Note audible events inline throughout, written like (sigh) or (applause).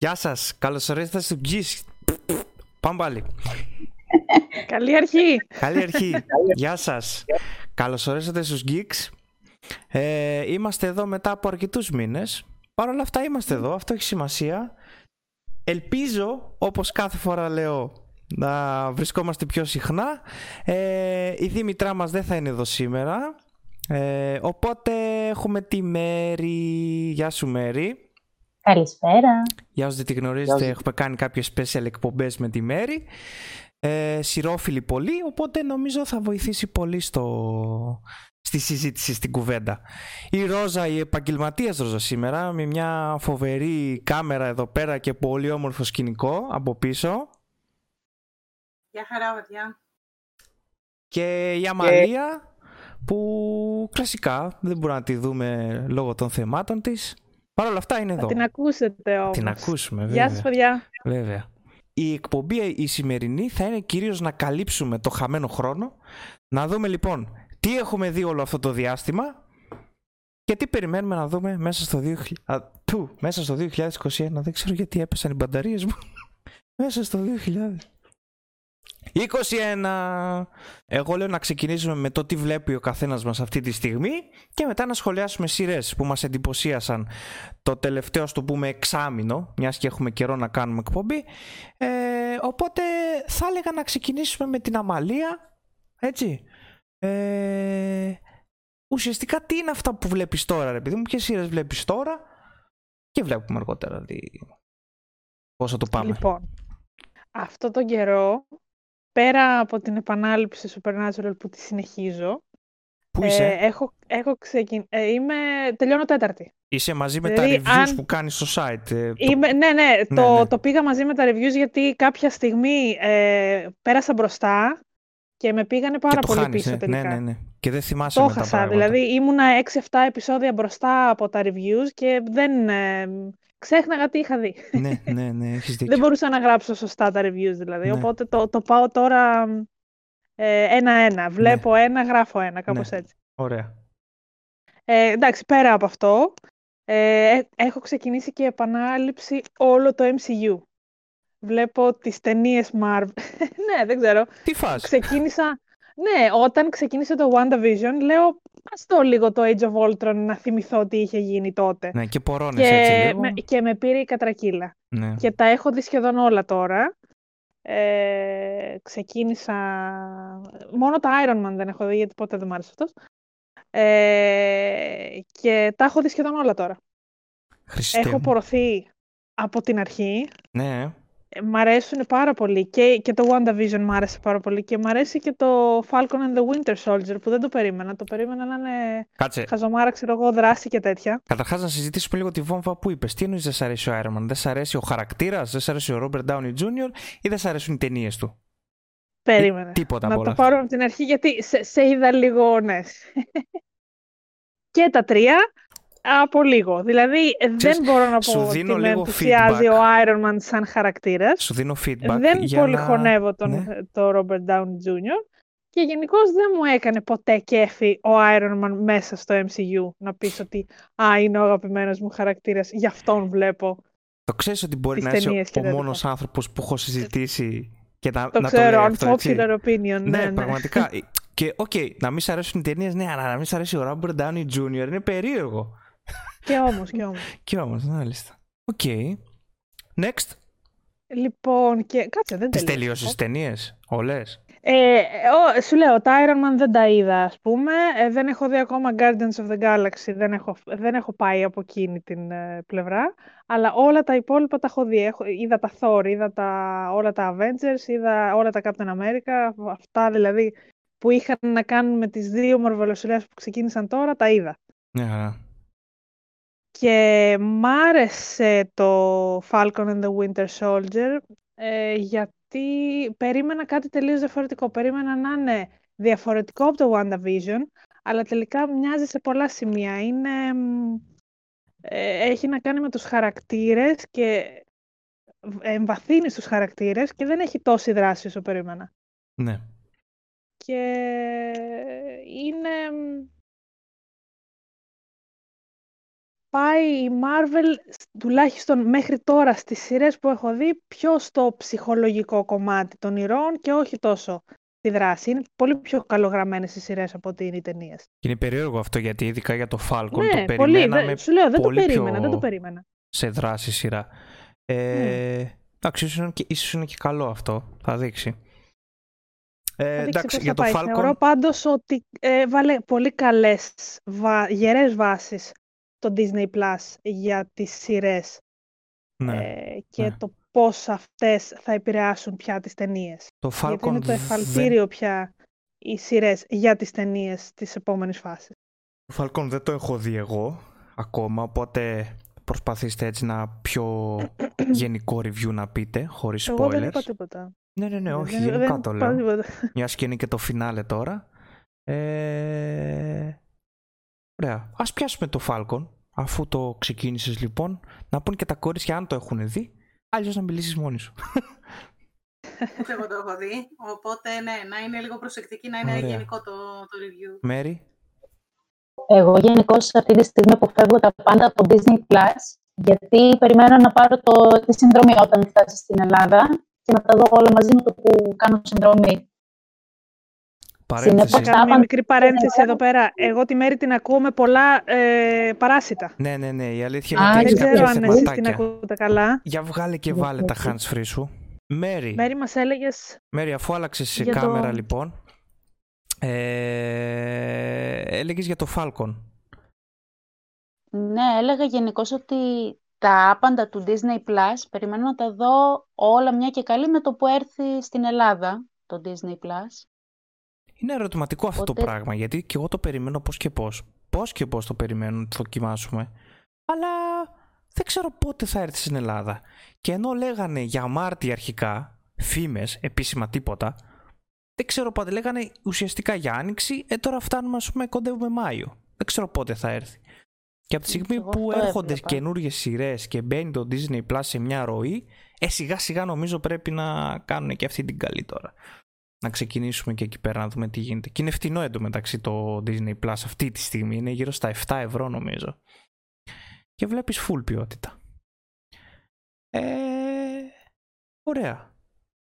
Γεια σας, καλώς ορίσατε στο Geeks. Πάμε πάλι. Καλή αρχή. Καλή αρχή. Γεια σας. Καλώς ορίσατε στους Geeks. Ε, είμαστε εδώ μετά από αρκετούς μήνες. Παρ' όλα αυτά είμαστε εδώ, αυτό έχει σημασία. Ελπίζω, όπως κάθε φορά λέω, να βρισκόμαστε πιο συχνά. Ε, η Δήμητρά μας δεν θα είναι εδώ σήμερα. Ε, οπότε έχουμε τη Μέρη. Γεια σου Μέρη. Καλησπέρα. Για όσοι δεν τη γνωρίζετε, έχουμε κάνει κάποιες special εκπομπές με τη Μέρη. Ε, σιρόφιλη πολύ, οπότε νομίζω θα βοηθήσει πολύ στο, στη συζήτηση, στην κουβέντα. Η Ρόζα, η επαγγελματίας Ρόζα σήμερα, με μια φοβερή κάμερα εδώ πέρα και πολύ όμορφο σκηνικό από πίσω. Γεια χαρά, παιδιά. Και η Αμαλία, που κλασικά δεν μπορούμε να τη δούμε λόγω των θεμάτων της. Παρ' όλα αυτά είναι εδώ. την ακούσετε όμως. Την ακούσουμε, βέβαια. Γεια σας, παιδιά. Βέβαια. Η εκπομπή η σημερινή θα είναι κυρίως να καλύψουμε το χαμένο χρόνο. Να δούμε λοιπόν τι έχουμε δει όλο αυτό το διάστημα και τι περιμένουμε να δούμε μέσα στο, 2000... Α, του, μέσα στο 2021. Δεν ξέρω γιατί έπεσαν οι μπαταρίες μου. (laughs) μέσα στο 2000. 21. Εγώ λέω να ξεκινήσουμε με το τι βλέπει ο καθένας μας αυτή τη στιγμή και μετά να σχολιάσουμε σειρές που μας εντυπωσίασαν το τελευταίο, στο πούμε, εξάμηνο, μιας και έχουμε καιρό να κάνουμε εκπομπή. Ε, οπότε θα έλεγα να ξεκινήσουμε με την Αμαλία, έτσι. Ε, ουσιαστικά τι είναι αυτά που βλέπεις τώρα, ρε παιδί μου, ποιες σειρές βλέπεις τώρα και βλέπουμε αργότερα δι... πόσο το πάμε. Λοιπόν, αυτό τον καιρό πέρα από την επανάληψη Supernatural που τη συνεχίζω, Πού είσαι; Ε, έχω, έχω ξεκιν... ε, είμαι... τελειώνω τέταρτη. Είσαι μαζί με δηλαδή, τα reviews που κάνεις στο site. Ε, είμαι... το... Ναι, ναι, ναι, το, ναι, το πήγα μαζί με τα reviews γιατί κάποια στιγμή ε, πέρασα μπροστά και με πήγανε πάρα πολύ χάνεις, πίσω ναι, τελικά. Ναι, ναι, ναι. Και δεν θυμάσαι το με τα χάσα, πράγματα. δηλαδή ήμουνα 6-7 επεισόδια μπροστά από τα reviews και δεν... Ε, ξέχναγα τι είχα δει. Ναι, ναι, ναι, έχεις (laughs) δίκιο. Δεν μπορούσα να γράψω σωστά τα reviews δηλαδή, ναι. οπότε το, το πάω τώρα ένα-ένα. Βλέπω ναι. ένα, γράφω ένα, κάπως ναι. έτσι. Ωραία. Ε, εντάξει, πέρα από αυτό, ε, έχω ξεκινήσει και επανάληψη όλο το MCU. Βλέπω τις ταινίες Marvel. (laughs) ναι, δεν ξέρω. Τι φας. Ξεκίνησα... Ναι, όταν ξεκίνησε το WandaVision, λέω ας το λίγο το Age of Ultron να θυμηθώ τι είχε γίνει τότε. Ναι, και πορώνες έτσι λίγο. Με, και με πήρε η κατρακύλα. Ναι. Και τα έχω δει σχεδόν όλα τώρα. Ε, ξεκίνησα... Μόνο τα Iron Man δεν έχω δει, γιατί ποτέ δεν μ' άρεσε αυτός. Ε, και τα έχω δει σχεδόν όλα τώρα. Χριστέ έχω μου. πορωθεί από την αρχή. Ναι. Μ' αρέσουν πάρα πολύ και, και το WandaVision μ' άρεσε πάρα πολύ και μ' αρέσει και το Falcon and the Winter Soldier που δεν το περίμενα. Το περίμενα να είναι Κάτσε. χαζομάρα, ξέρω εγώ, δράση και τέτοια. Καταρχάς να συζητήσουμε λίγο τη βόμβα που είπες. Τι εννοείς δεν σ' αρέσει ο Iron Man, δεν σ' αρέσει ο χαρακτήρας, δεν σ' αρέσει ο Robert Downey Jr. ή δεν σ' αρέσουν οι ταινίες του; Περίμενε. Τίποτα να από όλα το πάρω από την αρχή γιατί σε, σε είδα λίγο, ναι. (laughs) και τα τρία από λίγο. Δηλαδή δεν μπορώ να πω ότι με ενθουσιάζει ο Iron Man σαν χαρακτήρας. Σου δίνω feedback. Δεν για πολύ να... χωνεύω τον, ναι. το Robert Downey Jr. Και γενικώ δεν μου έκανε ποτέ κέφι ο Iron Man μέσα στο MCU να πεις ότι «Α, είναι ο αγαπημένος μου χαρακτήρας, γι' αυτόν βλέπω». Το ξέρεις ότι μπορεί να είσαι ο, ο μόνος άνθρωπος που έχω συζητήσει και να το να ξέρω, το λέει αυτό, unpopular opinion. Ναι, ναι, ναι. πραγματικά. (laughs) και ok, okay, να μην σ' αρέσουν οι ταινίες, ναι, αλλά να μην σ' αρέσει ο Robert Downey Jr. είναι περίεργο. Και όμως, και όμως. (laughs) και όμως, μάλιστα. Ok. Okay. Next. Λοιπόν, και κάτσε, δεν Τις τελείωσες τις ταινίες, όλες. Ε, ο, σου λέω, τα Iron Man δεν τα είδα, ας πούμε. Ε, δεν έχω δει ακόμα Guardians of the Galaxy, δεν έχω, δεν έχω πάει από εκείνη την ε, πλευρά. Αλλά όλα τα υπόλοιπα τα έχω δει. Έχω, είδα τα Thor, είδα τα, όλα τα Avengers, είδα όλα τα Captain America. Αυτά δηλαδή που είχαν να κάνουν με τις δύο Marvel οσειρές που ξεκίνησαν τώρα, τα είδα. Yeah. Και μ' άρεσε το Falcon and the Winter Soldier ε, γιατί περίμενα κάτι τελείως διαφορετικό. Περίμενα να είναι διαφορετικό από το WandaVision, αλλά τελικά μοιάζει σε πολλά σημεία. Είναι, ε, έχει να κάνει με τους χαρακτήρες και εμβαθύνει στους χαρακτήρες και δεν έχει τόση δράση όσο περίμενα. Ναι. Και είναι πάει η Marvel, τουλάχιστον μέχρι τώρα στις σειρές που έχω δει, πιο στο ψυχολογικό κομμάτι των ηρώων και όχι τόσο στη δράση. Είναι πολύ πιο καλογραμμένες οι σειρές από ότι είναι οι ταινίες. Και είναι περίεργο αυτό γιατί ειδικά για το Falcon το Ναι, πολύ. περιμέναμε Δε, σου λέω, δεν το πολύ περίμενα, πιο- δεν το περίμενα. σε δράση σειρά. Ε, Εντάξει, ίσως είναι, και, ίσως είναι και καλό αυτό. Θα δείξει. Ε, Θα δείξει εντάξει, πώς για θα το πάει. Falcon Θεωρώ πάντως ότι ε, βάλε πολύ καλές, βα, γερές βάσεις το Disney Plus για τις σειρές ναι, ε, και ναι. το πώς αυτές θα επηρεάσουν πια τις ταινίες. το Falcon Γιατί είναι το δεν- εφαλτήριο πια οι σειρές για τις ταινίες της επόμενης φάσης. Το Falcon δεν το έχω δει εγώ ακόμα, οπότε προσπαθήστε έτσι να πιο (coughs) γενικό review να πείτε, χωρίς Εγώ δεν spoilers. είπα τίποτα. Ναι, ναι, ναι, όχι, δεν, γενικά δεν το είπα λέω. τίποτα. Μιας και είναι και το φινάλε τώρα. Ε... Ωραία. Ας πιάσουμε το Falcon, αφού το ξεκίνησες λοιπόν, να πούν και τα κορίτσια αν το έχουν δει, αλλιώς να μιλήσεις μόνη σου. Ούτε εγώ το έχω δει. Οπότε ναι, να είναι λίγο προσεκτική, να είναι Ωραία. γενικό το, το review. Μέρη, Εγώ γενικώς αυτή τη στιγμή αποφεύγω τα πάντα από Disney Plus, γιατί περιμένω να πάρω το, τη συνδρομή όταν φτάσει στην Ελλάδα και να τα δω όλα μαζί με το που κάνω συνδρομή. Παρένθεση. Συνεπώς, Να κάνουμε μια Πάμε. μικρή παρένθεση εδώ πέρα. Εγώ τη μέρη την ακούω με πολλά ε, παράσιτα. Ναι, ναι, ναι, η αλήθεια Α, είναι ότι Δεν έχεις δεν ξέρω κάποια αν εσείς την θεματάκια. ακούτε καλά. Για βγάλε και Δεν βάλε τα έχω. hands free σου. Μέρη, Μέρη μας έλεγες Μέρη, αφού άλλαξες σε Για το- κάμερα λοιπόν, ε, έλεγες για το Falcon. Ναι, έλεγα γενικώς ότι τα άπαντα του Disney Plus περιμένω να τα δω όλα μια και καλή με το που έρθει στην Ελλάδα το Disney Plus. Είναι ερωτηματικό αυτό το Οπότε- πράγμα, γιατί και εγώ το περιμένω πώς και πώς. Πώς και πώς το περιμένω να το δοκιμάσουμε. Αλλά δεν ξέρω πότε θα έρθει στην Ελλάδα. Και ενώ λέγανε για Μάρτι αρχικά, φήμες, επίσημα τίποτα, δεν ξέρω πότε. Λέγανε ουσιαστικά για Άνοιξη, ε τώρα φτάνουμε ας πούμε κοντεύουμε Μάιο. Δεν ξέρω πότε θα έρθει. Και από τη στιγμή Εγώ που αυτό έρχονται έβλεπα. καινούργιες σειρές και μπαίνει το Disney Plus σε μια ροή, ε σιγά σιγά νομίζω πρέπει να κάνουν και αυτή την καλή τώρα. Να ξεκινήσουμε και εκεί πέρα να δούμε τι γίνεται. Και είναι φτηνό εντωμεταξύ το Disney Plus αυτή τη στιγμή. Είναι γύρω στα 7 ευρώ νομίζω. Και βλέπεις full ποιότητα. Ε, ωραία.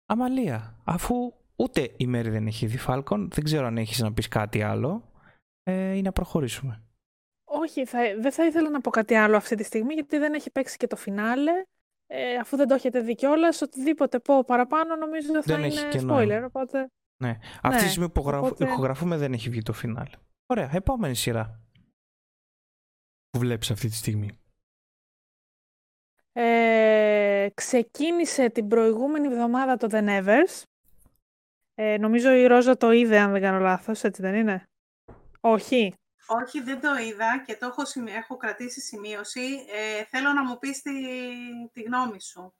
Αμαλία, αφού ούτε η Μέρη δεν έχει δει Falcon, δεν ξέρω αν έχεις να πεις κάτι άλλο ε, ή να προχωρήσουμε. Όχι, θα, δεν θα ήθελα να πω κάτι άλλο αυτή τη στιγμή, γιατί δεν έχει παίξει και το φινάλε. Ε, αφού δεν το έχετε δει κιόλας, οτιδήποτε πω παραπάνω νομίζω θα Δεν έχει είναι και spoiler. νόημα. Οπότε... Ναι. Αυτή τη Ναι, στιγμή που γραφ- οπότε- ηχογραφούμε δεν έχει βγει το φινάλε. Ωραία, επόμενη σειρά. Που βλέπεις αυτή τη στιγμή. Ε, ξεκίνησε την προηγούμενη εβδομάδα το The Nevers. Ε, νομίζω η Ρόζα το είδε, αν δεν κάνω λάθος, έτσι δεν είναι; Όχι. Όχι, δεν το είδα και το έχω, σημει- έχω κρατήσει σημείωση. Ε, θέλω να μου πεις τη, τη γνώμη σου.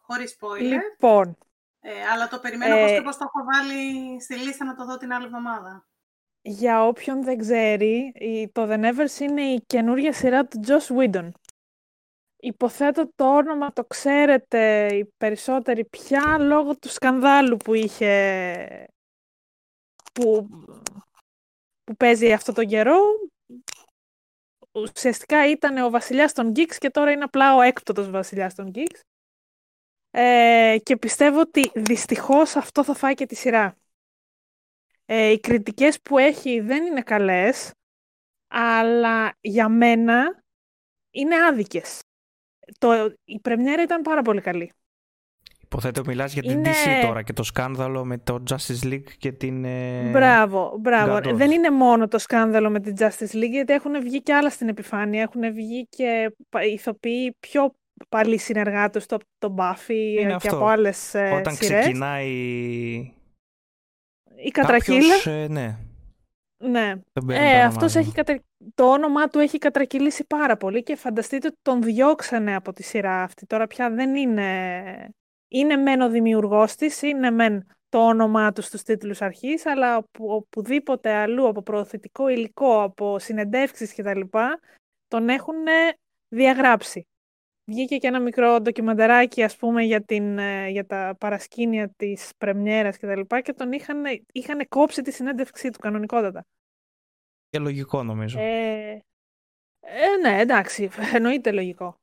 Χωρίς spoiler. Λοιπόν, Ε, αλλά το περιμένω Ε, πως και πως το έχω βάλει στη λίστα να το δω την άλλη εβδομάδα. για όποιον δεν ξέρει, η- το The Nevers είναι η καινούργια σειρά του Joss Whedon. Υποθέτω το όνομα το ξέρετε οι περισσότεροι πια λόγω του σκανδάλου που είχε που, που παίζει αυτό τον καιρό. Ουσιαστικά ήταν ο βασιλιάς των Geeks και τώρα είναι απλά ο έκπτωτος βασιλιάς των Geeks. Ε, και πιστεύω ότι δυστυχώς αυτό θα φάει και τη σειρά. Ε, οι κριτικές που έχει δεν είναι καλές, αλλά για μένα είναι άδικες. Το, η πρεμιέρα ήταν πάρα πολύ καλή. Υποθέτω μιλάς για την Είναι- DC τώρα και το σκάνδαλο με το Justice League και την... ε, Μπράβο, μπράβο. Gadot. Δεν είναι μόνο το σκάνδαλο με την Justice League, γιατί έχουν βγει και άλλα στην επιφάνεια. Έχουν βγει και πα- ηθοποιοί πιο παλιοί συνεργάτες, το, το Buffy Είναι και αυτό. από άλλες ε, Όταν σειρές. ξεκινάει Η Κατρακύλα. κάποιος, ε, ναι, Ναι. δεν παίρνει Ε, το αυτός όνομά έχει κατρα... το όνομά του έχει κατρακυλήσει πάρα πολύ και φανταστείτε ότι τον διώξανε από τη σειρά αυτή. Τώρα πια δεν είναι... Είναι μεν ο δημιουργός της, είναι μεν το όνομά του στους τίτλους αρχής, αλλά οπου- οπουδήποτε αλλού, από προωθητικό υλικό, από συνεντεύξεις κτλ. τον έχουν διαγράψει. Βγήκε και ένα μικρό ντοκιμαντεράκι, ας πούμε, για, την, ε, για τα παρασκήνια της πρεμιέρας κτλ. Και, και τον είχαν, είχαν κόψει τη συνέντευξή του κανονικότατα. Και λογικό νομίζω. Ε, Ε, ναι, εντάξει, (laughs) εννοείται λογικό.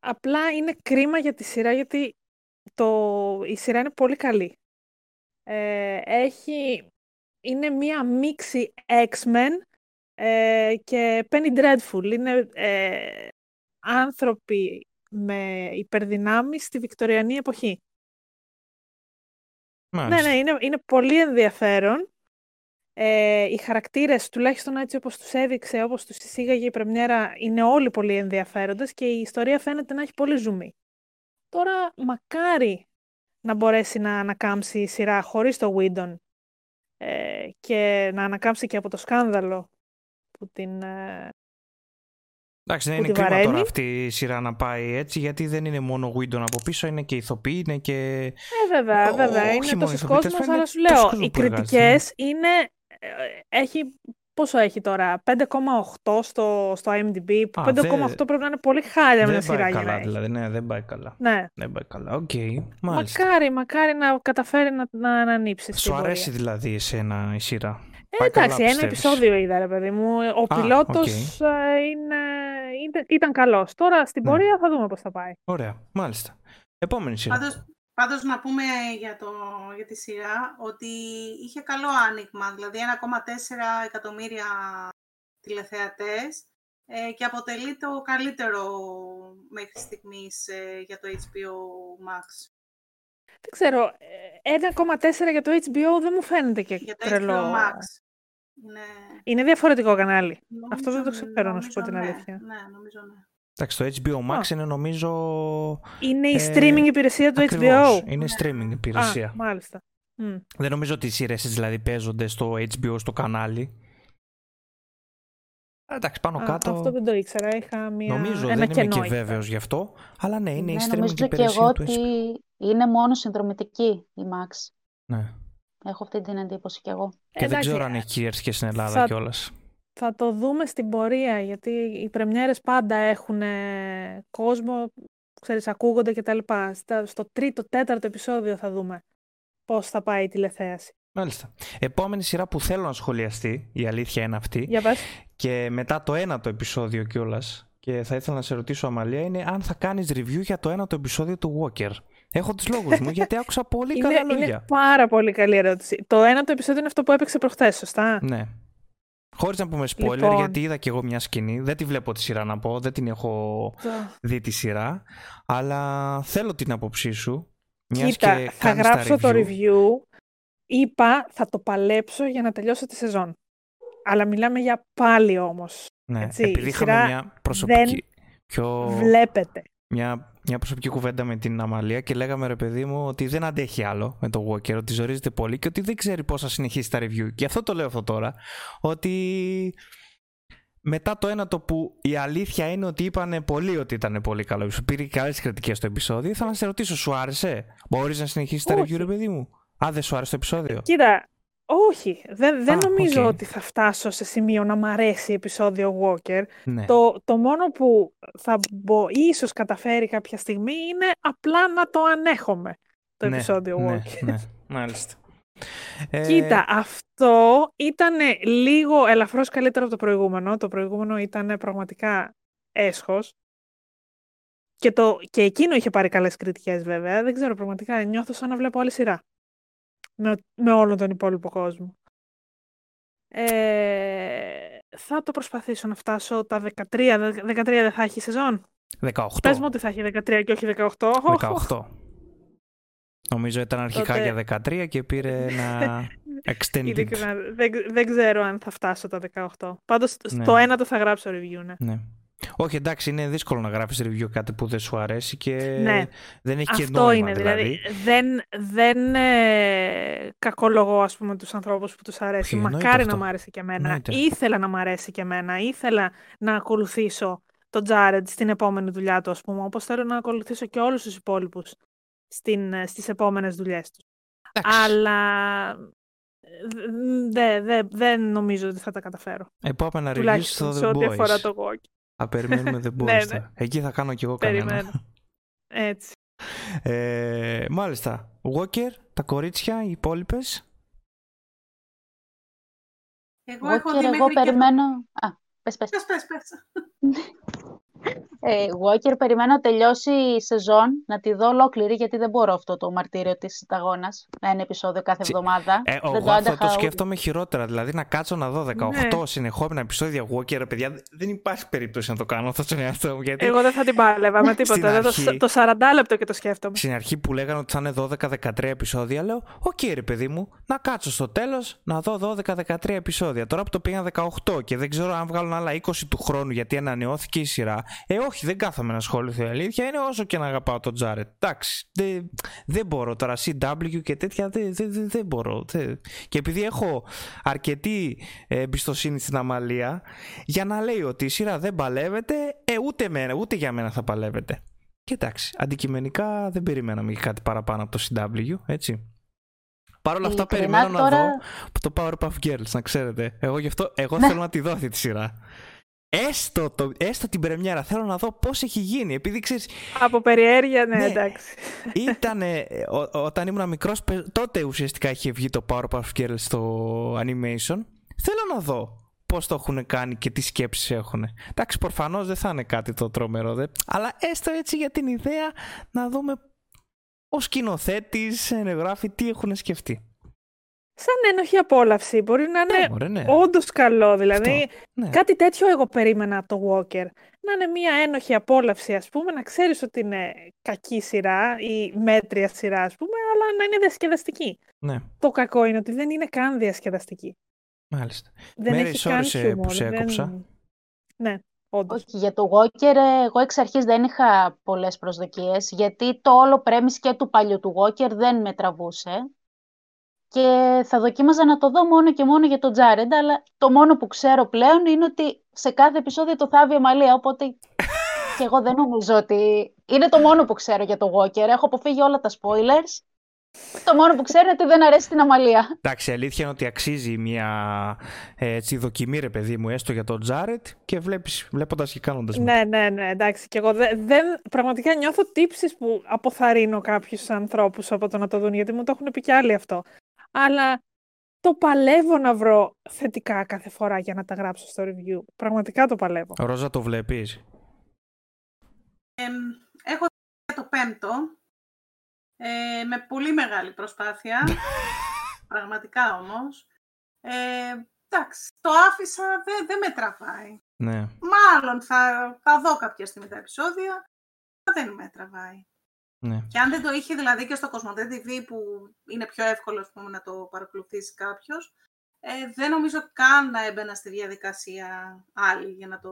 Απλά είναι κρίμα για τη σειρά γιατί το... η σειρά είναι πολύ καλή. Ε, έχει... Είναι μία μίξη X-Men ε, και Penny Dreadful. Είναι ε, άνθρωποι με υπερδυνάμεις στη βικτοριανή εποχή. Ναι, ναι, είναι, είναι πολύ ενδιαφέρον. Ε, οι χαρακτήρες, τουλάχιστον έτσι όπως τους έδειξε, όπως τους εισήγαγε η πρεμιέρα, είναι όλοι πολύ ενδιαφέροντες και η ιστορία φαίνεται να έχει πολύ ζουμί. Τώρα, μακάρι να μπορέσει να ανακάμψει η σειρά χωρίς το Whedon ε, και να ανακάμψει και από το σκάνδαλο που την ε, Εντάξει, δεν είναι κρίμα τώρα αυτή η σειρά να πάει έτσι, γιατί δεν είναι μόνο Whedon από πίσω, είναι και ηθοποιοί, είναι και. Ε, βέβαια, βέβαια. είναι τόσο κόσμος, αλλά σου λέω, οι κριτικές είναι. Ε, έχει Πόσο έχει τώρα, 5,8 στο, στο IMDb, 5,8 πρέπει να είναι πολύ χάλια μια σειρά Δεν πάει καλά δηλαδή, ναι, δεν πάει καλά. Ναι. Δεν πάει καλά, ok, okay, Μακάρι, μακάρι να καταφέρει να, να, να ανήψει. Σου αρέσει δηλαδή εσένα η σειρά; Ε, εντάξει, ένα επεισόδιο είδα, ρε παιδί μου. Ο πιλότος ε, είναι, ήταν καλός. Τώρα στην ναι. πορεία θα δούμε πώς θα πάει. Ωραία, μάλιστα. Επόμενη σειρά. Πάντως, πάντως να πούμε για, το, για τη σειρά ότι είχε καλό άνοιγμα, δηλαδή 1,4 εκατομμύρια τηλεθεατές ε, και αποτελεί το καλύτερο μέχρι στιγμής ε, για το HBO Max. Δεν ξέρω, 1,4 για το HBO δεν μου φαίνεται και για το τρελό. HBO Max. Είναι... είναι διαφορετικό κανάλι. Αυτό δεν το ξέρω να σου πω την ναι. αλήθεια. Ναι, νομίζω ναι. Εντάξει, το HBO Max είναι νομίζω... Είναι η ε, streaming υπηρεσία του HBO. Είναι streaming υπηρεσία. Α, μάλιστα. Δεν νομίζω ότι οι σειρές δηλαδή παίζονται στο HBO στο κανάλι. Εντάξει, πάνω Α, κάτω. Αυτό δεν το ήξερα. Είχα μια... Νομίζω, ένα δεν είμαι και βέβαιος γι' αυτό. Αλλά ναι, είναι ναι, η streaming υπηρεσία και εγώ του ότι είναι μόνο συνδρομητική η Max. Ναι. Έχω αυτή την εντύπωση κι εγώ. Και δεν ξέρω αν έχει κυριαρχία στην Ελλάδα θα... κιόλας. Θα το δούμε στην πορεία, γιατί οι πρεμιέρες πάντα έχουν κόσμο, ξέρεις, ακούγονται κτλ. Στο τρίτο, τέταρτο επεισόδιο θα δούμε πώς θα πάει η τηλεθέαση. Μάλιστα. Επόμενη σειρά που θέλω να σχολιαστεί, η αλήθεια είναι αυτή. Για πες. Και μετά το ένατο επεισόδιο κιόλας. Και θα ήθελα να σε ρωτήσω, Αμαλία, είναι αν θα κάνεις review για το ένατο επεισόδιο του Walker. Έχω τους λόγους μου γιατί άκουσα πολύ (laughs) είναι, καλά λόγια. Είναι πάρα πολύ καλή ερώτηση. Το ένα το επεισόδιο είναι αυτό που έπαιξε προχθές, σωστά; Ναι. Χωρίς να πούμε spoiler, λοιπόν. γιατί είδα και εγώ μια σκηνή. Δεν τη βλέπω τη σειρά να πω, δεν την έχω δει τη σειρά. Αλλά θέλω την άποψή σου. Μιας Κοίτα, και θα γράψω το review. Είπα, θα το παλέψω για να τελειώσω τη σεζόν. Αλλά μιλάμε για πάλι όμως. Ναι, Έτσι, επειδή είχαμε μια προσωπική. Δεν πιο... βλέπετε. Μια μια προσωπική κουβέντα με την Αμαλία και λέγαμε ρε παιδί μου ότι δεν αντέχει άλλο με το Walker, ότι ζορίζεται πολύ και ότι δεν ξέρει πώς θα συνεχίσει τα review. Και αυτό το λέω αυτό τώρα, ότι μετά το ένα το που η αλήθεια είναι ότι είπανε πολύ ότι ήταν πολύ καλό. Σου πήρε καλές κριτικές στο επεισόδιο. Ήθελα να σε ρωτήσω, σου άρεσε; Μπορείς να συνεχίσεις τα review, ρε παιδί μου; Α, δεν σου άρεσε το επεισόδιο; Κοίτα, όχι, δεν, δεν νομίζω ότι θα φτάσω σε σημείο να μ' αρέσει επεισόδιο Walker. Ναι. Το, το μόνο που θα μπο, ίσως καταφέρει κάποια στιγμή είναι απλά να το ανέχομαι το ναι, επεισόδιο ναι, Walker. Ναι, (laughs) μάλιστα. Ε, Κοίτα, αυτό ήταν λίγο ελαφρώς καλύτερο από το προηγούμενο. Το προηγούμενο ήταν πραγματικά έσχος. Και, το, και εκείνο είχε πάρει καλές κριτικές βέβαια. Δεν ξέρω, πραγματικά νιώθω σαν να βλέπω άλλη σειρά με, με όλον τον υπόλοιπο κόσμο. Ε, θα το προσπαθήσω να φτάσω τα 13. 13 δεν θα έχει σεζόν; 18. Πες μου ότι θα έχει 13 και όχι 18. 18. Νομίζω ήταν αρχικά Τότε... για 13 και πήρε ένα (laughs) extended. δεν, δεν ξέρω αν θα φτάσω τα 18. Πάντως ναι. στο ένα το θα γράψω review, ναι. ναι. Όχι, εντάξει, είναι δύσκολο να γράφεις review κάτι που δεν σου αρέσει και ναι. δεν έχει Αυτό και νόημα, είναι, δηλαδή. δηλαδή. δεν, δεν ε, κακολογώ, ας πούμε, τους ανθρώπους που τους αρέσει. Μακάρι να μου άρεσε και εμένα. Εννοείται. Ήθελα να μου αρέσει και εμένα. Ήθελα να ακολουθήσω τον Τζάρετ στην επόμενη δουλειά του, ας πούμε, όπως θέλω να ακολουθήσω και όλους τους υπόλοιπους στην, ε, στις επόμενες δουλειές τους. Αλλά δεν δε, δε νομίζω ότι θα τα καταφέρω. Επόμενα reviews στο The Boys. αφορά το Walk. Θα περιμένουμε The Boys. (laughs) ναι, ναι. Εκεί θα κάνω κι εγώ κανένα. Έτσι. Ε, μάλιστα. Walker, τα κορίτσια, οι υπόλοιπες. Εγώ, έχω δει εγώ περιμένω... Α, Πες, πες. Πες, πες, πες. (laughs) Ε, Walker, περιμένω να τελειώσει η σεζόν, να τη δω ολόκληρη, γιατί δεν μπορώ αυτό το μαρτύριο της συνταγώνας. Ένα επεισόδιο κάθε εβδομάδα. Ε, δεν εγώ αυτό το άντεχα ούτε. σκέφτομαι χειρότερα. Δηλαδή να κάτσω να δω 18 Ναι. συνεχόμενα επεισόδια Walker, ρε παιδιά. Δεν υπάρχει περίπτωση να το κάνω αυτό στον εαυτό μου. Γιατί Εγώ δεν θα την πάλευα με Στην τίποτα. Δεν αρχή. το, το 40 λεπτό και το σκέφτομαι. στην αρχή που λέγανε ότι θα είναι 12-13 επεισόδια, λέω: Οκ, ρε παιδί μου, να κάτσω στο τέλος να δω 12-13 επεισόδια. Τώρα που το πήγαν 18 και δεν ξέρω αν βγάλουν άλλα 20 του χρόνου γιατί ανανεώθηκε η σειρά. Ε, όχι, δεν κάθομαι να ασχοληθώ. Η αλήθεια είναι όσο και να αγαπάω τον Jared. Εντάξει, δεν, δεν μπορώ τώρα. CW και τέτοια δεν, δεν, δεν, δεν μπορώ. Δεν- Και επειδή έχω αρκετή ε, εμπιστοσύνη στην Αμαλία, για να λέει ότι η σειρά δεν παλεύεται, ε, ούτε, εμένα, ούτε για μένα θα παλεύεται. Και εντάξει, αντικειμενικά δεν περιμέναμε και κάτι παραπάνω από το CW, έτσι. Παρ' όλα αυτά Ειλικρινά, περιμένω να τώρα- δω το Powerpuff Girls, να ξέρετε. Εγώ γι' αυτό εγώ Ναι. θέλω να τη δω αυτή τη σειρά. Έστω, το, έστω την πρεμιέρα, θέλω να δω πώς έχει γίνει. Επειδή ξέρεις, Από περιέργεια, ναι, Ναι. εντάξει. ήταν, όταν ήμουν μικρός, παι- τότε ουσιαστικά είχε βγει το Powerpuff Girls στο animation. Θέλω να δω πώς το έχουν κάνει και τι σκέψεις έχουν. Εντάξει, προφανώς δεν θα είναι κάτι το τρομερό, δε, αλλά έστω έτσι για την ιδέα να δούμε ο σκηνοθέτης, ενεγράφει τι έχουν σκεφτεί. Σαν ένοχη απόλαυση. Μπορεί να Ναι, είναι μωρέ, ναι. όντως καλό. Δηλαδή, ναι. κάτι τέτοιο εγώ περίμενα από το Walker. Να είναι μια ένοχη απόλαυση, ας πούμε, να ξέρεις ότι είναι κακή σειρά ή μέτρια σειρά, ας πούμε, αλλά να είναι διασκεδαστική. ναι, Το κακό είναι ότι δεν είναι καν διασκεδαστική. μάλιστα. Δεν Μέρη, έχει καν sorry σε- που χιούμορ. σε δεν- έκοψα. Ναι, όντως. Όχι, για το Walker, ε, εγώ εξ αρχής δεν είχα πολλές προσδοκίες, γιατί το όλο premise και του παλιού του Walker δεν με τραβούσε. Και θα δοκίμαζα να το δω μόνο και μόνο για τον Τζάρεντ, αλλά το μόνο που ξέρω πλέον είναι ότι σε κάθε επεισόδιο το θάβει η Αμαλία, οπότε (laughs) και εγώ δεν νομίζω ότι... Είναι το μόνο που ξέρω για το Walker. Έχω αποφύγει όλα τα spoilers. Το μόνο που ξέρω είναι ότι δεν αρέσει την Αμαλία. Εντάξει, η αλήθεια είναι ότι αξίζει μια ε, έτσι, δοκιμή, ρε παιδί μου, έστω για τον Τζάρετ και βλέπεις, βλέποντας και κάνοντας μετά. Ναι, ναι, ναι, εντάξει. Και εγώ δε- δεν, πραγματικά νιώθω τύψεις που αποθαρρύνω κάποιους ανθρώπους από το να το δουν, γιατί μου το έχουν πει κι άλλοι αυτό. Αλλά το παλεύω να βρω θετικά κάθε φορά για να τα γράψω στο review. Πραγματικά το παλεύω. Ρόζα, το βλέπεις; Εμ, έχω το πέμπτο, ε, με πολύ μεγάλη προσπάθεια, (laughs) πραγματικά όμως. Ε, εντάξει, το άφησα, δεν δεν με τραβάει. Ναι. Μάλλον θα, θα δω κάποια στιγμή τα επεισόδια, αλλά δεν με τραβάει. Ναι. Και αν δεν το είχε δηλαδή και στο Κοσμοτέ TV που είναι πιο εύκολο ας πούμε, να το παρακολουθήσει κάποιος, ε, δεν νομίζω καν να έμπαινα στη διαδικασία άλλη για να το,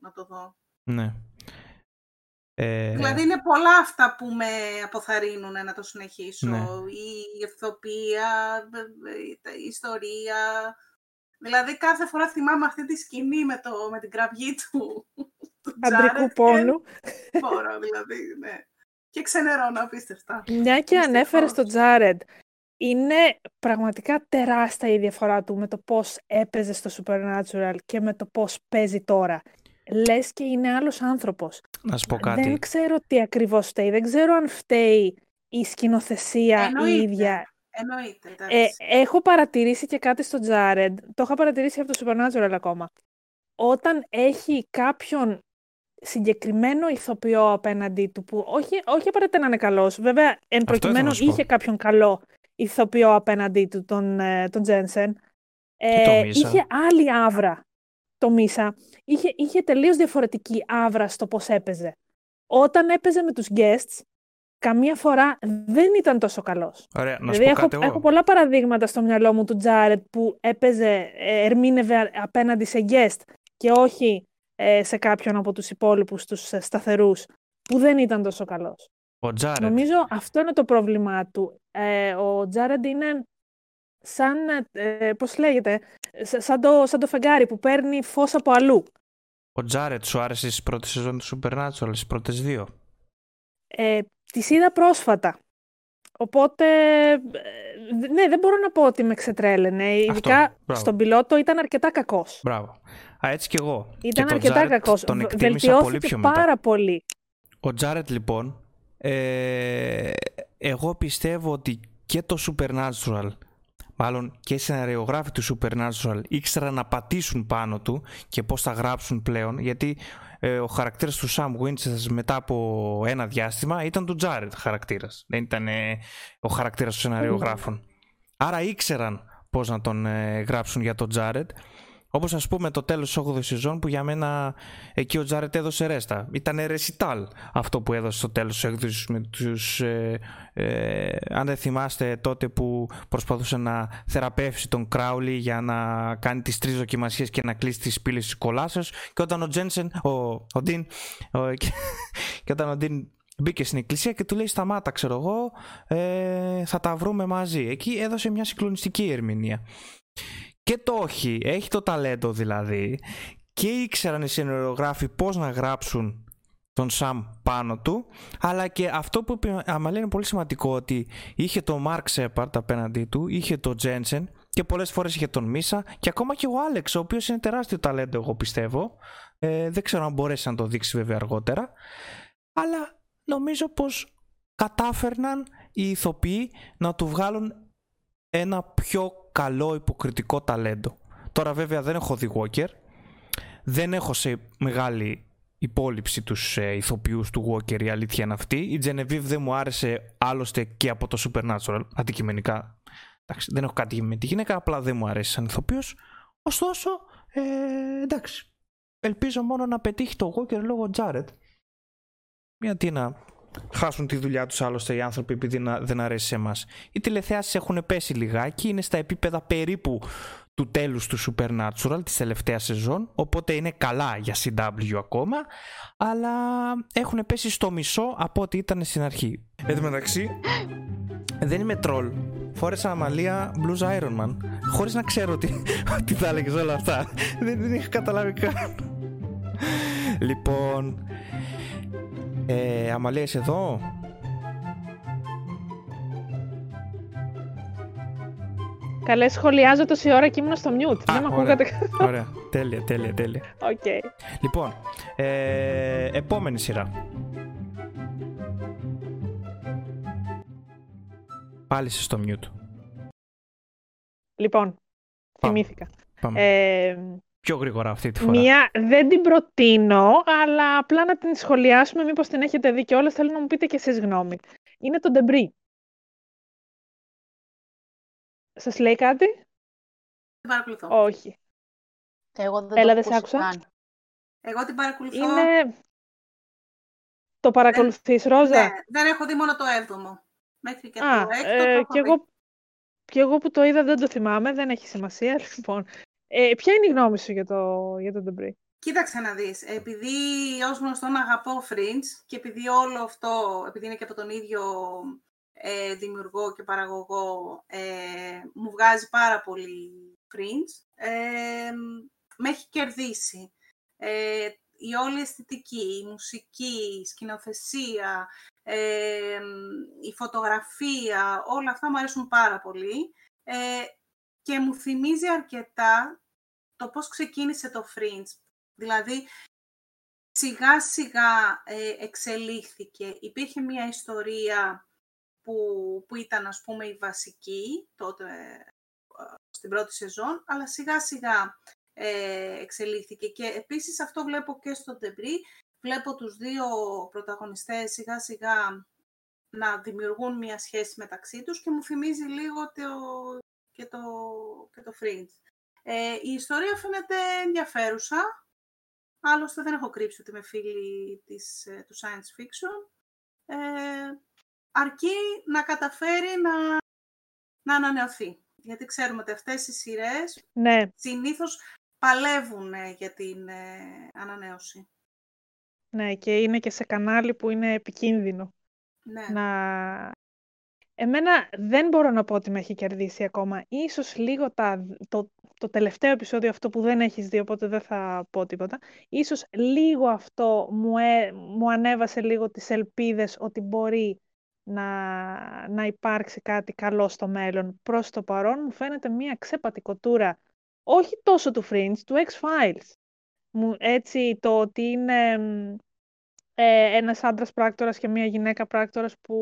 να το δω. ναι. Ε, Δηλαδή είναι πολλά αυτά που με αποθαρρύνουν να το συνεχίσω. Ναι. Η ηθοποιία, ε, η ιστορία. Δηλαδή κάθε φορά θυμάμαι αυτή τη σκηνή με, το, με την κραυγή του, (laughs) του Αντρικού Τζάρετ πόνου. Και μπορώ δηλαδή, ναι. Και ξενερώνω απίστευτα. Μια και ανέφερες Δυστυχώς. στον Τζάρεντ, είναι πραγματικά τεράστια η διαφορά του με το πώς έπαιζε στο Supernatural και με το πώς παίζει τώρα. Λες και είναι άλλος άνθρωπος. να σου πω κάτι. Δεν ξέρω τι ακριβώς φταίει. Δεν ξέρω αν φταίει η σκηνοθεσία η Εννοείται. ίδια. Εννοείται, Ε, εντάξει. έχω παρατηρήσει και κάτι στο Τζάρεντ. Το είχα παρατηρήσει από το Supernatural ακόμα. Όταν έχει κάποιον συγκεκριμένο ηθοποιό απέναντί του που όχι, όχι απαραίτητα να είναι καλός. Βέβαια, εν ήθελα προκειμένου να σου πω. είχε κάποιον καλό ηθοποιό απέναντί του, τον, ε, τον Τζένσεν. Και το Ε, Μίσα. είχε άλλη άβρα το Μίσα. Είχε, είχε τελείως διαφορετική άβρα στο πώς έπαιζε. Όταν έπαιζε με τους guests, καμία φορά δεν ήταν τόσο καλός. Ωραία, να σου Δηλαδή, πω έχω, κάτι εγώ. έχω πολλά παραδείγματα στο μυαλό μου του Τζάρετ που έπαιζε, ε, ερμήνευε απέναντι σε guest και όχι ε, σε κάποιον από τους υπόλοιπους, τους ε, σταθερούς, που δεν ήταν τόσο καλός. Ο Τζάρετ. Νομίζω αυτό είναι το πρόβλημά του. Ε, ο Τζάρετ είναι σαν, ε, πώς λέγεται, σα- σαν το, σαν το φεγγάρι που παίρνει φως από αλλού. Ο Τζάρετ σου άρεσε στις πρώτες σεζόν του Supernatural, στις πρώτες δύο; Ε, τις είδα πρόσφατα. Οπότε, ε, ναι, δεν μπορώ να πω ότι με ξετρέλαινε. Ειδικά μπράβο. στον πιλότο ήταν αρκετά κακός. Μπράβο. Α, έτσι κι εγώ. Ήταν και τον αρκετά Τζάρετ κακός. Τον Β- εκτίμησα πολύ Βελτιώθηκε πιο μετά. πάρα πολύ. Ο Τζάρετ λοιπόν, ε, εγώ πιστεύω ότι και το Supernatural μάλλον και οι σεναριογράφοι του Supernatural ήξεραν να πατήσουν πάνω του και πώς θα γράψουν πλέον γιατί ε, ο χαρακτήρας του Sam Winchester μετά από ένα διάστημα ήταν του Jared χαρακτήρας. Δεν ήταν ε, ο χαρακτήρας των σεναριογράφων. Άρα ήξεραν πώς να τον ε, γράψουν για τον Jared Όπως ας πούμε το τέλος της 8η σεζόν που για μένα εκεί ο Jared έδωσε ρέστα. Ήταν ρεσιτάλ αυτό που έδωσε στο τέλος της έκδοση με τους. Ε, ε, αν δεν θυμάστε τότε που προσπαθούσε να θεραπεύσει τον Crowley για να κάνει τις τρεις δοκιμασίες και να κλείσει τις πύλες της κολάσεως. Και όταν ο Jensen, ο, ο Dean, ο, (laughs) και, και όταν ο Dean μπήκε στην εκκλησία και του λέει σταμάτα ξέρω εγώ ε, θα τα βρούμε μαζί εκεί έδωσε μια συγκλονιστική ερμηνεία και το όχι, έχει το ταλέντο δηλαδή. Και ήξεραν οι σενεριογράφοι πώς να γράψουν τον Σαμ πάνω του. Αλλά και αυτό που είπε Αμαλή είναι πολύ σημαντικό ότι είχε τον Μάρκ Σέπαρτ απέναντί του, είχε τον Τζένσεν και πολλές φορές είχε τον Μίσα και ακόμα και ο Άλεξ ο οποίος είναι τεράστιο ταλέντο εγώ πιστεύω. Ε, δεν ξέρω αν μπορέσει να το δείξει βέβαια αργότερα. Αλλά νομίζω πως κατάφερναν οι ηθοποιοί να του βγάλουν ένα πιο καλό υποκριτικό ταλέντο. Τώρα βέβαια δεν έχω δει Walker, δεν έχω σε μεγάλη υπόλοιψη τους ε, ηθοποιούς του Walker, η αλήθεια είναι αυτή. Η Genevieve δεν μου άρεσε άλλωστε και από το Supernatural, αντικειμενικά. Εντάξει, δεν έχω κάτι με τη γυναίκα, απλά δεν μου αρέσει σαν ηθοποιός. Ωστόσο, ε, εντάξει, ελπίζω μόνο να πετύχει το Walker λόγω Jared. Γιατί να χάσουν τη δουλειά τους άλλωστε οι άνθρωποι επειδή να, δεν αρέσει σε εμάς. Οι τηλεθεάσεις έχουν πέσει λιγάκι, είναι στα επίπεδα περίπου του τέλους του Supernatural της τελευταίας σεζόν, οπότε είναι καλά για CW ακόμα, αλλά έχουν πέσει στο μισό από ό,τι ήταν στην αρχή. Εν τω μεταξύ, δεν είμαι τρόλ. Φόρεσα αμαλία Blues Iron Man, χωρίς να ξέρω τι, (laughs) τι θα έλεγες όλα αυτά. δεν, δεν είχα καταλάβει καν. λοιπόν, ε, Αμαλία, είσαι εδώ; Καλέ, σχολιάζω τόση ώρα και ήμουν στο mute. Δεν με ακούγατε Ωραία. Τέλεια, τέλεια, τέλεια. Okay. Λοιπόν, ε, επόμενη σειρά. Πάλι είσαι στο mute. Λοιπόν, θυμήθηκα. Πάμε. Ε, πιο γρήγορα αυτή τη φορά. Μία δεν την προτείνω, αλλά απλά να την σχολιάσουμε, μήπως την έχετε δει και όλες, θέλω να μου πείτε και εσείς γνώμη. Είναι το Debris. Σας λέει κάτι; Δεν παρακολουθώ. Όχι. Εγώ δεν Έλα, το δεν άκουσα. Εγώ την παρακολουθώ. Είναι... Το παρακολουθείς, Ρόζα; Ναι, δεν έχω δει μόνο το έβδομο. Μέχρι και Α, το έκτο ε, το και, εγώ, και εγώ που το είδα δεν το θυμάμαι, δεν έχει σημασία. Λοιπόν, ε, ποια είναι η γνώμη σου για το, για το Debris? Κοίταξε να δεις, επειδή ως γνωστόν αγαπώ Fringe και επειδή όλο αυτό, επειδή είναι και από τον ίδιο ε, δημιουργό και παραγωγό, ε, μου βγάζει πάρα πολύ Fringe, ε, με έχει κερδίσει. Ε, η όλη αισθητική, η μουσική, η σκηνοθεσία, ε, η φωτογραφία, όλα αυτά μου αρέσουν πάρα πολύ. Ε, και μου θυμίζει αρκετά το πώς ξεκίνησε το Fringe. Δηλαδή, σιγά σιγά ε, εξελίχθηκε. Υπήρχε μια ιστορία που, που ήταν, ας πούμε, η βασική τότε ε, στην πρώτη σεζόν, αλλά σιγά σιγά ε, εξελίχθηκε. Και επίσης αυτό βλέπω και στο Debris. Βλέπω τους δύο πρωταγωνιστές σιγά σιγά να δημιουργούν μια σχέση μεταξύ τους και μου θυμίζει λίγο το, και το, και το Fringe. Ε, η ιστορία φαίνεται ενδιαφέρουσα. Άλλωστε δεν έχω κρύψει ότι είμαι φίλη της, ε, του science fiction. Ε, αρκεί να καταφέρει να, να ανανεωθεί. Γιατί ξέρουμε ότι αυτές οι σειρές ναι. συνήθως παλεύουν για την ε, ανανέωση. Ναι, και είναι και σε κανάλι που είναι επικίνδυνο. Ναι. Να, Εμένα δεν μπορώ να πω ότι με έχει κερδίσει ακόμα. Ίσως λίγο τα, το, το τελευταίο επεισόδιο αυτό που δεν έχεις δει, οπότε δεν θα πω τίποτα. Ίσως λίγο αυτό μου, ε, μου ανέβασε λίγο τις ελπίδες ότι μπορεί να, να υπάρξει κάτι καλό στο μέλλον. Προς το παρόν μου φαίνεται μία ξέπατη κοτούρα, όχι τόσο του Fringe, του X-Files. έτσι το ότι είναι ε, ένας άντρας πράκτορας και μία γυναίκα πράκτορας που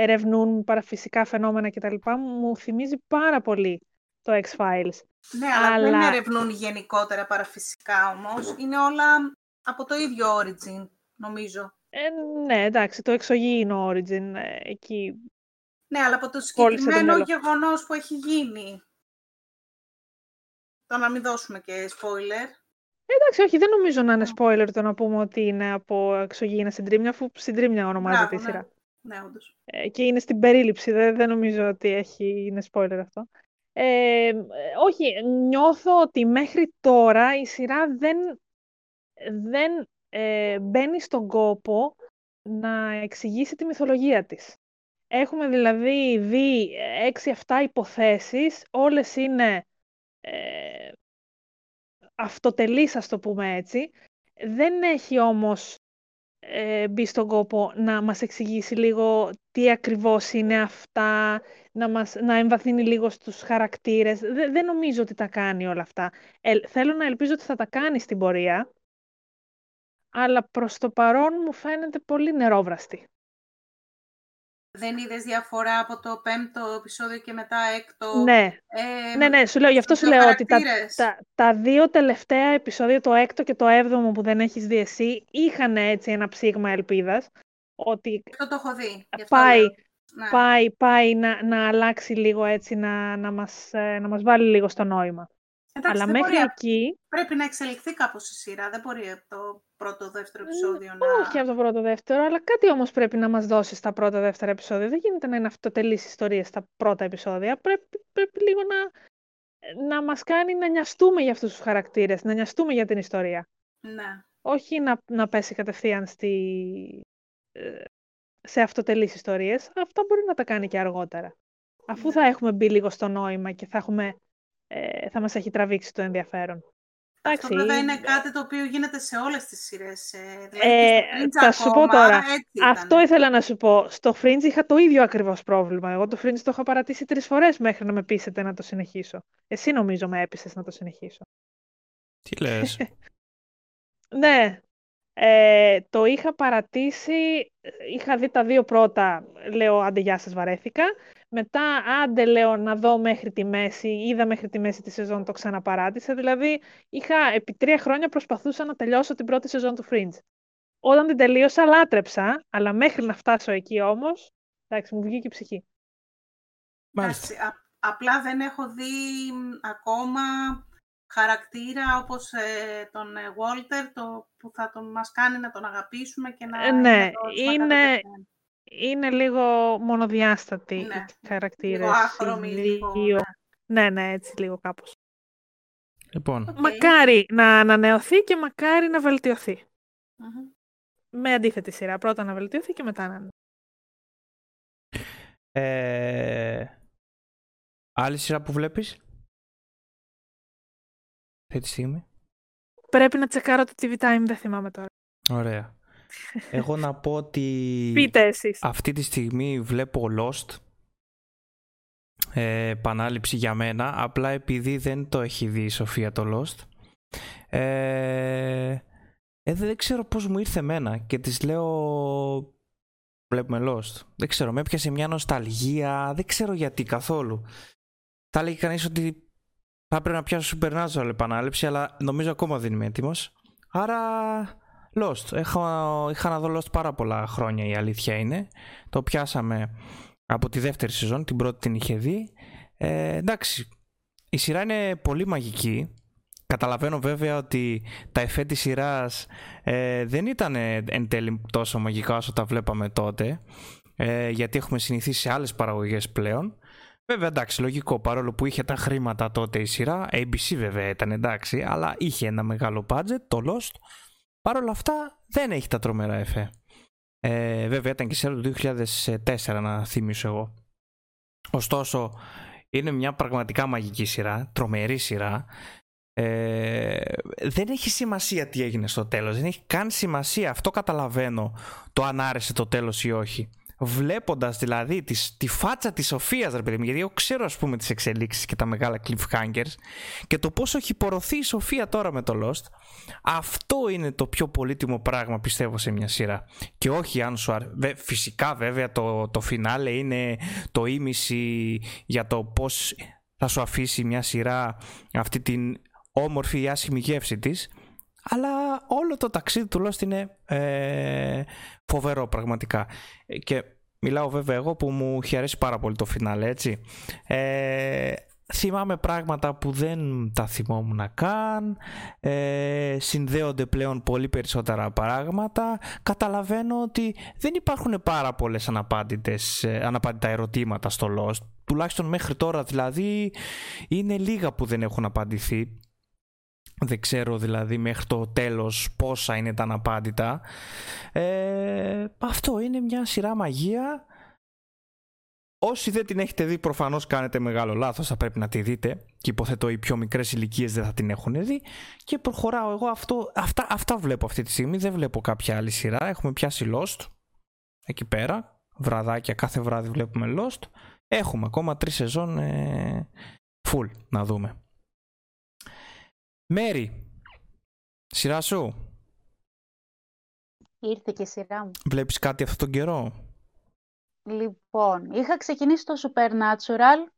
ερευνούν παραφυσικά φαινόμενα κτλ. Μου θυμίζει πάρα πολύ το X-Files. Ναι, αλλά, δεν ερευνούν γενικότερα παραφυσικά όμως. Είναι όλα από το ίδιο origin, νομίζω. Ε, ναι, εντάξει, το εξωγήινο origin ε, εκεί. Ναι, αλλά από το συγκεκριμένο γεγονός που έχει γίνει. Το να μην δώσουμε και spoiler. Εντάξει, όχι, δεν νομίζω να είναι spoiler το να πούμε ότι είναι από εξωγήινα συντρίμια, αφού συντρίμια ονομάζεται η ναι. σειρά. Ναι, όντως. Ε, και είναι στην περίληψη, δεν, δεν νομίζω ότι έχει, είναι spoiler αυτό. Ε, όχι, νιώθω ότι μέχρι τώρα η σειρά δεν, δεν ε, μπαίνει στον κόπο να εξηγήσει τη μυθολογία της. Έχουμε δηλαδή δει 6-7 υποθέσεις, όλες είναι ε, αυτοτελείς, ας το πούμε έτσι. Δεν έχει όμως ε, μπει στον κόπο να μας εξηγήσει λίγο τι ακριβώς είναι αυτά, να, μας, να εμβαθύνει λίγο στους χαρακτήρες. δεν νομίζω ότι τα κάνει όλα αυτά. Ε, θέλω να ελπίζω ότι θα τα κάνει στην πορεία, αλλά προς το παρόν μου φαίνεται πολύ νερόβραστη. Δεν είδες διαφορά από το πέμπτο επεισόδιο και μετά έκτο; Ναι, ε, ναι, ναι, σου λέω, γι' αυτό σου λέω ότι τα, τα, τα, δύο τελευταία επεισόδια, το έκτο και το έβδομο που δεν έχεις δει εσύ, είχαν έτσι ένα ψήγμα ελπίδας. Ότι αυτό το έχω δει. Πάει, ναι. πάει, πάει να, να αλλάξει λίγο έτσι, να, να, μας, ε, να μας βάλει λίγο στο νόημα. Εντάξει, Αλλά μέχρι εκεί... Πρέπει να εξελιχθεί κάπως η σειρά. Δεν μπορεί από το πρώτο, δεύτερο επεισόδιο να... Όχι από το πρώτο, δεύτερο, αλλά κάτι όμως πρέπει να μας δώσει στα πρώτα, δεύτερα επεισόδια. Δεν γίνεται να είναι αυτοτελείς ιστορίες στα πρώτα επεισόδια. Πρέπει, πρέπει λίγο να, να μας κάνει να νοιαστούμε για αυτούς τους χαρακτήρες, να νοιαστούμε για την ιστορία. Ναι. Όχι να, να πέσει κατευθείαν στη, ε, σε αυτοτελείς ιστορίες. Αυτά μπορεί να τα κάνει και αργότερα. Αφού ναι. θα έχουμε μπει λίγο στο νόημα και θα έχουμε ε, θα μας έχει τραβήξει το ενδιαφέρον. Αυτό βέβαια είναι κάτι το οποίο γίνεται σε όλες τις σειρές. Ε, δηλαδή ε, θα σου πω τώρα, αυτό ήθελα να σου πω. Στο Fringe είχα το ίδιο ακριβώς πρόβλημα. Εγώ το Fringe το είχα παρατήσει τρεις φορές μέχρι να με πείσετε να το συνεχίσω. Εσύ νομίζω με έπεισες να το συνεχίσω. Τι λες; (laughs) ναι, ε, το είχα παρατήσει, είχα δει τα δύο πρώτα, λέω άντε γεια σας βαρέθηκα. Μετά άντε λέω να δω μέχρι τη μέση, είδα μέχρι τη μέση τη σεζόν, το ξαναπαράτησα. Δηλαδή είχα επί τρία χρόνια προσπαθούσα να τελειώσω την πρώτη σεζόν του Fringe. Όταν την τελείωσα λάτρεψα, αλλά μέχρι να φτάσω εκεί όμως, εντάξει μου βγήκε η ψυχή. Μάλιστα. απλά δεν έχω δει ακόμα χαρακτήρα όπως ε, τον ε, Walter το, που θα τον, μας κάνει να τον αγαπήσουμε και να... Ε, ναι, είναι, είναι λίγο μονοδιάστατη ναι. οι χαρακτήρες. Λίγο άχρωμη, λίγο... Ναι. ναι, ναι, έτσι λίγο κάπως. Λοιπόν. Μακάρι να ανανεωθεί και μακάρι να βελτιωθει Με αντίθετη σειρά. Πρώτα να βελτιωθεί και μετά να ε... Άλλη σειρά που βλέπεις; αυτή τη στιγμή. Πρέπει να τσεκάρω το TV Time, δεν θυμάμαι τώρα. Ωραία. Εγώ να πω ότι Πείτε εσείς. αυτή τη στιγμή βλέπω Lost. Ε, επανάληψη για μένα, απλά επειδή δεν το έχει δει η Σοφία το Lost. Ε, ε, δεν ξέρω πώς μου ήρθε εμένα και της λέω βλέπουμε Lost. Δεν ξέρω, με έπιασε μια νοσταλγία, δεν ξέρω γιατί καθόλου. Θα λέγει κανείς ότι θα έπρεπε να πιάσω Supernatural επανάληψη, αλλά νομίζω ακόμα δεν είμαι έτοιμος. Άρα, Lost. Έχω, είχα να δω Lost πάρα πολλά χρόνια, η αλήθεια είναι. Το πιάσαμε από τη δεύτερη σεζόν, την πρώτη την είχε δει. Ε, εντάξει, η σειρά είναι πολύ μαγική. Καταλαβαίνω βέβαια ότι τα εφέ της σειράς ε, δεν ήταν εν τέλει τόσο μαγικά όσο τα βλέπαμε τότε ε, γιατί έχουμε συνηθίσει σε άλλες παραγωγές πλέον Βέβαια εντάξει, λογικό παρόλο που είχε τα χρήματα τότε η σειρά, ABC βέβαια ήταν εντάξει, αλλά είχε ένα μεγάλο budget, το Lost. Παρ' όλα αυτά δεν έχει τα τρομερά εφέ. Ε, βέβαια ήταν και σειρά του 2004 να θυμίσω εγώ. Ωστόσο είναι μια πραγματικά μαγική σειρά, τρομερή σειρά. Ε, δεν έχει σημασία τι έγινε στο τέλος, δεν έχει καν σημασία, αυτό καταλαβαίνω το αν άρεσε το τέλος ή όχι. Βλέποντας δηλαδή τη, τη φάτσα της Σοφίας ρε παιδί μου, γιατί εγώ ξέρω ας πούμε τις εξελίξεις και τα μεγάλα cliffhangers και το πόσο έχει πορωθεί η Σοφία τώρα με το Lost αυτό είναι το πιο πολύτιμο πράγμα πιστεύω σε μια σειρά. Και όχι αν σου αρέσει φυσικά βέβαια το, το φινάλε είναι το ίμιση για το πώς θα σου αφήσει μια σειρά αυτή την όμορφη ή άσχημη γεύση της αλλά όλο το ταξίδι του Lost είναι ε, φοβερό πραγματικά. Και μιλάω βέβαια εγώ που μου έχει αρέσει πάρα πολύ το φινάλε, έτσι. Ε, θυμάμαι πράγματα που δεν τα θυμόμουν καν, ε, συνδέονται πλέον πολύ περισσότερα πράγματα, καταλαβαίνω ότι δεν υπάρχουν πάρα πολλές αναπάντητες, ε, αναπάντητα ερωτήματα στο Lost, τουλάχιστον μέχρι τώρα δηλαδή είναι λίγα που δεν έχουν απαντηθεί δεν ξέρω δηλαδή μέχρι το τέλος πόσα είναι τα αναπάντητα. Ε, αυτό είναι μια σειρά μαγεία. Όσοι δεν την έχετε δει προφανώς κάνετε μεγάλο λάθος, θα πρέπει να τη δείτε και υποθέτω οι πιο μικρές ηλικίες δεν θα την έχουν δει και προχωράω εγώ αυτό, αυτά, αυτά βλέπω αυτή τη στιγμή, δεν βλέπω κάποια άλλη σειρά, έχουμε πιάσει Lost εκεί πέρα, βραδάκια κάθε βράδυ βλέπουμε Lost, έχουμε ακόμα τρεις σεζόν ε, full να δούμε. Μέρι, σειρά σου. Ήρθε και η σειρά μου. Βλέπεις κάτι αυτόν τον καιρό; Λοιπόν, είχα ξεκινήσει το Supernatural,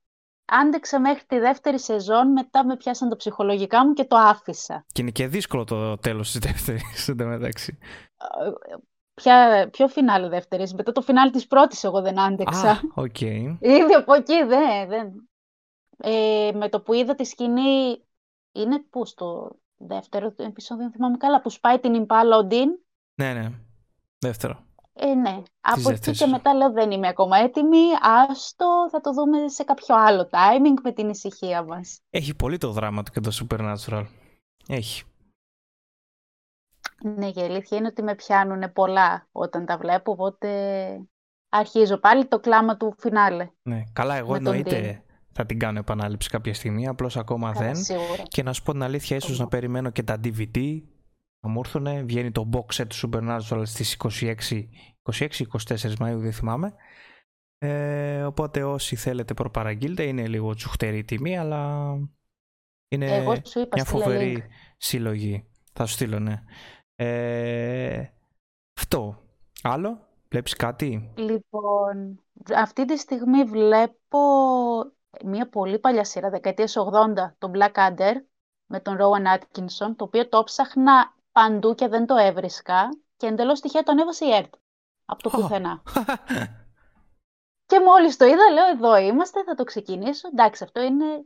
άντεξα μέχρι τη δεύτερη σεζόν, μετά με πιάσαν το ψυχολογικά μου και το άφησα. Και είναι και δύσκολο το τέλος της δεύτερης, μεταξύ. Ποια, ποιο φινάλε δεύτερης, μετά το φινάλε της πρώτης εγώ δεν άντεξα. Α, ok. Okay. Ήδη από εκεί, δεν. δεν. Ε, με το που είδα τη σκηνή είναι που στο δεύτερο επεισόδιο, δεν θυμάμαι καλά, που σπάει την Impala ο Dean. Ναι, ναι. Δεύτερο. Ε, ναι. Από εκεί και μετά λέω δεν είμαι ακόμα έτοιμη. Άστο, θα το δούμε σε κάποιο άλλο timing με την ησυχία μας. Έχει πολύ το δράμα του και το Supernatural. Έχει. Ναι, και η αλήθεια είναι ότι με πιάνουν πολλά όταν τα βλέπω, οπότε αρχίζω πάλι το κλάμα του φινάλε. Ναι, καλά, εγώ εννοείται θα την κάνω επανάληψη κάποια στιγμή, απλώς ακόμα δεν. Και να σου πω την αλήθεια, ίσως να περιμένω και τα DVD να μου έρθουν. Βγαίνει το box set του Supernatural στις 26, 26-24 Μαΐου, δεν θυμάμαι. Ε, οπότε όσοι θέλετε προπαραγγείλτε, είναι λίγο τσουχτερή η τιμή, αλλά είναι Εγώ σου είπα, μια φοβερή συλλογή. Θα σου στείλω, ναι. Ε, αυτό. Άλλο, βλέπεις κάτι; Λοιπόν, αυτή τη στιγμή βλέπω μια πολύ παλιά σειρά, δεκαετίες 80, το Adder, με τον Rowan Atkinson, το οποίο το ψάχνα παντού και δεν το έβρισκα και εντελώς τυχαία το ανέβασε η ΕΡΤ από το πουθενά. (laughs) και μόλις το είδα, λέω εδώ είμαστε, θα το ξεκινήσω. Εντάξει, αυτό είναι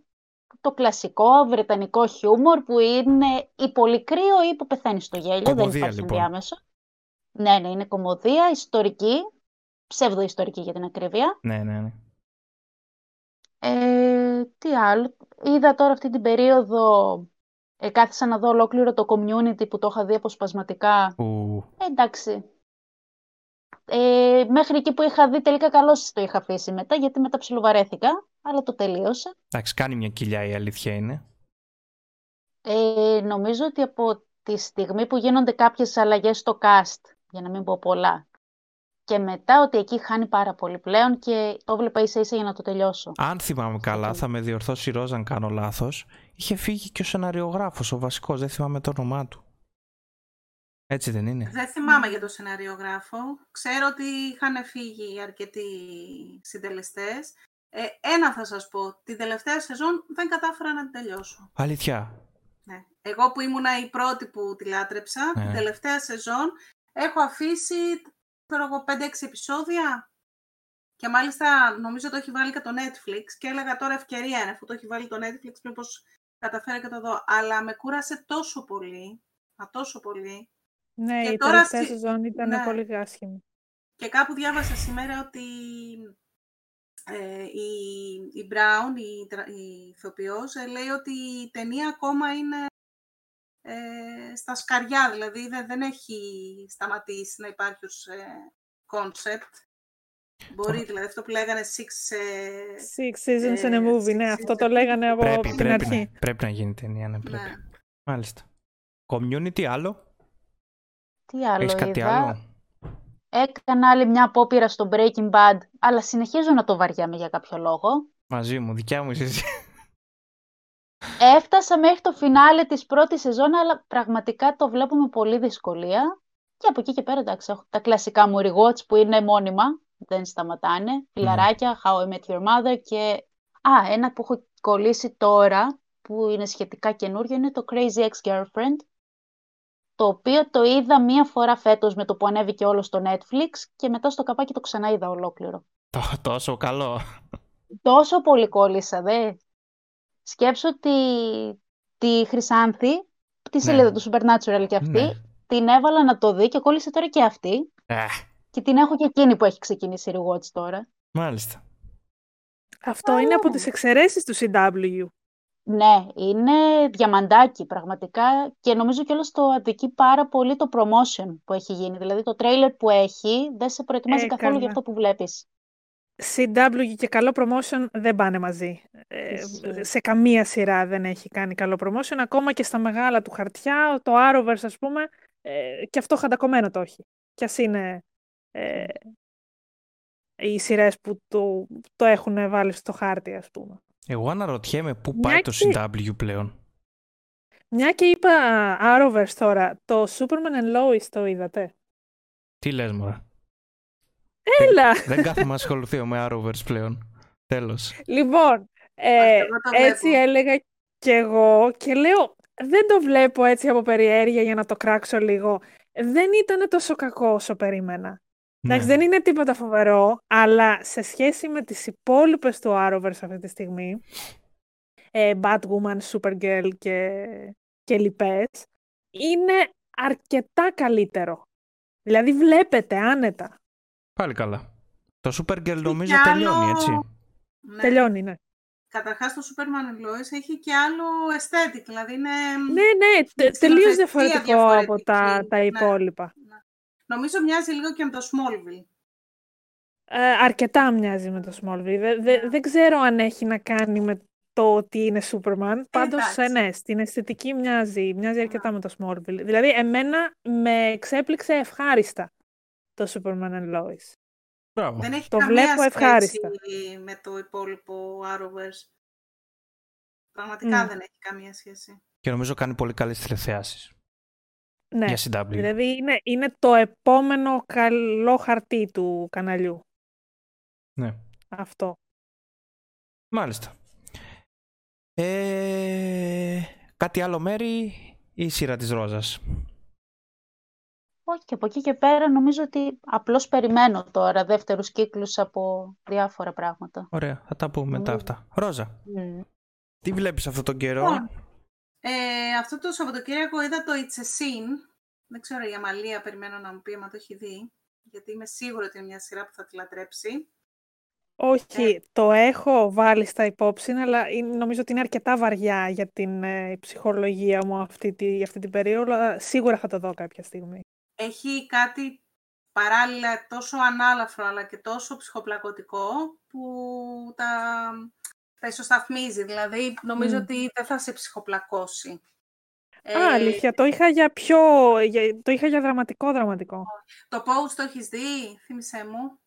το κλασικό βρετανικό χιούμορ που είναι ή πολύ κρύο ή που πεθαίνει στο γέλιο, δεν υπάρχει λοιπόν. ενδιάμεσο. Ναι, ναι, είναι κομμωδία, ιστορική, ψευδοϊστορική για την ακρίβεια. Ναι, ναι, ναι. Ε, τι άλλο. Είδα τώρα αυτή την περίοδο, ε, κάθισα να δω ολόκληρο το community που το είχα δει αποσπασματικά. Ε, εντάξει. Ε, μέχρι εκεί που είχα δει τελικά καλώς το είχα αφήσει μετά, γιατί μετά ψιλοβαρέθηκα, αλλά το τελείωσα. Εντάξει, κάνει μια κοιλιά η αλήθεια είναι. Ε, νομίζω ότι από τη στιγμή που γίνονται κάποιες αλλαγές στο cast, για να μην πω πολλά, και μετά ότι εκεί χάνει πάρα πολύ πλέον και το βλέπα ίσα ίσα για να το τελειώσω. Αν θυμάμαι καλά, θα με διορθώσει η Ρόζα αν κάνω λάθος. Είχε φύγει και ο σεναριογράφος, ο βασικός, δεν θυμάμαι το όνομά του. Έτσι δεν είναι; Δεν θυμάμαι για τον σεναριογράφο. Ξέρω ότι είχαν φύγει αρκετοί συντελεστές. Ε, ένα θα σας πω, την τελευταία σεζόν δεν κατάφερα να την τελειώσω. Αλήθεια; Ναι. Εγώ που ήμουνα η πρώτη που τη λάτρεψα, την ναι. τελευταία σεζόν έχω αφήσει ξέρω εγώ, 5-6 επεισόδια. Και μάλιστα νομίζω το έχει βάλει και το Netflix και έλεγα τώρα ευκαιρία είναι αφού το έχει βάλει το Netflix μήπως καταφέρει και το δω. Αλλά με κούρασε τόσο πολύ, μα τόσο πολύ. Ναι, και η τώρα τελευταία σεζόν ήταν ναι. πολύ άσχημη. Και κάπου διάβασα σήμερα ότι ε, η, η Brown, η, η ηθοποιός, ε, λέει ότι η ταινία ακόμα είναι ε, στα σκαριά, δηλαδή δεν, δεν έχει σταματήσει να υπάρχει ως concept. Μπορεί, δηλαδή αυτό που λέγανε six... Ε, six seasons and a ε, movie, ναι, αυτό το λέγανε από πρέπει, την πρέπει αρχή. Να, πρέπει να γίνει ταινία, ναι, πρέπει. Ναι. Μάλιστα. Community άλλο; Τι άλλο Έχεις κάτι είδα; άλλο; Έκανα άλλη μια απόπειρα στο Breaking Bad, αλλά συνεχίζω να το βαριάμαι για κάποιο λόγο. Μαζί μου, δικιά μου εσύ. Έφτασα μέχρι το φινάλε της πρώτης σεζόν, αλλά πραγματικά το βλέπω με πολύ δυσκολία. Και από εκεί και πέρα, εντάξει, έχω τα κλασικά μου rewatch που είναι μόνιμα, δεν σταματάνε. Φιλαράκια, How I Met Your Mother και... Α, ένα που έχω κολλήσει τώρα, που είναι σχετικά καινούριο, είναι το Crazy Ex-Girlfriend, το οποίο το είδα μία φορά φέτος με το που ανέβηκε όλο στο Netflix και μετά στο καπάκι το ξαναείδα ολόκληρο. Τόσο καλό. Τόσο πολύ κόλλησα, δε. Σκέψω τη, τη Χρυσάνθη, τη Ναι. σελίδα του Supernatural και αυτή, Ναι. την έβαλα να το δει και κόλλησε τώρα και αυτή. Ε, Και την έχω και εκείνη που έχει ξεκινήσει rewatch τώρα. μάλιστα. Αυτό είναι από τις εξαιρέσεις του CW. Ναι, είναι διαμαντάκι πραγματικά και νομίζω κιόλας το αδικεί πάρα πολύ το promotion που έχει γίνει. Δηλαδή το τρέιλερ που έχει δεν σε προετοιμάζει Ε, καθόλου για καλά. αυτό που βλέπεις. CW και καλό promotion δεν πάνε μαζί. Ε, Ισχύει. σε καμία σειρά δεν έχει κάνει καλό promotion. Ακόμα και στα μεγάλα του χαρτιά, το Arrowverse ας πούμε, ε, και αυτό χαντακωμένο το έχει. Κι ας είναι ε, οι σειρές που το, το έχουν βάλει στο χάρτη ας πούμε. Εγώ αναρωτιέμαι πού Μια πάει το και- CW πλέον. Μια και είπα Arrowverse τώρα, το Superman and Lois το είδατε; Τι λες μωρέ; Έλα! Δεν κάθομαι να ασχοληθώ με Arrowverse πλέον. Τέλος. Λοιπόν, ε, Εγώ το έτσι βλέπω. έλεγα κι εγώ και λέω δεν το βλέπω έτσι από περιέργεια για να το κράξω λίγο. Δεν ήταν τόσο κακό όσο περίμενα. Εντάξει, Ναι. δεν είναι τίποτα φοβερό, αλλά σε σχέση με τις υπόλοιπες του Arrowverse αυτή τη στιγμή, ε, Batwoman, Supergirl και, και λοιπές, είναι αρκετά καλύτερο. Δηλαδή βλέπετε άνετα. Πάλι καλά. Το Supergirl νομίζω κι άλλο- τελειώνει, έτσι. Ναι. Τελειώνει, ναι. Καταρχάς το Superman and Lois έχει και άλλο aesthetic, δηλαδή είναι... Ναι, ναι, τε- Στην τελείως ουσιαστική διαφορετικό από τα, διαφορετική, τα ναι. υπόλοιπα. Νομίζω μοιάζει λίγο και με το Smallville. Ε, αρκετά μοιάζει με το Smallville. Δε- δε- δεν ξέρω αν έχει να κάνει με το ότι είναι Superman. Πάντως, ε, εντάξει. ναι, στην αισθητική μοιάζει, μοιάζει αρκετά με το Smallville. Δηλαδή, εμένα με εξέπληξε ευχάριστα το Superman and Lois. Μπράβο. Δεν έχει Το καμία βλέπω σχέση ευχάριστα. με το υπόλοιπο Arrowverse. Πραγματικά Μμ. δεν έχει καμία σχέση. Και νομίζω κάνει πολύ καλές τηλεθεάσεις Ναι, για CW. δηλαδή είναι, είναι το επόμενο καλό χαρτί του καναλιού. Ναι. Αυτό. Μάλιστα. Ε, κάτι άλλο μέρη ή η σειρά της Ρόζας; Όχι, και από εκεί και πέρα νομίζω ότι απλώς περιμένω τώρα δεύτερους κύκλους από διάφορα πράγματα. Ωραία, θα τα πούμε μετά Νομίζω. αυτά. Ρόζα, τι βλέπεις αυτόν τον καιρό; Λοιπόν, Ε, αυτό το Σαββατοκύριακο είδα το It's a Scene. Δεν ξέρω η Αμαλία, περιμένω να μου πει αν το έχει δει. Γιατί είμαι σίγουρη ότι είναι μια σειρά που θα τη λατρέψει. Όχι, το έχω βάλει στα υπόψη, αλλά είναι- νομίζω ότι είναι αρκετά βαριά για την ε, ψυχολογία μου αυτή, τη, για αυτή την περίοδο. αλλά Σίγουρα θα το δω κάποια στιγμή. Έχει κάτι παράλληλα τόσο ανάλαφρο αλλά και τόσο ψυχοπλακωτικό που τα, τα ισοσταθμίζει. Δηλαδή νομίζω Μμ. ότι δεν θα σε ψυχοπλακώσει. Α, αλήθεια, το είχα για πιο... για- το είχα για δραματικό δραματικό. Το post το έχεις δει, θύμισέ μου;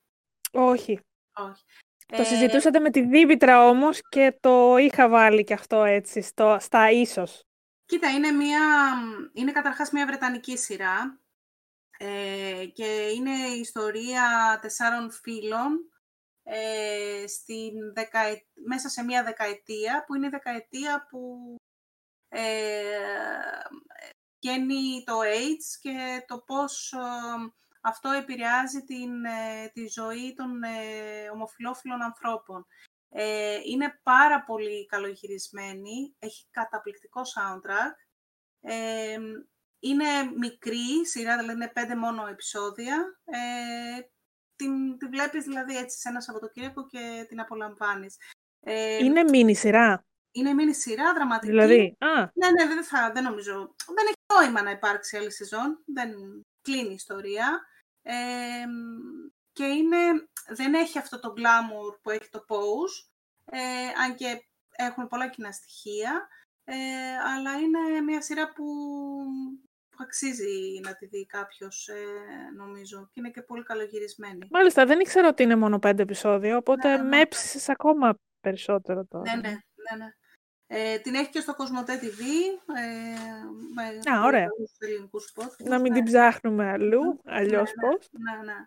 Όχι. Όχι. Το Ε, συζητούσατε με τη Δήμητρα όμως και το είχα βάλει και αυτό έτσι, στο, στα ίσως. Κοίτα, είναι, μια, είναι καταρχάς μια βρετανική σειρά ε, και είναι η ιστορία τεσσάρων φίλων ε, στην δεκαε- μέσα σε μια δεκαετία που είναι η δεκαετία που ε, βγαίνει το AIDS και το πώς ε, αυτό επηρεάζει την, ε, τη ζωή των ε, ομοφυλόφιλων ανθρώπων. Ε, είναι πάρα πολύ καλογυρισμένη, έχει καταπληκτικό soundtrack. Ε, είναι μικρή σειρά, δηλαδή είναι πέντε μόνο επεισόδια. Ε, την, τη βλέπεις δηλαδή έτσι σε ένα Σαββατοκύριακο και την απολαμβάνεις. Ε, Είναι μίνι σειρά, είναι μήνυ σειρά, δραματική. δηλαδή. Α, Ναι, ναι, δεν, θα, δεν νομίζω. Δεν έχει νόημα να υπάρξει άλλη σεζόν. Δεν κλείνει η ιστορία. Ε, και είναι, δεν έχει αυτό το glamour που έχει το Pose, ε, αν και έχουν πολλά κοινά στοιχεία, ε, αλλά είναι μια σειρά που που αξίζει να τη δει κάποιος, ε, νομίζω. Και είναι και πολύ καλογυρισμένη. Μάλιστα, δεν ήξερα ότι είναι μόνο πέντε επεισόδια, οπότε Ναι, με ναι. έψησες ακόμα περισσότερο τώρα. Ναι, ναι, ναι, ναι. Ε, την έχει και στο Κοσμοτέ TV. Ε, με Α, ωραία. πολλούς ελληνικούς podcast. Να μην ναι. την ψάχνουμε αλλού, αλλιώς ναι. πώς. Ναι, ναι.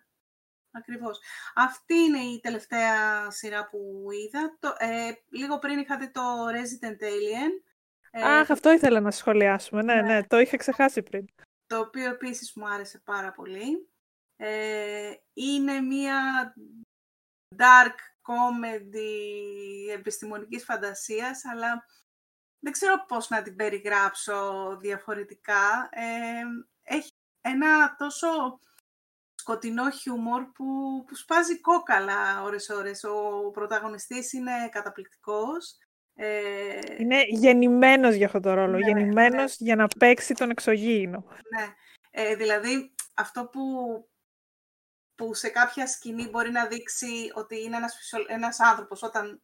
Ακριβώς. Αυτή είναι η τελευταία σειρά που είδα. Το, ε, λίγο πριν είχα δει το Resident Alien. Ε, Αχ, αυτό ήθελα να σχολιάσουμε. Ναι, Ναι. ναι, το είχα ξεχάσει πριν. το οποίο επίσης μου άρεσε πάρα πολύ. Ε, είναι μία dark comedy επιστημονικής φαντασίας, αλλά δεν ξέρω πώς να την περιγράψω διαφορετικά. Ε, έχει ένα τόσο σκοτεινό χιούμορ που, που σπάζει κόκαλα ώρες-ώρες. Ο πρωταγωνιστής είναι καταπληκτικός. Ε, Είναι γεννημένος για αυτό το ρόλο. Ναι, γεννημένος για να παίξει τον εξωγήινο. Ναι. Ε, δηλαδή, αυτό που, που σε κάποια σκηνή μπορεί να δείξει ότι είναι ένας, φυσιο- ένας άνθρωπος όταν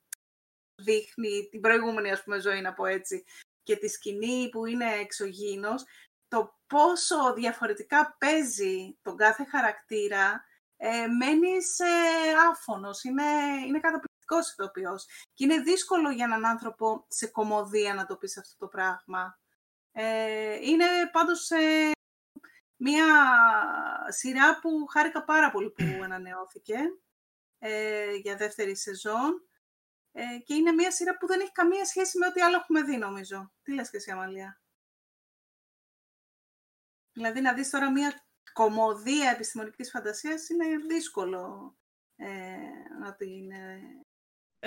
δείχνει την προηγούμενη ας πούμε, ζωή, να πω έτσι, και τη σκηνή που είναι εξωγήινος, το πόσο διαφορετικά παίζει τον κάθε χαρακτήρα, ε, μένεις ε, άφωνος. Είναι, είναι καταπληκτικός ηθοποιός. Και είναι δύσκολο για έναν άνθρωπο σε κομμωδία να το πεις αυτό το πράγμα. Ε, είναι πάντως ε, μία σειρά που χάρηκα πάρα πολύ που ανανεώθηκε ε, για δεύτερη σεζόν ε, και είναι μία σειρά που δεν έχει καμία σχέση με ό,τι άλλο έχουμε δει νομίζω. Τι λες και εσύ Αμαλία; Δηλαδή να δεις τώρα μία κομμωδία επιστημονικής φαντασίας είναι δύσκολο ε, να την... ε,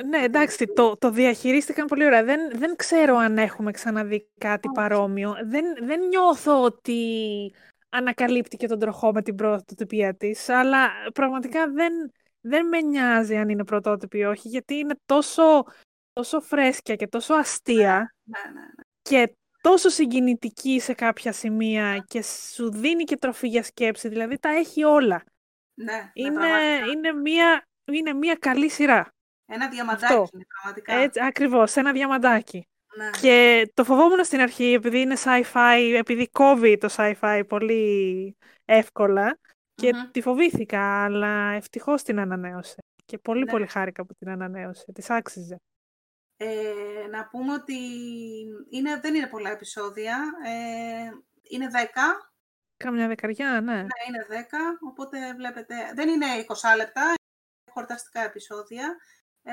Ναι, εντάξει, το, το διαχειρίστηκαν πολύ ωραία. Δεν, δεν ξέρω αν έχουμε ξαναδεί κάτι Όχι. παρόμοιο. Δεν, δεν νιώθω ότι ανακαλύπτει και τον τροχό με την πρωτοτυπία της, αλλά πραγματικά δεν, δεν με νοιάζει αν είναι πρωτότυπη ή όχι, γιατί είναι τόσο, τόσο φρέσκια και τόσο αστεία Ναι, ναι, ναι. και τόσο συγκινητική σε κάποια σημεία και σου δίνει και τροφή για σκέψη, δηλαδή τα έχει όλα. ναι, ναι, Είναι, πραγματικά. είναι, μια, είναι μια καλή σειρά. Ένα διαμαντάκι αυτό. είναι πραγματικά. Έτσι, ακριβώς, ένα διαμαντάκι. Ναι. Και το φοβόμουν στην αρχή, επειδή είναι sci-fi, επειδή κόβει το sci-fi πολύ εύκολα και Μμμ. τη φοβήθηκα, αλλά ευτυχώς την ανανέωσε. Και πολύ Ναι. πολύ χάρηκα που την ανανέωσε. Της άξιζε. Ε, να πούμε ότι είναι, δεν είναι πολλά επεισόδια. Ε, είναι 10. Κάμια δεκαριά, ναι. Ναι, είναι 10. Οπότε βλέπετε. Δεν είναι 20 λεπτά. Είναι χορταστικά επεισόδια. Ε,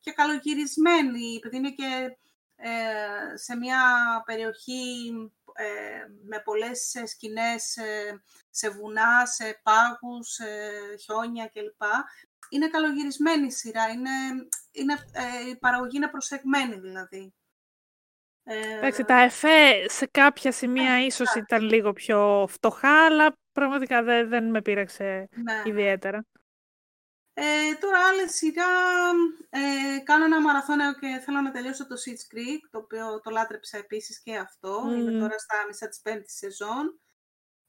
και καλογυρισμένη, επειδή είναι και ε, σε μια περιοχή ε, με πολλές ε, σκηνές ε, σε βουνά, σε πάγους, σε χιόνια κλπ. Είναι καλογυρισμένη η σειρά, είναι, είναι, ε, η παραγωγή είναι προσεγμένη δηλαδή. Ε, Εντάξει, τα εφέ σε κάποια σημεία ίσως ήταν λίγο πιο φτωχά, αλλά πραγματικά δεν, δεν με πείραξε ναι. ιδιαίτερα. Ε, τώρα άλλη σειρά, ε, κάνω ένα μαραθώνιο και θέλω να τελειώσω το Sitch Creek, το οποίο το λάτρεψα επίσης και αυτό. Μμμ. Είμαι τώρα στα μισά της πέμπτης σεζόν.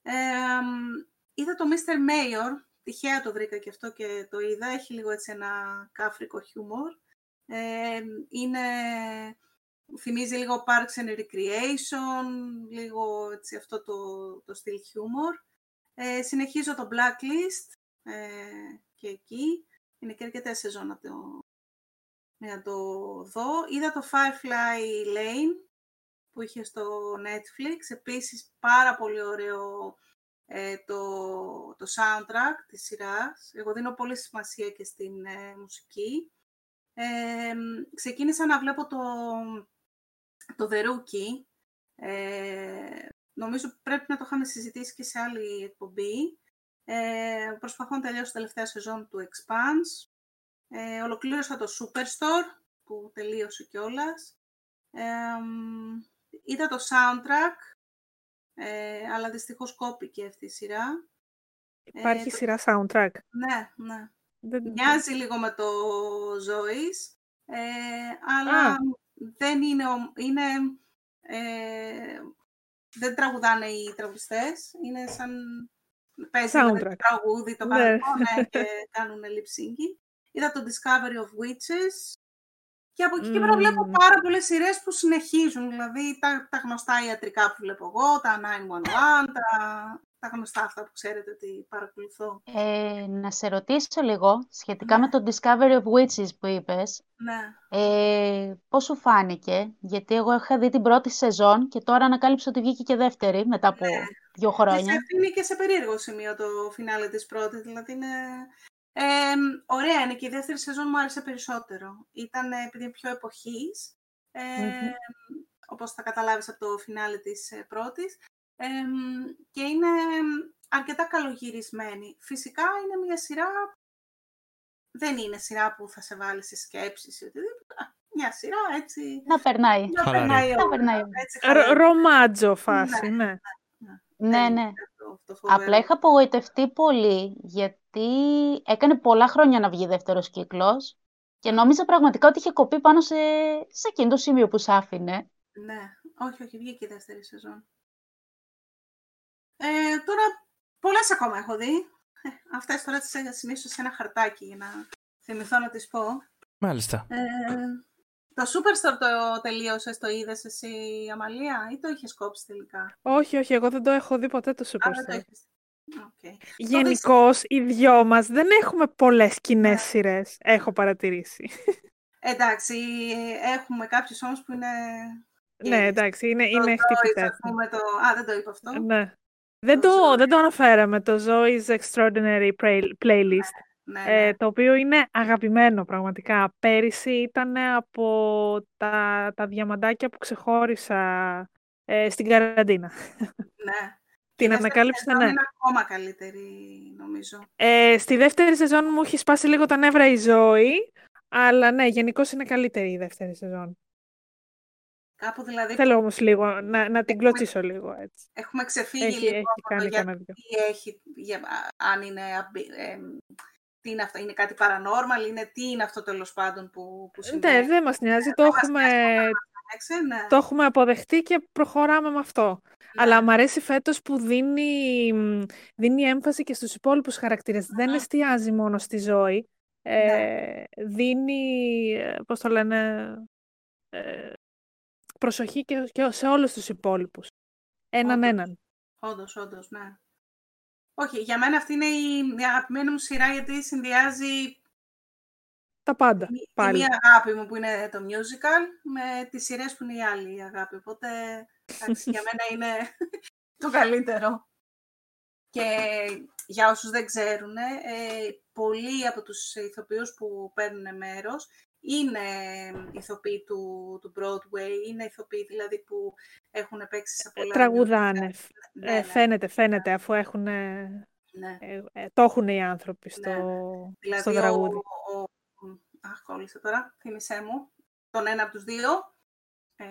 Ε, μ, είδα το Mr. Mayor, τυχαία το βρήκα και αυτό και το είδα. Έχει λίγο έτσι ένα κάφρικο χιούμορ. Ε, είναι, θυμίζει λίγο Parks and Recreation, λίγο έτσι αυτό το, το στυλ χιούμορ. Ε, συνεχίζω το Blacklist ε, και εκεί. Είναι και αρκετά σεζόν να το, να το δω. Είδα το Firefly Lane που είχε στο Netflix. Επίσης πάρα πολύ ωραίο ε, το, το soundtrack της σειράς. Εγώ δίνω πολύ σημασία και στην ε, μουσική. Ε, ξεκίνησα να βλέπω το, το The Rookie. Ε, νομίζω πρέπει να το είχαμε συζητήσει και σε άλλη εκπομπή. Ε, προσπαθώ να τελειώσω την τελευταία σεζόν του Expanse. Ε, ολοκλήρωσα το Superstore, που τελείωσε κιόλας. Ε, είδα το soundtrack, ε, αλλά δυστυχώς κόπηκε αυτή η σειρά. Υπάρχει το- σειρά soundtrack. Ναι, ναι. Δεν... Μοιάζει λίγο με το Zoe's, ε, αλλά Α. δεν είναι, ο- είναι ε, δεν τραγουδάνε οι τραγουδιστές, είναι σαν παίζει με το Soundtrack. τραγούδι το Ναι. κανονικό, ναι, (laughs) και κάνουν lip syncing. Είδα το Discovery of Witches, Και από εκεί και πέρα βλέπω πάρα πολλές σειρές που συνεχίζουν. Δηλαδή τα, τα γνωστά ιατρικά που βλέπω εγώ, τα 911, τα, τα γνωστά αυτά που ξέρετε ότι παρακολουθώ. Ε, να σε ρωτήσω λίγο σχετικά με το Discovery of Witches που είπες. Ναι. Ε, πώς σου φάνηκε, γιατί εγώ είχα δει την πρώτη σεζόν και τώρα ανακάλυψα ότι βγήκε και δεύτερη μετά από Ναι. Δύο χρόνια. Και είναι και σε περίεργο σημείο το φινάλε της πρώτης, δηλαδή είναι... Ε, ωραία είναι και η δεύτερη σεζόν μου άρεσε περισσότερο. Ήταν ε, επειδή είναι πιο εποχής, ε, Μμμ. όπως θα καταλάβεις από το φινάλε της ε, πρώτης, ε, και είναι αρκετά καλογυρισμένη. Φυσικά είναι μια σειρά, δεν είναι σειρά που θα σε βάλει σε σκέψεις ή οτιδήποτε. Α, Μια σειρά έτσι, Να περνάει. να Χαλαρή. περνάει Να ώρα, περνάει. έτσι, Ρο- χαλαρή. ρομάτζο φάση, ναι. Ναι, Δεν ναι. είναι αυτό- αυτό φοβερό. Απλά είχα απογοητευτεί πολύ, γιατί έκανε πολλά χρόνια να βγει δεύτερος κύκλος και νόμιζα πραγματικά ότι είχε κοπεί πάνω σε, σε εκείνο το σημείο που σ' άφηνε. Ναι, όχι, όχι, βγήκε η δεύτερη σεζόν. Ε, τώρα, πολλές ακόμα έχω δει. Ε, αυτές τώρα τις είχα σημειώσει σε ένα χαρτάκι για να θυμηθώ να τις πω. Μάλιστα. Ε, το Superstore το τελείωσες, το είδες εσύ, Αμαλία, ή το είχες κόψει τελικά; Όχι, όχι, εγώ δεν το έχω δει ποτέ το Α, δεν το Superstar. έχεις. Οκ. Γενικώς, οι δυο μας δεν έχουμε πολλές κοινέ Ναι. σειρές, έχω παρατηρήσει. Εντάξει, έχουμε κάποιους όμως που είναι... ναι, gay. εντάξει, είναι, Το είναι Zoe's, χτύπητε. ας πούμε, το... Α, δεν το είπα αυτό. Ναι. Δεν Το το, Zoe. δεν το αναφέραμε, το Zoe's Extraordinary Play- Playlist, Ναι, ε, ναι. το οποίο είναι αγαπημένο πραγματικά. Πέρυσι ήταν από τα, τα διαμαντάκια που ξεχώρισα ε, στην καραντίνα. ναι. (laughs) Την Η δεύτερη ανακάλυψα, σεζόν ναι. Είναι ακόμα καλύτερη, νομίζω. Ε, στη δεύτερη σεζόν μου έχει σπάσει λίγο τα νεύρα η ζωή, αλλά ναι, γενικώς είναι καλύτερη η δεύτερη σεζόν. Κάπου δηλαδή Θέλω όμως λίγο να, να την κλωτσίσω λίγο έτσι. έχουμε ξεφύγει Έχει, λίγο έχει από το κάνει γιατί κανένα δυο. έχει, για, αν είναι, αμπι- εμ, τι είναι αυτό, είναι κάτι paranormal, είναι τι είναι αυτό τέλος πάντων που, που Ναι, συμβαίνει. δεν μας νοιάζει, το Δεν μας έχουμε, Έξε, ναι. το έχουμε αποδεχτεί και προχωράμε με αυτό. Ναι. Αλλά μου αρέσει φέτος που δίνει, μ, δίνει έμφαση και στους υπόλοιπους χαρακτήρες. Δεν εστιάζει μόνο στη ζωή. Ε, Ναι. Δίνει, ε, πώς το λένε, ε, προσοχή και, και σε όλους τους υπόλοιπους. Έναν Όντως. έναν. Όντως, όντως, ναι. Όχι, για μένα αυτή είναι η, η αγαπημένη μου σειρά γιατί συνδυάζει Τα πάντα, τη, τη πάλι. μία αγάπη μου που είναι το musical με τις σειρές που είναι η άλλη αγάπη. Οπότε, εντάξει, για μένα είναι (laughs) το καλύτερο. Και για όσους δεν ξέρουν, ε, πολλοί από τους ηθοποιούς που παίρνουν μέρος είναι ηθοποιοί του, του Broadway, είναι ηθοποιοί δηλαδή που έχουν παίξει σε πολλά Τραγουδάνε. musical. Ναι, Ε, ναι, φαίνεται, φαίνεται, αφού έχουν, ε, ναι. ε, ε, το έχουν οι άνθρωποι στο, Ναι, στο Δηλαδή, τραγούδι. ο, ο, αχ, κόλλησε τώρα, θύμισέ μου, τον ένα από τους δύο, ε,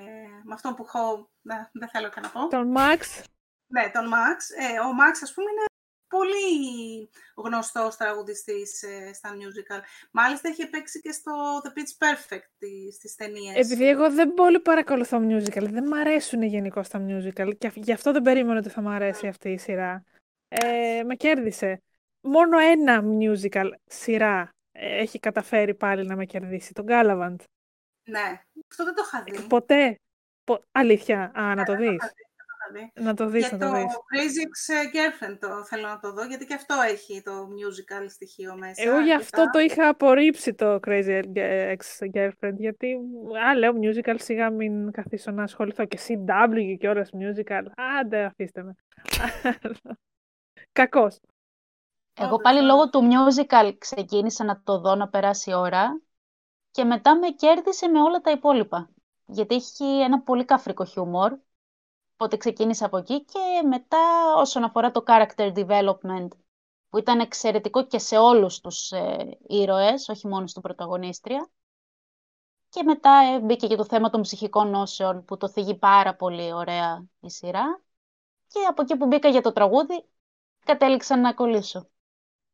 με αυτόν που έχω, ναι, δεν θέλω καν να πω. Τον Μαξ, Ναι, τον Μαξ. Ε, ο Μαξ, ας πούμε, είναι πολύ γνωστός τραγουδιστής ε, στα musical. Μάλιστα, έχει παίξει και στο The Pitch Perfect τις, στις ταινίες. επειδή εγώ δεν πολύ παρακολουθώ musical, δεν μ' αρέσουν γενικώ τα musical και γι' αυτό δεν περίμενα ότι θα μ' αρέσει αυτή η σειρά. Ε, με κέρδισε. Μόνο ένα musical σειρά ε, έχει καταφέρει πάλι να με κερδίσει, τον Galavant. Ναι, αυτό δεν το είχα δει. Ποτέ. Πο... Αλήθεια. Α, να το Δεν το δεις. Είχα δει, δεν το είχα δει. Να το δεις, Για να το το δεις. Crazy Ex-Girlfriend το θέλω να το δω, γιατί και αυτό έχει το musical στοιχείο μέσα. Εγώ γι' αυτό αρκετά. το είχα απορρίψει το Crazy Ex-Girlfriend, γιατί, α, λέω musical, σιγά μην καθίσω να ασχοληθώ. Και CW και όλες musical. Άντε, αφήστε με. Κακός. Εγώ Όντως, πάλι όντως. λόγω του musical ξεκίνησα να το δω να περάσει η ώρα και μετά με κέρδισε με όλα τα υπόλοιπα. Γιατί έχει ένα πολύ καφρικό χιούμορ. Οπότε ξεκίνησα από εκεί και μετά όσον αφορά το character development που ήταν εξαιρετικό και σε όλους τους ε, ήρωες, όχι μόνο στην πρωταγωνίστρια. Και μετά ε, μπήκε και το θέμα των ψυχικών νόσεων που το θίγει πάρα πολύ ωραία η σειρά. Και από εκεί που μπήκα για το τραγούδι κατέληξα να κολλήσω.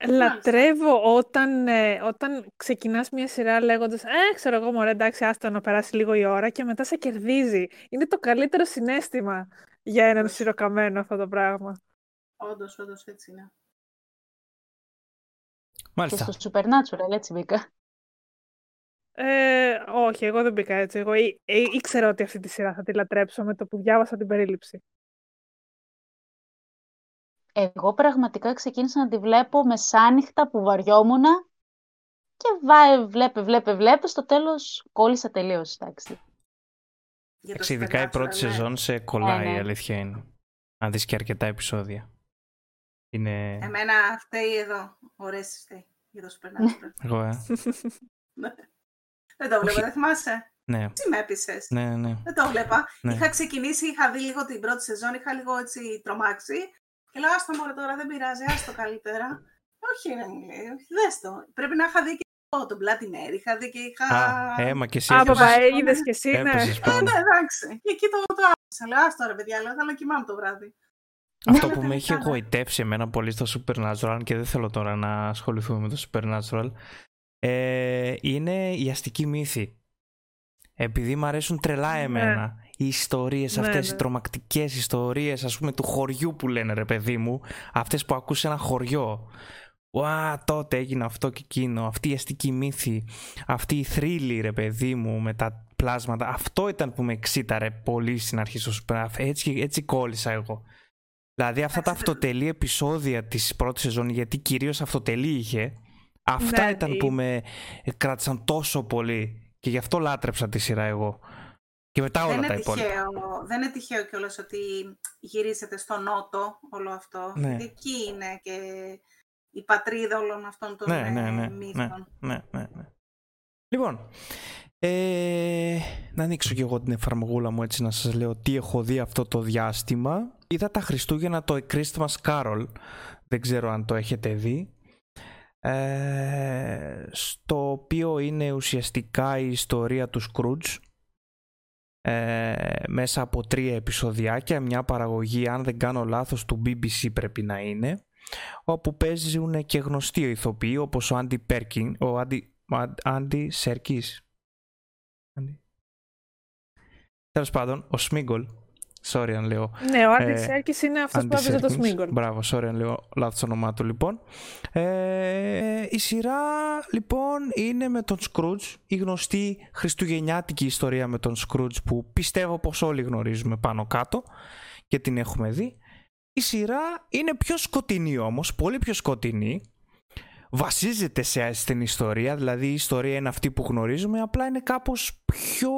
Λατρεύω όταν, ε, όταν ξεκινάς μια σειρά λέγοντας «Ε, ξέρω εγώ, μωρέ, εντάξει, άστο να περάσει λίγο η ώρα» και μετά σε κερδίζει. Είναι το καλύτερο συναίσθημα για έναν Όντως. σειροκαμένο αυτό το πράγμα. Όντως, όντως, έτσι είναι. Και Μάλιστα. στο Supernatural, έτσι μπήκα. Ε, όχι, εγώ δεν μπήκα έτσι. Εγώ ή, ή, ήξερα ότι αυτή τη σειρά θα τη λατρέψω με το που διάβασα την περίληψη. Εγώ πραγματικά ξεκίνησα να τη βλέπω μεσάνυχτα που βαριόμουν και βά, βλέπε, βλέπε, βλέπε, στο τέλος κόλλησα τελείως, εντάξει. Για το Ειδικά η πρώτη Supernatural, ναι. σεζόν σε κολλάει, Ναι, ναι. η αλήθεια είναι. Αν δεις και αρκετά επεισόδια. Είναι... Εμένα φταίει εδώ. Ωραίες φταίει για το Supernatural. (laughs) Εγώ, ε. δεν το βλέπω, Όχι. δεν θυμάσαι; ναι, Τι με έπεισες; ναι, ναι. Δεν το βλέπα. Ναι. Είχα ξεκινήσει, είχα δει λίγο την πρώτη σεζόν, είχα λίγο έτσι τρομάξει. Και λέω, άστο μωρέ τώρα, δεν πειράζει, άστο καλύτερα. όχι ρε μου λέει, όχι, δες το. Πρέπει να είχα δει και το, τον Bloody Mary, είχα δει και είχα... Α, έμα και εσύ Α, έπαιζες- παπα, είδες και εσύ, ναι. έπαιζες Ε, πάνω. ναι, εντάξει. Και εκεί το, το άφησα. Λέω, άστο ρε παιδιά, λέω, θέλω να κοιμάμαι το βράδυ. Αυτό Ναι, που με έχει τελικά, ναι. εγωιτεύσει εμένα πολύ στο Supernatural και δεν θέλω τώρα να ασχοληθούμε με το Supernatural ε, είναι η αστική μύθη. Επειδή μου αρέσουν τρελά Ναι. εμένα οι ιστορίες Ναι, αυτές, ναι. οι τρομακτικές ιστορίες ας πούμε του χωριού που λένε ρε παιδί μου, αυτές που ακούς σε ένα χωριό. Ουα, τότε έγινε αυτό και εκείνο, αυτή η αστική μύθη, αυτή η θρύλη ρε παιδί μου με τα πλάσματα. Αυτό ήταν που με εξήταρε πολύ στην αρχή στο Supernatural. Έτσι, έτσι κόλλησα εγώ. Δηλαδή αυτά τα Εντάξει, αυτοτελή επεισόδια της πρώτης σεζόν, γιατί κυρίως αυτοτελή είχε, αυτά Ναι, ήταν η- που με κράτησαν τόσο πολύ και γι' αυτό λάτρεψα τη σειρά εγώ. Και μετά όλα δεν, τα είναι υπόλοιπα. τυχαίο, δεν είναι τυχαίο κιόλας ότι γυρίζεται στο νότο όλο αυτό. Ναι. Γιατί εκεί είναι και η πατρίδα όλων αυτών των Ναι, ε, ναι, ναι, ναι, μύθων. ναι, ναι, ναι. Λοιπόν, ε, να ανοίξω και εγώ την εφαρμογούλα μου έτσι να σας λέω τι έχω δει αυτό το διάστημα. Είδα τα Χριστούγεννα το A Christmas Carol, δεν ξέρω αν το έχετε δει. Ε, στο οποίο είναι ουσιαστικά η ιστορία του Scrooge ε, μέσα από τρία επεισοδιάκια, μια παραγωγή αν δεν κάνω λάθος του BBC πρέπει να είναι όπου παίζουν και γνωστοί ηθοποιοί όπως ο Άντι Πέρκιν, ο Άντι, ο Άντι Σέρκης. Άντι. Τέλος πάντων, ο Σμίγκολ, sorry αν λέω Ναι, ο Άντι Ε, Σέρκης είναι αυτός που Άντι έπαιζε το Σέρκινς. Σμίγκολ. Μπράβο, sorry αν λέω λάθος όνομά του λοιπόν. Ε, η σειρά λοιπόν είναι με τον Scrooge, η γνωστή χριστουγεννιάτικη ιστορία με τον Scrooge που πιστεύω πως όλοι γνωρίζουμε πάνω κάτω και την έχουμε δει. Η σειρά είναι πιο σκοτεινή όμως, πολύ πιο σκοτεινή. Βασίζεται σε, στην ιστορία, δηλαδή η ιστορία είναι αυτή που γνωρίζουμε, απλά είναι κάπως πιο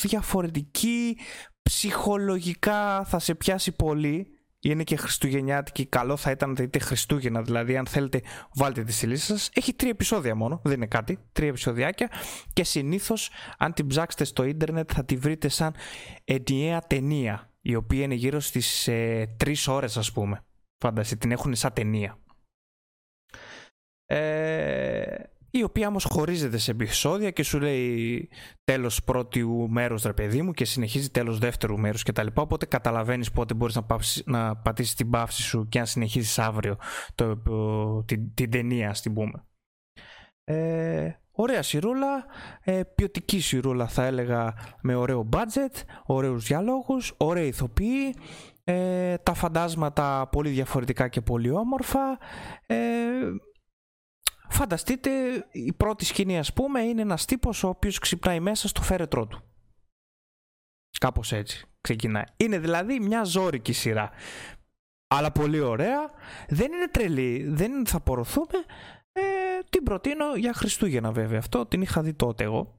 διαφορετική, ψυχολογικά θα σε πιάσει πολύ. Είναι και χριστουγεννιάτικη, καλό θα ήταν να δείτε Χριστούγεννα, δηλαδή αν θέλετε βάλτε τη στη λίστα σας. Έχει τρία επεισόδια μόνο, δεν είναι κάτι, τρία επεισοδιάκια και συνήθως αν την ψάξετε στο ίντερνετ θα τη βρείτε σαν ενιαία ταινία, η οποία είναι γύρω στις ε, τρεις ώρες ας πούμε. Φάνταση, την έχουν σαν ταινία. Ε, η οποία όμως χωρίζεται σε επεισόδια και σου λέει τέλος πρώτου μέρους ρε παιδί μου και συνεχίζει τέλος δεύτερου μέρους κτλ. Οπότε καταλαβαίνεις πότε μπορείς να, πάψεις, να πατήσεις την παύση σου και αν συνεχίζεις αύριο το, το- την, την ταινία ας την πούμε. Ε, ωραία σειρούλα, ε, ποιοτική σειρούλα θα έλεγα με ωραίο budget, ωραίους διαλόγους, ωραία ηθοποιοί, ε, τα φαντάσματα πολύ διαφορετικά και πολύ όμορφα. Ε, φανταστείτε η πρώτη σκηνή ας πούμε είναι ένας τύπος ο οποίος ξυπνάει μέσα στο φέρετρό του. Κάπως έτσι ξεκινάει. Είναι δηλαδή μια ζώρικη σειρά. Αλλά πολύ ωραία. Δεν είναι τρελή. Δεν θα πορωθούμε. Ε, την προτείνω για Χριστούγεννα βέβαια αυτό. Την είχα δει τότε εγώ.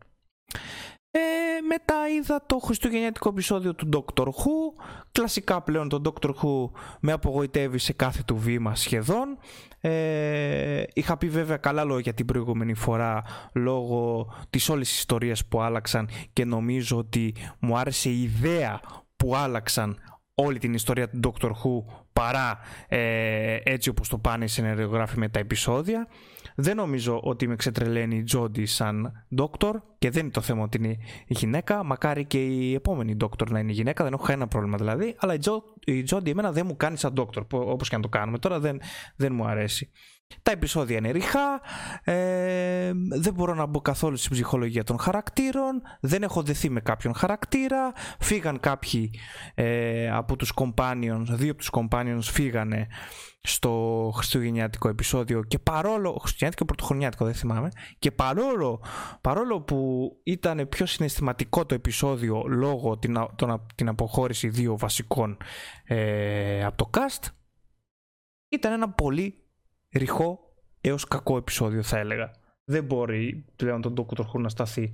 Ε, μετά είδα το χριστουγεννιάτικο επεισόδιο του Doctor Who. Κλασικά πλέον το Doctor Who με απογοητεύει σε κάθε του βήμα σχεδόν. Ε, είχα πει βέβαια καλά λόγια την προηγούμενη φορά λόγω της όλης ιστορίας που άλλαξαν και νομίζω ότι μου άρεσε η ιδέα που άλλαξαν όλη την ιστορία του Doctor Who παρά ε, έτσι όπως το πάνε οι σενεριογράφοι με τα επεισόδια. Δεν νομίζω ότι με ξετρελαίνει η Τζόντι σαν Doctor και δεν είναι το θέμα ότι είναι γυναίκα. Μακάρι και η επόμενη Doctor να είναι γυναίκα, δεν έχω κανένα πρόβλημα δηλαδή. Αλλά η, Τζο, η Τζόντι εμένα δεν μου κάνει σαν Doctor, που- όπως και αν το κάνουμε τώρα δεν, δεν μου αρέσει. Τα επεισόδια είναι ριχά, ε, δεν μπορώ να μπω καθόλου στην ψυχολογία των χαρακτήρων, δεν έχω δεθεί με κάποιον χαρακτήρα, φύγαν κάποιοι ε, από τους companions, δύο από τους companions φύγανε στο χριστουγεννιάτικο επεισόδιο και παρόλο, χριστουγεννιάτικο πρωτοχρονιάτικο δεν θυμάμαι, και παρόλο, παρόλο που ήταν πιο συναισθηματικό το επεισόδιο λόγω την, τον, την αποχώρηση δύο βασικών ε, από το cast, ήταν ένα πολύ ρηχό έως κακό επεισόδιο θα έλεγα. Δεν μπορεί πλέον τον Dr. Who να σταθεί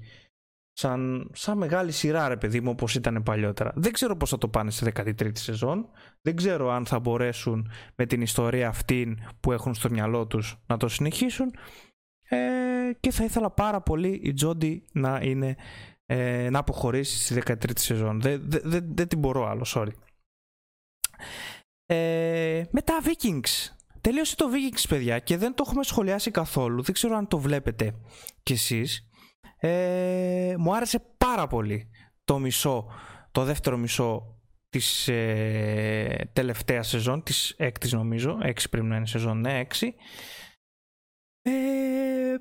σαν, σαν μεγάλη σειρά ρε παιδί μου όπως ήταν παλιότερα. Δεν ξέρω πώς θα το πάνε στη 13η σεζόν. Δεν ξέρω αν θα μπορέσουν με την ιστορία αυτήν που έχουν στο μυαλό τους να το συνεχίσουν. Ε, και θα ήθελα πάρα πολύ η Τζόντι να είναι ε, να αποχωρήσει στη 13η σεζόν. Δεν, δεν, δεν, την μπορώ άλλο, sorry. Ε, μετά Vikings. Τελείωσε το Vikings, παιδιά, και δεν το έχουμε σχολιάσει καθόλου. Δεν ξέρω αν το βλέπετε κι εσείς. Ε, μου άρεσε πάρα πολύ το μισό, το δεύτερο μισό της ε, τελευταίας σεζόν, της έκτης νομίζω, έξι πρέπει να είναι σεζόν, ναι, έξι. Ε,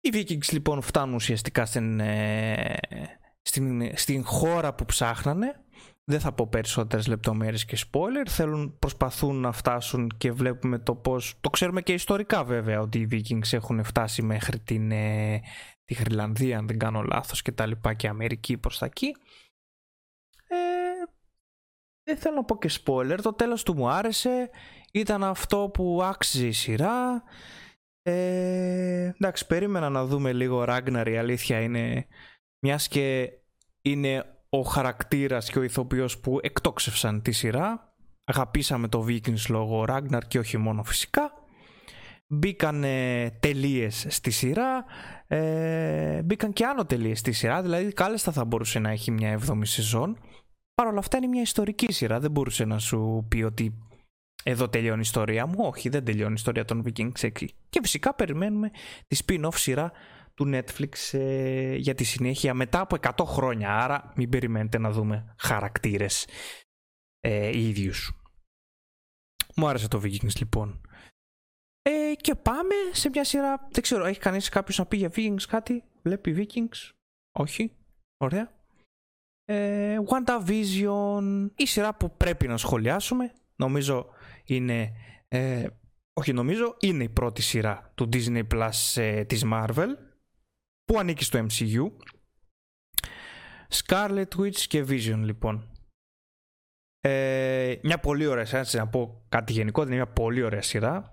οι Vikings λοιπόν φτάνουν ουσιαστικά στην, ε, στην, στην χώρα που ψάχνανε δεν θα πω περισσότερες λεπτομέρειες και spoiler. Θέλουν, προσπαθούν να φτάσουν και βλέπουμε το πώς... Το ξέρουμε και ιστορικά βέβαια ότι οι Vikings έχουν φτάσει μέχρι την, ε, τη Γρυλανδία αν δεν κάνω λάθος και τα λοιπά και Αμερική προς τα εκεί. Ε, δεν θέλω να πω και spoiler. Το τέλος του μου άρεσε. Ήταν αυτό που άξιζε η σειρά. Ε, εντάξει, περίμενα να δούμε λίγο Ragnar. Η αλήθεια είναι μιας και είναι ο χαρακτήρας και ο ηθοποιός που εκτόξευσαν τη σειρά. Αγαπήσαμε το Vikings λόγω Ragnar και όχι μόνο φυσικά. Μπήκαν ε, τελείες στη σειρά, ε, μπήκαν και άνω τελείες στη σειρά, δηλαδή κάλεστα θα μπορούσε να έχει μια εβδομή σεζόν. Παρ' όλα αυτά είναι μια ιστορική σειρά, δεν μπορούσε να σου πει ότι εδώ τελειώνει η ιστορία μου. Όχι, δεν τελειώνει η ιστορία των Vikings Και φυσικά περιμένουμε τη spin-off σειρά του Netflix ε, για τη συνέχεια μετά από 100 χρόνια. Άρα μην περιμένετε να δούμε χαρακτήρες ε, οι ίδιους. Μου άρεσε το Vikings λοιπόν. Ε, και πάμε σε μια σειρά. Δεν ξέρω, έχει κανείς κάποιος να πει για Vikings κάτι; Βλέπει Vikings; Όχι. Ωραία. Ε, WandaVision. Η σειρά που πρέπει να σχολιάσουμε. Νομίζω είναι... Ε, όχι νομίζω, είναι η πρώτη σειρά του Disney Plus ε, της Marvel που ανήκει στο MCU. Scarlet Witch και Vision λοιπόν. Ε, μια πολύ ωραία σειρά, να πω κάτι γενικό, είναι μια πολύ ωραία σειρά.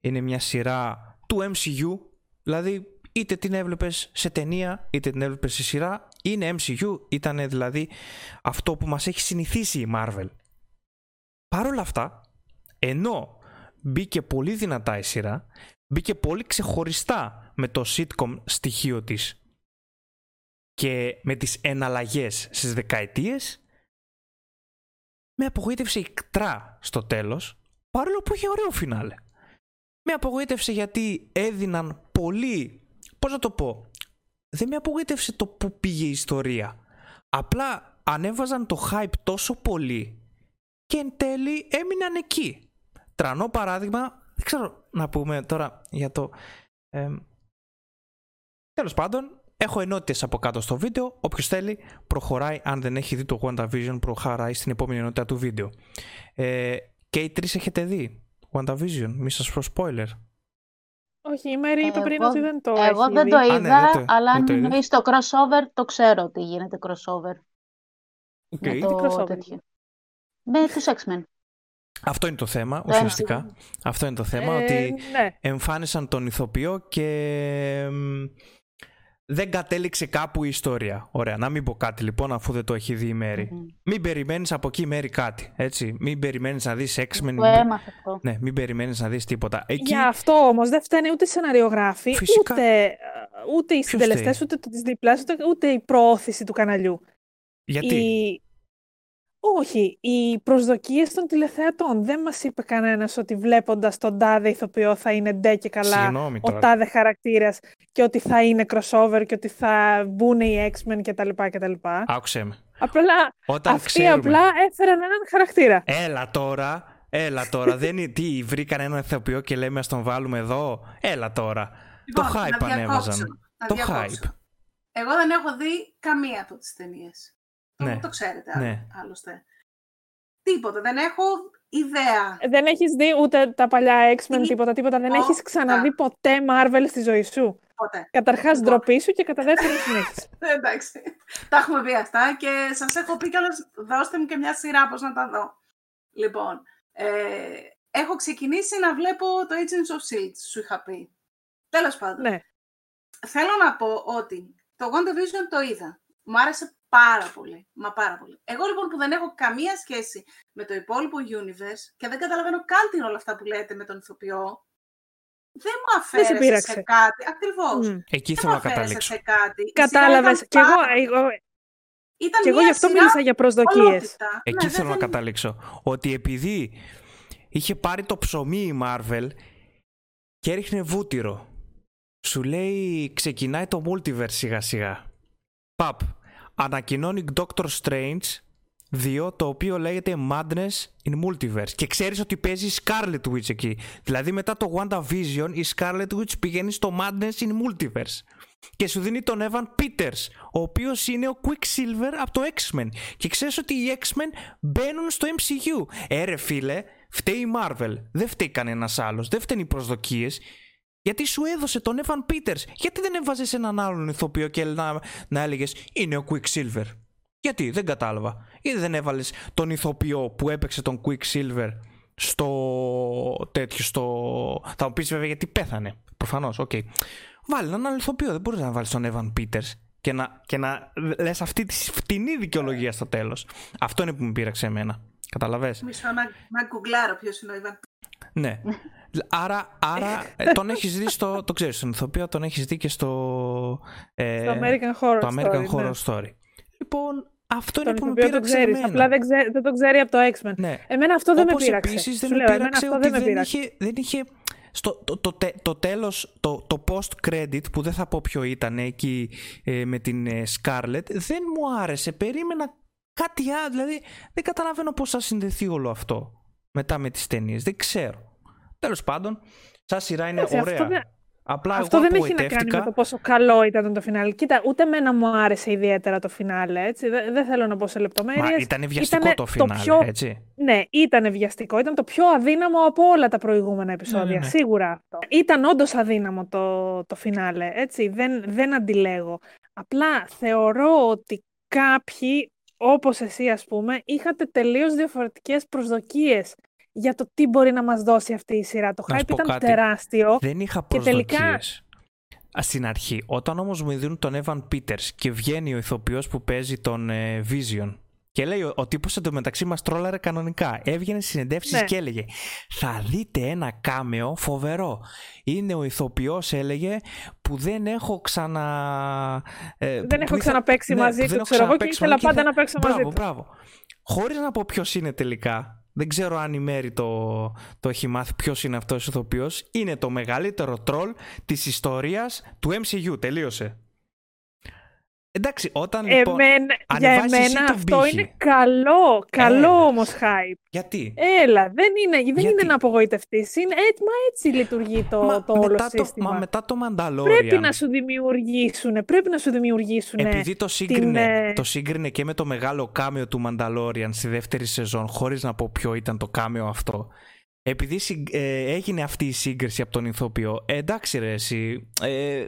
Είναι μια σειρά του MCU, δηλαδή είτε την έβλεπες σε ταινία, είτε την έβλεπες σε σειρά, είναι MCU, ήταν δηλαδή αυτό που μας έχει συνηθίσει η Marvel. Παρ' όλα αυτά, ενώ μπήκε πολύ δυνατά η σειρά, μπήκε πολύ ξεχωριστά με το sitcom στοιχείο της και με τις εναλλαγές στις δεκαετίες με απογοήτευσε ικτρά στο τέλος παρόλο που είχε ωραίο φινάλε. Με απογοήτευσε γιατί έδιναν πολύ, πώς να το πω, δεν με απογοήτευσε το που πήγε η ιστορία. Απλά ανέβαζαν το hype τόσο πολύ και εν τέλει έμειναν εκεί. Τρανό παράδειγμα δεν ξέρω να πούμε τώρα για το... Ε, τέλος πάντων, έχω ενότητες από κάτω στο βίντεο. Όποιος θέλει προχωράει, αν δεν έχει δει το WandaVision, προχωράει στην επόμενη ενότητα του βίντεο. Ε, και οι τρεις έχετε δει; WandaVision, μη σας πω spoiler. Όχι, η Μέρη είπε πριν ότι δεν το Εγώ έχει δεν δει. το Α, ναι, είδα, δεν το- αλλά δεν το αν είδες. εννοείς το crossover, το ξέρω ότι γίνεται crossover. OK. Με το crossover τέτοιο. Με τους X-Men. Αυτό είναι το θέμα, Ναι. ουσιαστικά. Αυτό είναι το θέμα, Ε, ότι ναι. εμφάνισαν τον ηθοποιό και εμ, δεν κατέληξε κάπου η ιστορία. Ωραία, να μην πω κάτι λοιπόν αφού δεν το έχει δει η Μέρη. Μμμ. Μην περιμένεις από εκεί η Μέρη κάτι, έτσι. Μην περιμένεις να δεις X-Men. Το μην- έμαθα αυτό. Ναι, μην περιμένεις να δεις τίποτα. Εκεί Για αυτό όμως δεν φταίνει ούτε οι σεναριογράφοι, Φυσικά. ούτε, ε, ούτε οι Ποιος συντελεστές, φταίει; ούτε το Disney Plus, ούτε, ούτε η προώθηση του καναλιού. γιατί; Η... Όχι, οι προσδοκίες των τηλεθεατών. Δεν μας είπε κανένας ότι βλέποντας τον τάδε ηθοποιό θα είναι ντε και καλά Συγγνώμη ο τώρα. τάδε χαρακτήρας και ότι θα είναι crossover και ότι θα μπουν οι X-Men κτλ. κτλ. Άκουσε με. Απλά Όταν αυτοί ξέρουμε... απλά έφεραν έναν χαρακτήρα. Έλα τώρα, Έλα τώρα, δεν είναι. Τι, βρήκαν έναν ηθοποιό και λέμε α τον βάλουμε εδώ. Έλα τώρα. Λοιπόν, το hype να ανέβαζαν. διακόψω, να Το διακόψω. hype. Εγώ δεν έχω δει καμία από τις ταινίες. Ναι, Το ξέρετε ναι. άλλωστε. Τίποτα. Δεν έχω ιδέα. Ε, Δεν έχεις δει ούτε τα παλιά X-Men, Τι- τίποτα, τίποτα. Δεν Τίποτα. έχεις ξαναδεί ποτέ Marvel στη ζωή σου; Ποτέ. Καταρχάς, Λοιπόν. ντροπή σου και κατά δεύτερον (laughs) συνέχισε. Ε, Εντάξει. τα έχουμε πει αυτά και σας έχω πει κιόλας δώστε μου και μια σειρά πώς να τα δω. Λοιπόν, ε, έχω ξεκινήσει να βλέπω το Agents of S.H.I.E.L.D. σου είχα πει. Τέλος πάντων. ναι. Θέλω να πω ότι το WandaVision το είδα. Μου άρεσε πάρα πολύ. Μα πάρα πολύ. Εγώ λοιπόν που δεν έχω καμία σχέση με το υπόλοιπο universe και δεν καταλαβαίνω καν τι είναι όλα αυτά που λέτε με τον ηθοποιό, δεν μου αφαίρεσε σε, πείραξε. κάτι. Ακριβώς. Μμ. Εκεί Δεν θέλω μου να αφαίρεσε καταλήξω. σε κάτι. Η σειρά Κατάλαβες. ήταν Και εγώ, πάρα- εγώ, Ήταν και εγώ μια γι' αυτό σειρά μίλησα για προσδοκίες. ολότητα. Εκεί Ναι, θέλω δεν- να καταλήξω. Ότι επειδή είχε πάρει το ψωμί η Marvel και έριχνε βούτυρο. Σου λέει ξεκινάει το multiverse σιγά σιγά. Παπ. Ανακοινώνει Doctor Strange 2 το οποίο λέγεται Madness in Multiverse και ξέρεις ότι παίζει Scarlet Witch εκεί. Δηλαδή μετά το WandaVision η Scarlet Witch πηγαίνει στο Madness in Multiverse και σου δίνει τον Evan Peters, ο οποίος είναι ο Quicksilver από το X-Men. Και ξέρεις ότι οι X-Men μπαίνουν στο MCU. Ε, ρε φίλε, φταίει η Marvel. Δεν φταίει κανένας άλλος. Δεν φταίνουν οι προσδοκίες. Γιατί σου έδωσε τον Evan Peters. Γιατί δεν έβαζες έναν άλλον ηθοποιό και να, να έλεγες είναι ο Quicksilver. Γιατί, δεν κατάλαβα. Γιατί δεν έβαλες τον ηθοποιό που έπαιξε τον Quicksilver στο τέτοιο, στο... Θα μου πεις βέβαια γιατί πέθανε. Προφανώς, οκ. Βάλει έναν άλλο ηθοποιό. Δεν μπορείς να βάλεις τον Evan Peters και να, και να λες αυτή τη φτηνή δικαιολογία στο τέλος. Αυτό είναι που με πείραξε εμένα. Καταλαβες; Μισό να, να γκουγκλάρω ποιος είναι ο Ιβαν. Ναι. Άρα, άρα ε, τον έχεις δει στο. Το ξέρεις, τον ηθοποιό τον έχεις δει και στο. ε, Το American Horror το American Story, Horror ναι. Story. Λοιπόν, αυτό είναι Τον που με ηθοποιό το πείραξε ξέρεις. εμένα. Απλά δεν, ξέ- δεν το ξέρει από το X-Men. Ναι. Εμένα αυτό δεν Όπως με πείραξε. επίσης δεν Σου με λέω, εμένα πείραξε αυτό ότι δεν με δεν πείραξε. είχε, δεν είχε στο, το, το, τε- το τέλος, το, το post-credit που δεν θα πω ποιο ήταν εκεί ε, με την ε, Scarlett δεν μου άρεσε. Περίμενα κάτι άλλο. Δηλαδή δεν καταλαβαίνω πώς θα συνδεθεί όλο αυτό μετά με τις ταινίες. Δεν ξέρω. Τέλος πάντων, σαν σειρά είναι Εντάξει, ωραία. αυτό δεν- Απλά Αυτό εγώ δεν έχει να κάνει απογοητεύτηκα. με το πόσο καλό ήταν το φινάλε. Κοίτα, ούτε εμένα μου άρεσε ιδιαίτερα το φινάλε, έτσι. Δεν, δεν θέλω να μπω σε λεπτομέρειες. Μα ήταν βιαστικό Ήτανε το το φινάλε, πιο- έτσι. Ναι, ήταν βιαστικό. Ήταν το πιο αδύναμο από όλα τα προηγούμενα επεισόδια. ναι, ναι. Σίγουρα αυτό. Ήταν όντως αδύναμο το, το φινάλε. Έτσι. Δεν, δεν αντιλέγω. Απλά θεωρώ ότι κάποιοι, όπως εσύ ας πούμε, είχατε τελείως διαφορετικές προσδοκίες για το τι μπορεί να μας δώσει αυτή η σειρά. Το Να σου hype πω ήταν κάτι. τεράστιο. Δεν είχα Και τελικά- προσδοκίες. Α, Στην αρχή, όταν όμως μου δίνουν τον Evan Peters και βγαίνει ο ηθοποιός που παίζει τον ε, Vision και λέει ο, ο τύπος εντωμεταξύ μας τρόλαρε κανονικά. Έβγαινε στις συνεντεύξεις Ναι. και έλεγε θα δείτε ένα κάμεο φοβερό. Είναι ο ηθοποιός έλεγε που δεν έχω ξανα... ε, που- Δεν που έχω ήθελα- ξαναπαίξει ναι, μαζί δεν του, έχω ξέρω εγώ, και ξαναπαίξει ήθελα μαζί πάντα και να παίξω μαζί Μπράβο, του. μπράβο. Χωρίς να πω ποιος είναι τελικά. Δεν ξέρω αν η Μέρη το, το έχει μάθει ποιος είναι αυτός ο ηθοποιός. Είναι το μεγαλύτερο τρόλ της ιστορίας του MCU. Τελείωσε. Εντάξει, όταν λοιπόν... Εμένα, για ανεβάζεις εσύ εμένα τον αυτό πύχη. είναι καλό, καλό Έλα. όμως hype. Γιατί; Έλα, δεν είναι, δεν Γιατί; είναι να απογοητευτείς. Είναι, έτσι, μα έτσι λειτουργεί το, μα, το όλο μετά σύστημα. μα μετά το Mandalorian. Πρέπει να σου δημιουργήσουν, πρέπει να σου δημιουργήσουν. Επειδή το σύγκρινε, ε, το σύγκρινε και με το μεγάλο κάμεο του Mandalorian στη δεύτερη σεζόν, χωρίς να πω ποιο ήταν το κάμεο αυτό, επειδή συγκ- ε, έγινε αυτή η σύγκριση από τον ηθοποιό, ε, εντάξει ρε εσύ, ε, ε,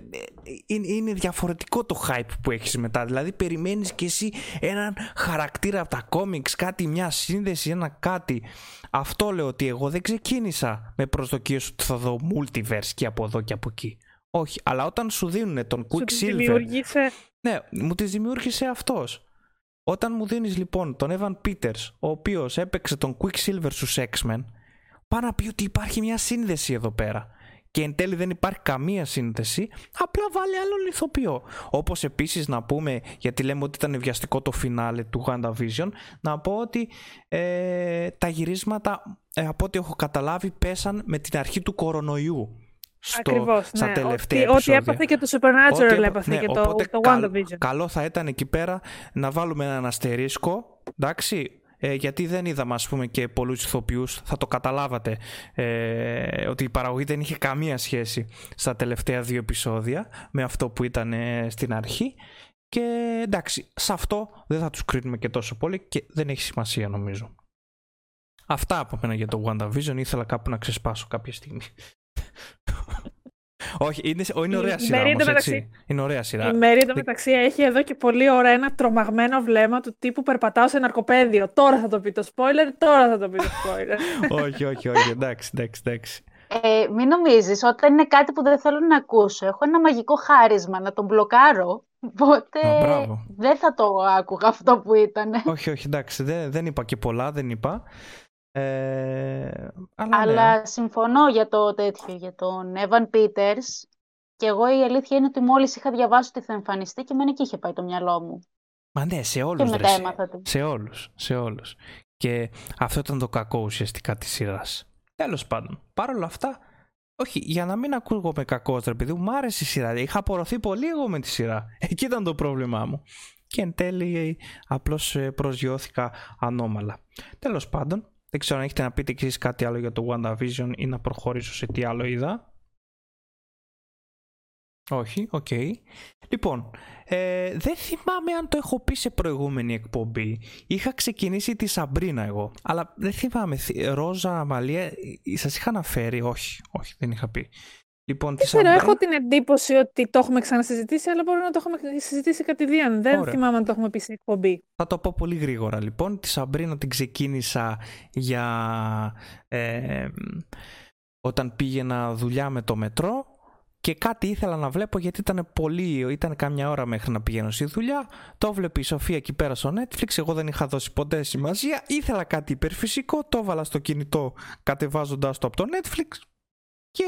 είναι, είναι διαφορετικό το hype που έχεις μετά. Δηλαδή περιμένεις και εσύ έναν χαρακτήρα από τα κόμιξ, κάτι, μια σύνδεση, ένα κάτι. Αυτό λέω ότι εγώ δεν ξεκίνησα με προσδοκίες ότι θα δω multiverse και από εδώ και από εκεί. Όχι, αλλά όταν σου δίνουν τον σου τη Quicksilver δημιουργήσε. ναι, μου τις δημιούργησε αυτός. Όταν μου δίνεις λοιπόν τον Evan Peters, ο οποίος έπαιξε τον Quicksilver στους X-Men, πάει να πει ότι υπάρχει μια σύνδεση εδώ πέρα. Και εν τέλει δεν υπάρχει καμία σύνδεση, απλά βάλει άλλον ηθοποιό. Όπως επίσης να πούμε, γιατί λέμε ότι ήταν βιαστικό το φινάλε του WandaVision, να πω ότι ε, τα γυρίσματα, ε, από ό,τι έχω καταλάβει, πέσαν με την αρχή του κορονοϊού. Στο, Ακριβώς, στα ναι. τελευταία Ό,τι, ό,τι επεισόδια. έπαθε και το Supernatural Ό,τι έπα- έπαθε ναι, και το, οπότε το καλ- WandaVision. Καλό θα ήταν εκεί πέρα να βάλουμε έναν αστερίσκο, εντάξει, ε, γιατί δεν είδαμε ας πούμε και πολλούς ηθοποιούς, θα το καταλάβατε ε, ότι η παραγωγή δεν είχε καμία σχέση στα τελευταία δύο επεισόδια με αυτό που ήταν ε, στην αρχή και εντάξει, σε αυτό δεν θα τους κρίνουμε και τόσο πολύ και δεν έχει σημασία νομίζω. Αυτά από μένα για το WandaVision. Ήθελα κάπου να ξεσπάσω κάποια στιγμή. Όχι, είναι, είναι ωραία σειρά όμως, έτσι. Είναι ωραία σειρά. Η Μερίδα μεταξύ έχει εδώ και πολύ ωραία ένα τρομαγμένο βλέμμα του τύπου περπατάω σε ναρκοπαίδιο. Τώρα θα το πει το spoiler, τώρα θα το πει το spoiler. (laughs) όχι, όχι, όχι. Εντάξει, εντάξει, εντάξει. Ε, μην νομίζεις, όταν είναι κάτι που δεν θέλω να ακούσω, έχω ένα μαγικό χάρισμα να τον μπλοκάρω, οπότε δεν θα το άκουγα αυτό που ήταν. όχι, όχι, εντάξει, δεν, δεν είπα και πολλά, δεν είπα. Ε, αλλά, ναι. συμφωνώ για το τέτοιο, για τον Evan Peters. Και εγώ η αλήθεια είναι ότι μόλις είχα διαβάσει ότι θα εμφανιστεί και εμένα και είχε πάει το μυαλό μου. Μα ναι, σε όλους. Και μετά έμαθα το. Σε όλους, σε όλους. Και αυτό ήταν το κακό ουσιαστικά της σειράς. Τέλος πάντων, παρόλα αυτά, όχι, για να μην ακούγομαι κακός, ρε παιδί μου, άρεσε η σειρά. Είχα απορροθεί πολύ εγώ με τη σειρά. (laughs) Εκεί ήταν το πρόβλημά μου. Και εν τέλει απλώς ε, προσγειώθηκα ανώμαλα. Τέλος πάντων, δεν ξέρω αν έχετε να πείτε και εσείς κάτι άλλο για το WandaVision ή να προχωρήσω σε τι άλλο είδα. Όχι, OK. Okay. Λοιπόν, ε, δεν θυμάμαι αν το έχω πει σε προηγούμενη εκπομπή. Είχα ξεκινήσει τη Σαμπρίνα εγώ. Αλλά δεν θυμάμαι. Ρόζα, Αμαλία, ε, σας είχα αναφέρει; Όχι, όχι, δεν είχα πει. Λοιπόν, δεν ξέρω, έχω την εντύπωση ότι το έχουμε ξανασυζητήσει, αλλά μπορεί να το έχουμε συζητήσει κατ' ιδίαν. Δεν Ωραία. θυμάμαι αν το έχουμε πει σε εκπομπή. Θα το πω πολύ γρήγορα λοιπόν. Τη Σαμπρίνα την ξεκίνησα για ε, όταν πήγαινα δουλειά με το μετρό και κάτι ήθελα να βλέπω γιατί ήταν πολύ, ήταν κάμια ώρα μέχρι να πηγαίνω στη δουλειά. Το βλέπει η Σοφία εκεί πέρα στο Netflix. Εγώ δεν είχα δώσει ποτέ σημασία. Ήθελα κάτι υπερφυσικό. Το έβαλα στο κινητό κατεβάζοντάς το από το Netflix. Και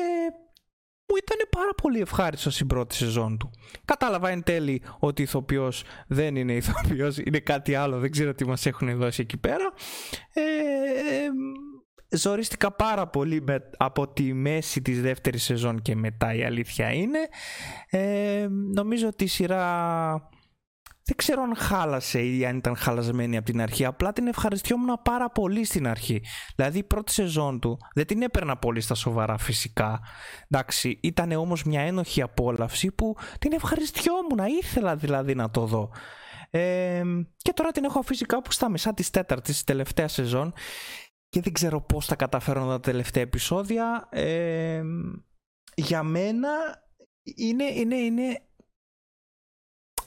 που ήταν πάρα πολύ ευχάριστο στην πρώτη σεζόν του. Κατάλαβα εν τέλει ότι ηθοποιός δεν είναι ηθοποιός, είναι κάτι άλλο, δεν ξέρω τι μας έχουν δώσει εκεί πέρα. Ε, ζορίστηκα πάρα πολύ με, από τη μέση της δεύτερης σεζόν και μετά η αλήθεια είναι. Ε, νομίζω ότι η σειρά δεν ξέρω αν χάλασε ή αν ήταν χαλασμένη από την αρχή. Απλά την ευχαριστιόμουν πάρα πολύ στην αρχή. Δηλαδή η πρώτη σεζόν του δεν την έπαιρνα πολύ στα σοβαρά φυσικά. Εντάξει, ήταν όμως μια ένοχη απόλαυση που την ευχαριστιόμουν. Ήθελα δηλαδή να το δω. Ε, και τώρα την έχω αφήσει κάπου στα μισά της τέταρτης, της τελευταίας σεζόν και δεν ξέρω πώς θα καταφέρω τα τελευταία επεισόδια. Ε, για μένα είναι, είναι, είναι,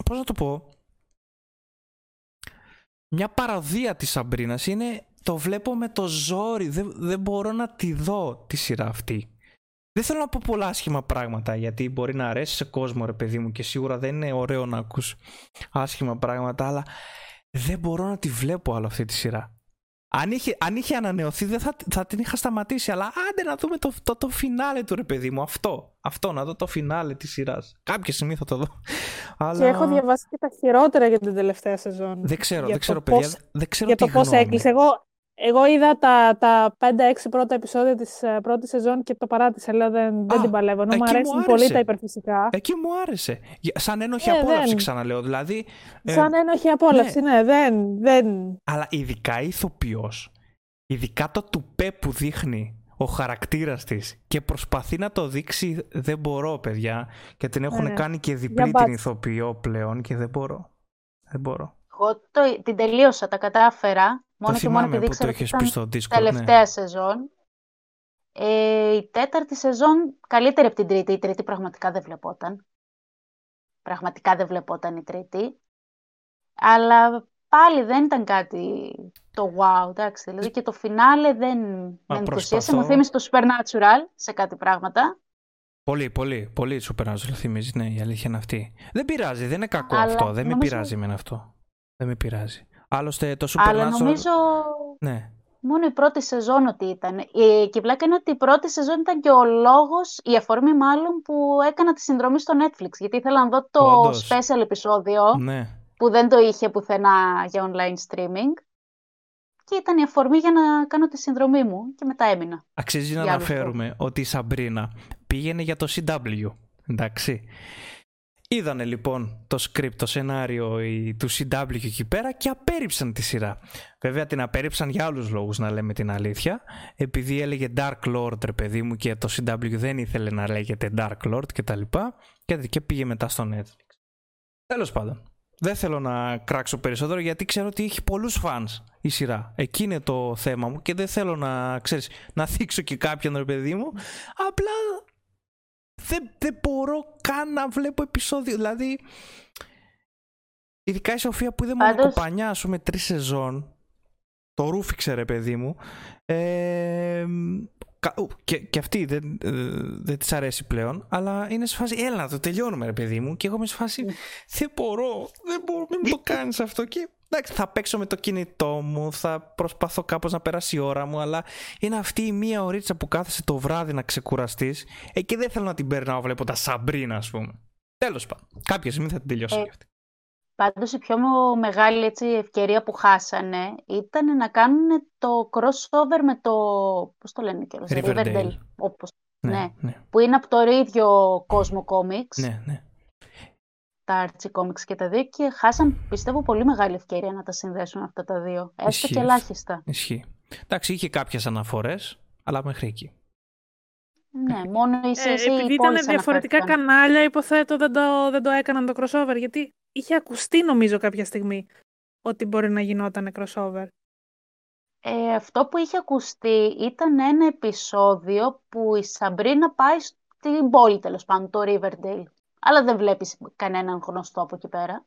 πώς να το πω, μια παραδία της Σαμπρίνας είναι το βλέπω με το ζόρι. Δεν, δεν μπορώ να τη δω τη σειρά αυτή. Δεν θέλω να πω πολλά άσχημα πράγματα γιατί μπορεί να αρέσει σε κόσμο ρε παιδί μου και σίγουρα δεν είναι ωραίο να ακούς άσχημα πράγματα αλλά δεν μπορώ να τη βλέπω άλλο αυτή τη σειρά αν είχε, αν είχε ανανεωθεί δεν θα, θα την είχα σταματήσει αλλά άντε να δούμε το, το, το φινάλε του ρε παιδί μου αυτό, αυτό να δω το φινάλε της σειράς κάποια στιγμή θα το δω αλλά... Και έχω διαβάσει και τα χειρότερα για την τελευταία σεζόν. Δεν ξέρω, δεν ξέρω, παιδιά. Δεν ξέρω για το πώς έκλεισε. Εγώ, εγώ είδα τα, τα 5-6 πρώτα επεισόδια της uh, πρώτης σεζόν και το παράτησα. Λέω δεν, δεν την παλεύω. Ενώ μου αρέσουν πολύ τα υπερφυσικά. Εκεί μου άρεσε. Σαν ένοχη ε, απόλαυση, δεν. ξαναλέω. Δηλαδή, ε, Σαν ένοχη απόλαυση, ναι, ναι δεν, δεν. Αλλά ειδικά ηθοποιός, ειδικά το τουπέ που δείχνει ο χαρακτήρας της και προσπαθεί να το δείξει δεν μπορώ παιδιά και την έχουν ναι, ναι. κάνει και διπλή την ηθοποιό πλέον και δεν μπορώ. Δεν μπορώ. Εγώ το, την τελείωσα, τα κατάφερα. Μόνο και μόνο επειδή ήξερα ότι ήταν τελευταία ναι. σεζόν. Ε, η τέταρτη σεζόν καλύτερη από την τρίτη. Η τρίτη πραγματικά δεν βλεπόταν. Πραγματικά δεν βλεπόταν η τρίτη. Αλλά πάλι δεν ήταν κάτι το wow, εντάξει. Δηλαδή και το φινάλε δεν με ενθουσίασε. Μου θύμισε το Supernatural σε κάτι πράγματα. Πολύ, πολύ, πολύ Supernatural θυμίζει, ναι, η αλήθεια είναι αυτή. Δεν πειράζει, δεν είναι κακό αυτό, δεν με πειράζει με αυτό. Δεν με πειράζει. Άλλωστε το Supernatural... Αλλά νομίζω ναι. μόνο η πρώτη σεζόν ότι ήταν. Και η πλάκα είναι ότι η πρώτη σεζόν ήταν και ο λόγος, η αφορμή μάλλον, που έκανα τη συνδρομή στο Netflix. Γιατί ήθελα να δω το Όντως. special επεισόδιο. Ναι που δεν το είχε πουθενά για online streaming. Και ήταν η αφορμή για να κάνω τη συνδρομή μου και μετά έμεινα. Αξίζει να αναφέρουμε ότι η Σαμπρίνα πήγαινε για το CW, εντάξει. Είδανε λοιπόν το script, το σενάριο του CW εκεί πέρα και απέρριψαν τη σειρά. Βέβαια την απέρριψαν για άλλους λόγους να λέμε την αλήθεια. Επειδή έλεγε Dark Lord ρε παιδί μου και το CW δεν ήθελε να λέγεται Dark Lord και τα λοιπά. Και πήγε μετά στο Netflix. Τέλος πάντων. Δεν θέλω να κράξω περισσότερο γιατί ξέρω ότι έχει πολλούς fans η σειρά. Εκεί είναι το θέμα μου και δεν θέλω να, ξέρεις, να θίξω και κάποιον ρε παιδί μου. Απλά δεν, δεν μπορώ καν να βλέπω επεισόδιο. Δηλαδή, ειδικά η Σοφία που είδε μόνο κοπανιά, ας πούμε, τρεις σεζόν. Το ρούφιξε ρε παιδί μου. Ε, και, και αυτή δεν, ε, δεν της αρέσει πλέον, αλλά είναι σε φάση, έλα να το τελειώνουμε ρε παιδί μου. Και εγώ είμαι σε φάση, δεν μπορώ, δεν μπορώ, μην το κάνεις αυτό. Και εντάξει, θα παίξω με το κινητό μου, θα προσπαθώ κάπως να περάσει η ώρα μου, αλλά είναι αυτή η μία ωρίτσα που κάθεσαι το βράδυ να ξεκουραστείς ε, και δεν θέλω να την περνάω βλέποντα Σαμπρίνα, ας πούμε. Τέλος πάντων, κάποια στιγμή θα την τελειώσω ε, αυτή. Πάντως η πιο μεγάλη έτσι, ευκαιρία που χάσανε ήταν να κάνουν το crossover με το, πώς το λένε και Riverdale, Riverdale όπως, ναι, ναι, ναι, που είναι από το ίδιο κόσμο comics. Ναι, ναι τα Archie Comics και τα δύο και χάσαν, πιστεύω, πολύ μεγάλη ευκαιρία να τα συνδέσουν αυτά τα δύο. Έστω και ελάχιστα. Ισχύει. Εντάξει, είχε κάποιες αναφορές, αλλά μέχρι εκεί. Ναι, μόνο η ε, Επειδή ήταν διαφορετικά κανάλια, υποθέτω δεν το, δεν το έκαναν το crossover, γιατί είχε ακουστεί νομίζω κάποια στιγμή ότι μπορεί να γινόταν crossover. Ε, αυτό που είχε ακουστεί ήταν ένα επεισόδιο που η Σαμπρίνα πάει στην πόλη, τέλος πάντων, το Riverdale αλλά δεν βλέπεις κανέναν γνωστό από εκεί πέρα.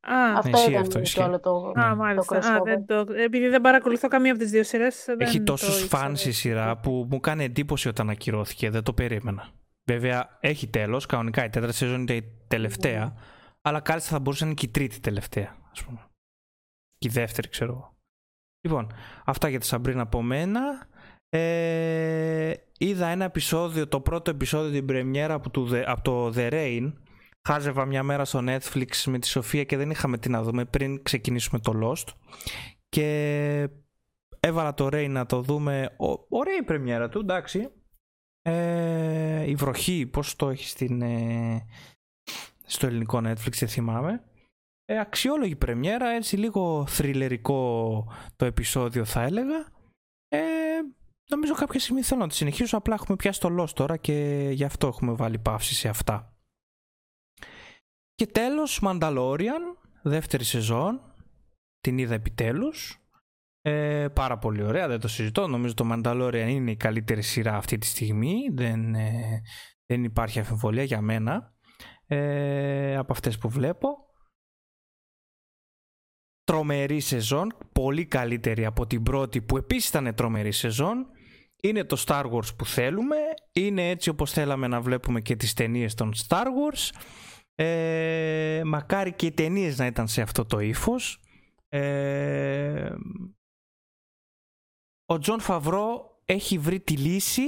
Α, αυτό ήταν αυτό, και όλο το, Α, μάλιστα. Α, δεν το... Επειδή δεν παρακολουθώ καμία από τις δύο σειρές, Έχει τόσους φανς η σειρά που μου κάνει εντύπωση όταν ακυρώθηκε, δεν το περίμενα. Βέβαια, έχει τέλος, κανονικά η τέταρτη σεζόν είναι η τελευταία, mm. αλλά κάλλιστα θα μπορούσε να είναι και η τρίτη τελευταία, ας πούμε. Και η δεύτερη, ξέρω εγώ. Λοιπόν, αυτά για τη Σαμπρίνα από μένα. Ε, είδα ένα επεισόδιο, το πρώτο επεισόδιο την πρεμιέρα από το, από το The Rain. Χάζευα μια μέρα στο Netflix με τη Σοφία και δεν είχαμε τι να δούμε πριν ξεκινήσουμε το Lost. Και έβαλα το Rain να το δούμε. ωραία η πρεμιέρα του, εντάξει. Ε, η βροχή, πώς το έχει στην, ε, στο ελληνικό Netflix, δεν θυμάμαι. Ε, αξιόλογη πρεμιέρα, έτσι λίγο θριλερικό το επεισόδιο θα έλεγα. Ε, Νομίζω κάποια στιγμή θέλω να τη συνεχίσω, απλά έχουμε πιάσει το loss τώρα και γι' αυτό έχουμε βάλει παύση σε αυτά. Και τέλος, Mandalorian, δεύτερη σεζόν, την είδα επιτέλους. Ε, πάρα πολύ ωραία, δεν το συζητώ. Νομίζω το Mandalorian είναι η καλύτερη σειρά αυτή τη στιγμή. Δεν, ε, δεν υπάρχει αφιβολία για μένα ε, από αυτές που βλέπω. Τρομερή σεζόν, πολύ καλύτερη από την πρώτη που επίσης ήταν τρομερή σεζόν. Είναι το Star Wars που θέλουμε, είναι έτσι όπως θέλαμε να βλέπουμε και τις ταινίες των Star Wars. Ε, μακάρι και οι ταινίες να ήταν σε αυτό το ύφος. Ε, ο Jon Favreau έχει βρει τη λύση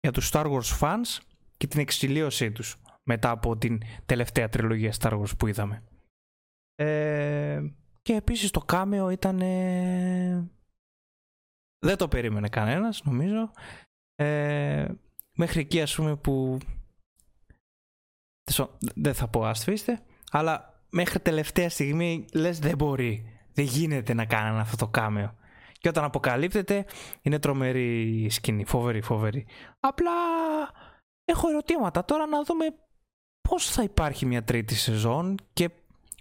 για τους Star Wars fans και την εξιλέωσή τους μετά από την τελευταία τριλογία Star Wars που είδαμε. Ε, και επίσης το κάμεο ήταν δεν το περίμενε κανένας, νομίζω. Ε, μέχρι εκεί, ας πούμε, που... Δεν θα πω άστφιστε, αλλά μέχρι τελευταία στιγμή λες δεν μπορεί. Δεν γίνεται να κάνουν αυτό το κάμεο. Και όταν αποκαλύπτεται, είναι τρομερή σκηνή. Φοβερή, φοβερή. Απλά έχω ερωτήματα τώρα να δούμε πώς θα υπάρχει μια τρίτη σεζόν και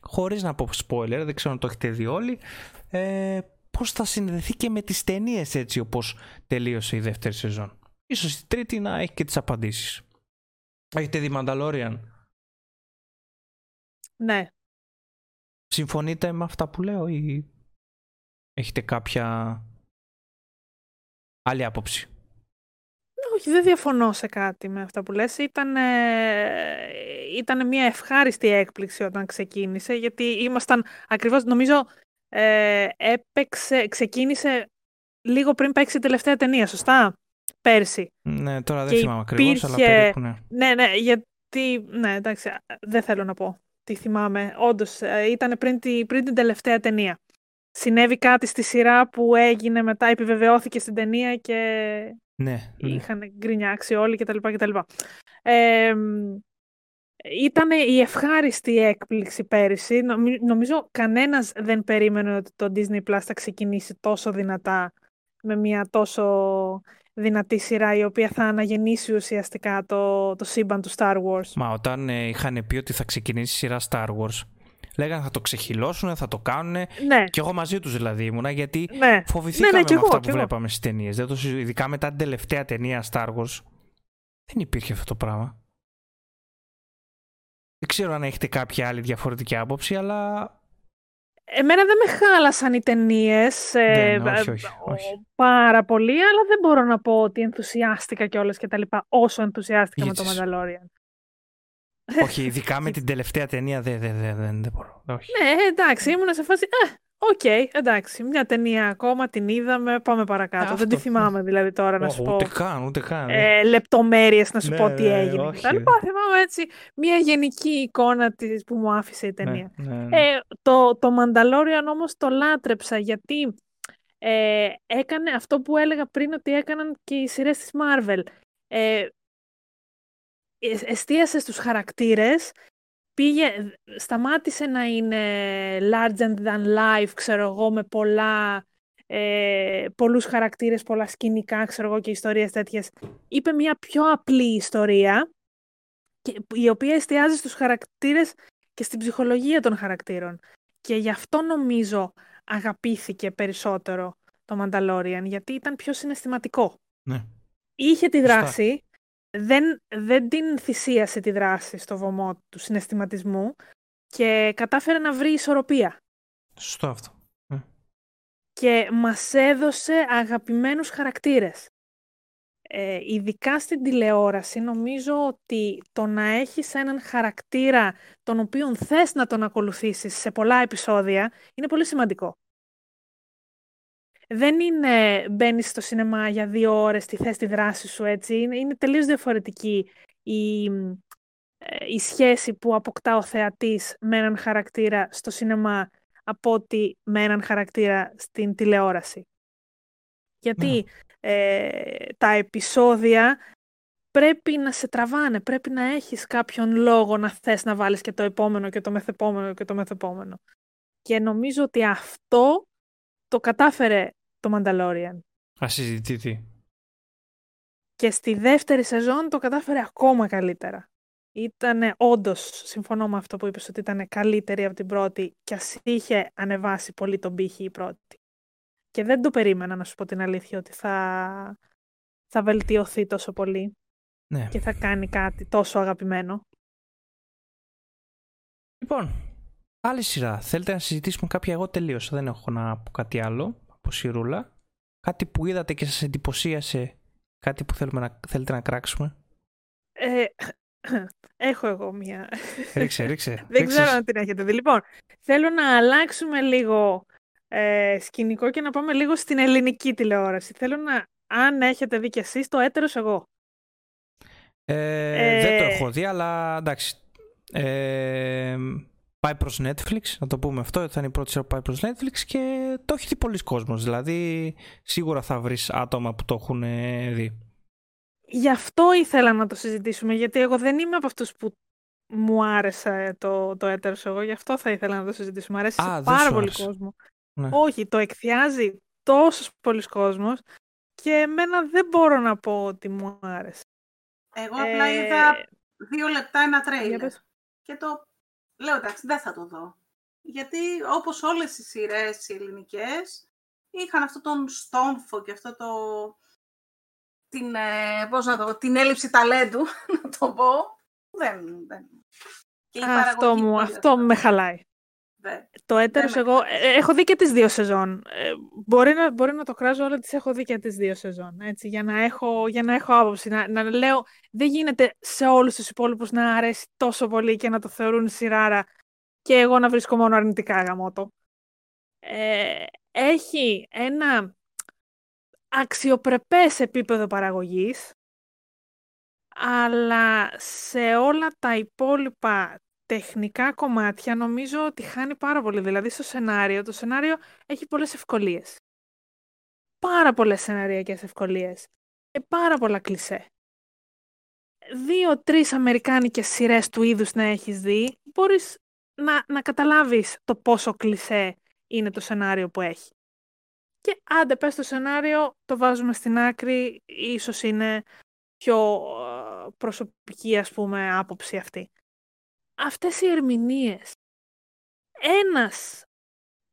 χωρίς να πω spoiler, δεν ξέρω αν το έχετε δει όλοι, ε, πώς θα συνδεθεί και με τις ταινίες έτσι όπως τελείωσε η δεύτερη σεζόν. Ίσως η τρίτη να έχει και τις απαντήσεις. Έχετε δει Mandalorian? Ναι. Συμφωνείτε με αυτά που λέω ή έχετε κάποια άλλη άποψη; Όχι, δεν διαφωνώ σε κάτι με αυτά που λες. Ήταν, ήταν μια ευχάριστη έκπληξη όταν ξεκίνησε, γιατί ήμασταν ακριβώς, νομίζω, ε, έπαιξε, ξεκίνησε λίγο πριν παίξει η τελευταία ταινία, σωστά, πέρσι. Ναι, τώρα δεν θυμάμαι ακριβώς, αλλά περίπου ναι. Ναι, ναι, γιατί, ναι, εντάξει, δεν θέλω να πω τι θυμάμαι. Όντως, ε, ήταν πριν, τη, πριν την τελευταία ταινία. Συνέβη κάτι στη σειρά που έγινε μετά, επιβεβαιώθηκε στην ταινία και ναι, ναι. είχαν γκρινιάξει όλοι κτλ. κτλ. Ε, ήταν η ευχάριστη έκπληξη πέρυσι. Νομίζω κανένας δεν περίμενε ότι το Disney Plus θα ξεκινήσει τόσο δυνατά με μια τόσο δυνατή σειρά η οποία θα αναγεννήσει ουσιαστικά το, το σύμπαν του Star Wars. Μα όταν ε, είχαν πει ότι θα ξεκινήσει η σειρά Star Wars λέγανε θα το ξεχυλώσουν, θα το κάνουν. Ναι. Και εγώ μαζί τους δηλαδή ήμουνα, γιατί ναι. φοβηθήκαμε ναι, ναι, με αυτά εγώ, που βλέπαμε στις ταινίες. Ειδικά μετά την τελευταία ταινία Star Wars. Δεν υπήρχε αυτό το πράγμα. Δεν ξέρω αν έχετε κάποια άλλη διαφορετική άποψη, αλλά. Εμένα δεν με χάλασαν οι ταινίες ε, όχι, όχι, όχι. πάρα πολύ, αλλά δεν μπορώ να πω ότι ενθουσιάστηκα κιόλας και τα λοιπά όσο ενθουσιάστηκα με το Mandalorian. Όχι, ειδικά με την τελευταία ταινία δεν δε, δε, δε, δε μπορώ. Όχι. Ναι, εντάξει, ήμουν σε φάση. Ε, OK, okay, εντάξει. Μια ταινία ακόμα την είδαμε. Πάμε παρακάτω. δεν τη θυμάμαι δηλαδή τώρα να σου ούτε πω. Ούτε καν, ούτε καν. Ε, Λεπτομέρειες να σου ναι, πω τι ναι, έγινε. όχι. Τα λοιπά. Θυμάμαι έτσι μια γενική εικόνα της που μου άφησε η ταινία. Ναι, ναι, ναι. Ε, το, το Mandalorian όμως το λάτρεψα γιατί ε, έκανε αυτό που έλεγα πριν ότι έκαναν και οι σειρές της Marvel. Ε, εστίασε στους χαρακτήρες, πήγε, σταμάτησε να είναι larger than life, ξέρω εγώ, με πολλά, ε, πολλούς χαρακτήρες, πολλά σκηνικά, ξέρω εγώ, και ιστορίες τέτοιες. Είπε μια πιο απλή ιστορία, και, η οποία εστιάζει στους χαρακτήρες και στην ψυχολογία των χαρακτήρων. Και γι' αυτό νομίζω αγαπήθηκε περισσότερο το Mandalorian, γιατί ήταν πιο συναισθηματικό. Ναι. Είχε τη δράση, δεν, δεν την θυσίασε τη δράση στο βωμό του συναισθηματισμού και κατάφερε να βρει ισορροπία. Σωστό αυτό. Ναι. Και μας έδωσε αγαπημένους χαρακτήρες. Ε, ειδικά στην τηλεόραση νομίζω ότι το να έχεις έναν χαρακτήρα τον οποίον θες να τον ακολουθήσεις σε πολλά επεισόδια είναι πολύ σημαντικό δεν είναι μπαίνεις στο σινεμά για δύο ώρες τη θες τη δράση σου έτσι. Είναι, είναι τελείως διαφορετική η, ε, η σχέση που αποκτά ο θεατής με έναν χαρακτήρα στο σινεμά από ότι με έναν χαρακτήρα στην τηλεόραση. Γιατί Ναι. ε, τα επεισόδια πρέπει να σε τραβάνε, πρέπει να έχεις κάποιον λόγο να θες να βάλεις και το επόμενο και το μεθεπόμενο και το μεθεπόμενο. Και νομίζω ότι αυτό το κατάφερε το Mandalorian. Ασυζητητή. Και στη δεύτερη σεζόν το κατάφερε ακόμα καλύτερα. Ήταν όντως, συμφωνώ με αυτό που είπες, ότι ήταν καλύτερη από την πρώτη και ας είχε ανεβάσει πολύ τον πύχη η πρώτη. Και δεν το περίμενα να σου πω την αλήθεια ότι θα, θα βελτιωθεί τόσο πολύ Ναι. και θα κάνει κάτι τόσο αγαπημένο. Λοιπόν, άλλη σειρά. Θέλετε να συζητήσουμε κάποια; Εγώ τελείωσα. Δεν έχω να πω κάτι άλλο από σειρούλα. Κάτι που είδατε και σας εντυπωσίασε. Κάτι που θέλουμε να, θέλετε να κράξουμε; Ε, (coughs) έχω εγώ μία. Ρίξε, ρίξε. Δεν ρίξε. ξέρω αν την έχετε δει. Λοιπόν, θέλω να αλλάξουμε λίγο ε, σκηνικό και να πάμε λίγο στην ελληνική τηλεόραση. Θέλω να, αν έχετε δει κι εσείς, το έτερος εγώ. Ε, Δεν το Ε, έχω δει, αλλά εντάξει. Ε, πάει προς Netflix, να το πούμε αυτό, θα είναι η πρώτη σειρά που πάει προς Netflix και το έχει δει πολλοί κόσμος. Δηλαδή, σίγουρα θα βρεις άτομα που το έχουν ε, δει. Γι' αυτό ήθελα να το συζητήσουμε, γιατί εγώ δεν είμαι από αυτούς που μου άρεσε το, το έτερος εγώ, γι' αυτό θα ήθελα να το συζητήσουμε. Μου αρέσει Α, σε δεν πάρα σου πολύ άρεσε. κόσμο. Ναι. Όχι, το εκθιάζει τόσος πολλοί κόσμος και εμένα δεν μπορώ να πω ότι μου άρεσε. Εγώ απλά Ε, είδα δύο λεπτά ένα για τρέιλερ. πες. Και το λέω εντάξει, δεν θα το δω. Γιατί όπως όλες οι σειρές οι ελληνικές, είχαν αυτό τον στόμφο και αυτό το... Την, ε, πώς να το, την έλλειψη ταλέντου, (laughs) να το πω. Δεν, δεν. Και η Αυτό παραγωγή μου, πολύ αυτό με χαλάει. Δεν. Το έτερος με εγώ, ε, έχω δει και τις δύο σεζόν. Ε, μπορεί, να, μπορεί να το κράζω, αλλά τις έχω δει και τις δύο σεζόν. Έτσι, για, να έχω, για να έχω άποψη. Να, να λέω, δεν γίνεται σε όλους τους υπόλοιπους να αρέσει τόσο πολύ και να το θεωρούν σειράρα και εγώ να βρίσκω μόνο αρνητικά γαμότο. Ε, έχει ένα αξιοπρεπές επίπεδο παραγωγής, αλλά σε όλα τα υπόλοιπα τεχνικά κομμάτια νομίζω ότι χάνει πάρα πολύ. Δηλαδή στο σενάριο, το σενάριο έχει πολλές ευκολίες. Πάρα πολλές σεναριακές ευκολίες. Και πάρα πολλά κλισέ. δύο-τρεις αμερικάνικες σειρές του είδους να έχεις δει, μπορείς να, να καταλάβεις το πόσο κλισέ είναι το σενάριο που έχει. Και άντε πες το σενάριο, το βάζουμε στην άκρη, ίσως είναι πιο ε, προσωπική ας πούμε άποψη αυτή. Αυτές οι ερμηνείες, ένας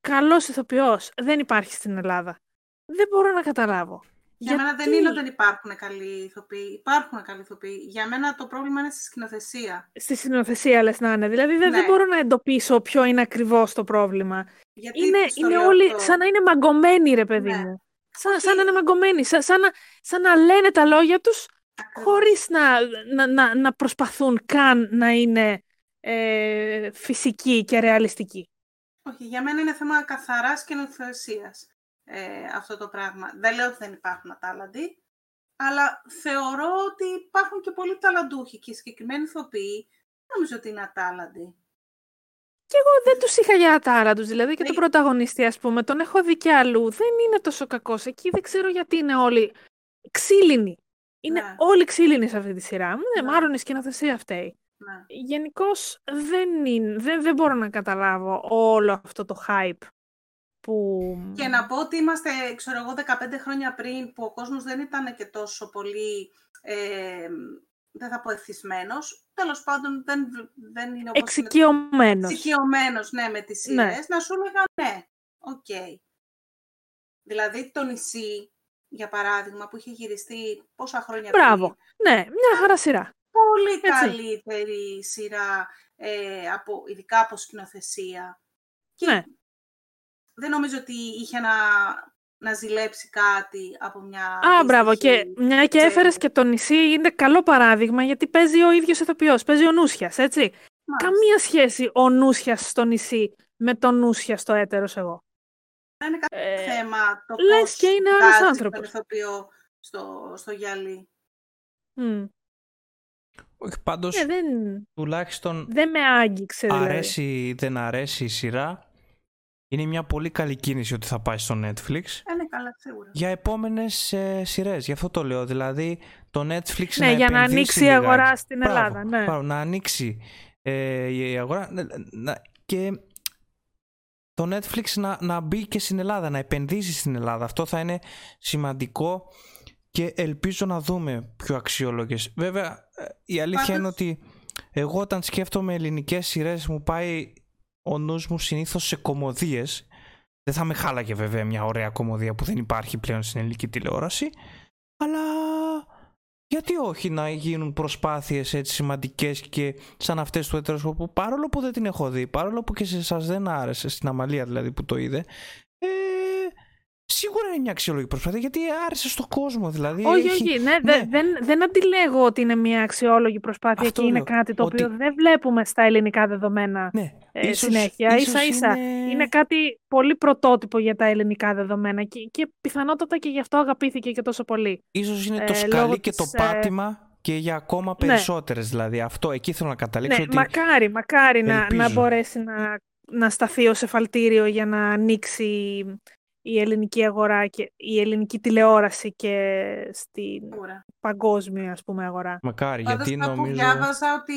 καλός ηθοποιός δεν υπάρχει στην Ελλάδα. Δεν μπορώ να καταλάβω. Για Γιατί... μένα δεν είναι ότι δεν υπάρχουν καλοί ηθοποιοί. Υπάρχουν καλοί ηθοποιοί. Για μένα το πρόβλημα είναι στη σκηνοθεσία. Στη σκηνοθεσία λες να είναι. Δηλαδή δεν, δεν ναι. μπορώ να εντοπίσω ποιο είναι ακριβώς το πρόβλημα. Γιατί είναι είναι όλοι σαν να είναι μαγκωμένοι ρε παιδί ναι. μου. Σαν, σαν να είναι μαγκωμένοι. Σαν, σαν, να, σαν να λένε τα λόγια τους Ακριβώς. χωρίς να, να, να, να προσπαθούν καν να είναι ε, φυσικοί και ρεαλιστικοί. Όχι, για μένα είναι θέμα καθαράς σκηνοθεσία ε, αυτό το πράγμα. Δεν λέω ότι δεν υπάρχουν ατάλλαντοι, αλλά θεωρώ ότι υπάρχουν και πολλοί ταλαντούχοι και οι συγκεκριμένοι ηθοποιοί δεν νομίζω ότι είναι ατάλλαντοι. Και εγώ δεν τους είχα για ατάλλαντους. Δηλαδή και ναι. τον πρωταγωνιστή, ας πούμε, τον έχω δει κι αλλού. Δεν είναι τόσο κακός. Εκεί δεν ξέρω γιατί είναι όλοι ξύλινοι. Είναι ναι. όλοι ξύλινοι σε αυτή τη σειρά. Ναι, ναι. μάλλον η σκηνοθεσία αυτή. Ναι. Γενικώς δεν, δεν, δεν μπορώ να καταλάβω όλο αυτό το hype που... Και να πω ότι είμαστε, ξέρω εγώ, 15 χρόνια πριν που ο κόσμος δεν ήταν και τόσο πολύ, ε, δεν θα πω εθισμένος, τέλος πάντων δεν, δεν είναι όπως Εξοικειωμένος. Εξοικειωμένος, ναι, με τις ναι. σειρές, να σου έλεγα ναι, OK. Okay. Δηλαδή το νησί, για παράδειγμα, που είχε γυριστεί πόσα χρόνια Μπράβο. πριν. Ναι, μια χαρά σειρά. Πολύ Έτσι. καλύτερη σειρά, ε, από, ειδικά από σκηνοθεσία. Και ναι δεν νομίζω ότι είχε να, να ζηλέψει κάτι από μια. Α, μπράβο. Και μια και έφερες και το νησί είναι καλό παράδειγμα γιατί παίζει ο ίδιος ηθοποιός. Παίζει ο Νούσιας, έτσι. Καμία σχέση ο Νούσιας στο νησί με τον Νούσια στο έτερος εγώ. Δεν είναι κάποιο ε, θέμα το λες και είναι άλλος άνθρωπος. ηθοποιό στο, στο γυαλί. Mm. Όχι, πάντως, ε, δεν... τουλάχιστον δεν με άγγιξε, δηλαδή. αρέσει ή δεν αρέσει η σειρά, είναι μια πολύ καλή κίνηση ότι θα πάει στο Netflix. Είναι καλά, σίγουρα. Για επόμενες ε, σειρές. Γι' αυτό το λέω. Δηλαδή το Netflix ναι, να για να ανοίξει η αγορά στην Ελλάδα. Ναι. να ανοίξει ε, η αγορά. Να, και το Netflix να, να μπει και στην Ελλάδα, να επενδύσει στην Ελλάδα. Αυτό θα είναι σημαντικό και ελπίζω να δούμε πιο αξιόλογες. Βέβαια, ε, η αλήθεια είναι ότι εγώ όταν σκέφτομαι ελληνικές σειρές μου πάει ο νους μου συνήθως σε κομμωδίες. Δεν θα με χάλαγε βέβαια μια ωραία κομμωδία που δεν υπάρχει πλέον στην ελληνική τηλεόραση. Αλλά γιατί όχι να γίνουν προσπάθειες έτσι σημαντικές και σαν αυτές του έτερος παρόλο που δεν την έχω δει, παρόλο που και σε εσάς δεν άρεσε, στην Αμαλία δηλαδή που το είδε, σίγουρα είναι μια αξιόλογη προσπάθεια γιατί άρεσε στον κόσμο. Δηλαδή, όχι, έχει... όχι. Ναι, ναι. Δεν, δεν αντιλέγω ότι είναι μια αξιόλογη προσπάθεια Αυτό και είναι κάτι το οποίο δεν βλέπουμε στα ελληνικά δεδομένα ναι. ε, συνέχεια. Ίσως ίσα ίσα. Είναι... είναι... κάτι πολύ πρωτότυπο για τα ελληνικά δεδομένα και, και πιθανότατα και γι' αυτό αγαπήθηκε και τόσο πολύ. Ίσως είναι το ε, σκαλί και το ε, πάτημα και για ακόμα ναι. περισσότερες ναι. δηλαδή. Αυτό εκεί θέλω να καταλήξω. Ναι, ότι... μακάρι, μακάρι να, να μπορέσει να, να σταθεί ως εφαλτήριο για να ανοίξει η ελληνική αγορά και η ελληνική τηλεόραση και στην παγκόσμια ας πούμε αγορά. Μακάρι, γιατί νομίζω... Που διάβαζα ότι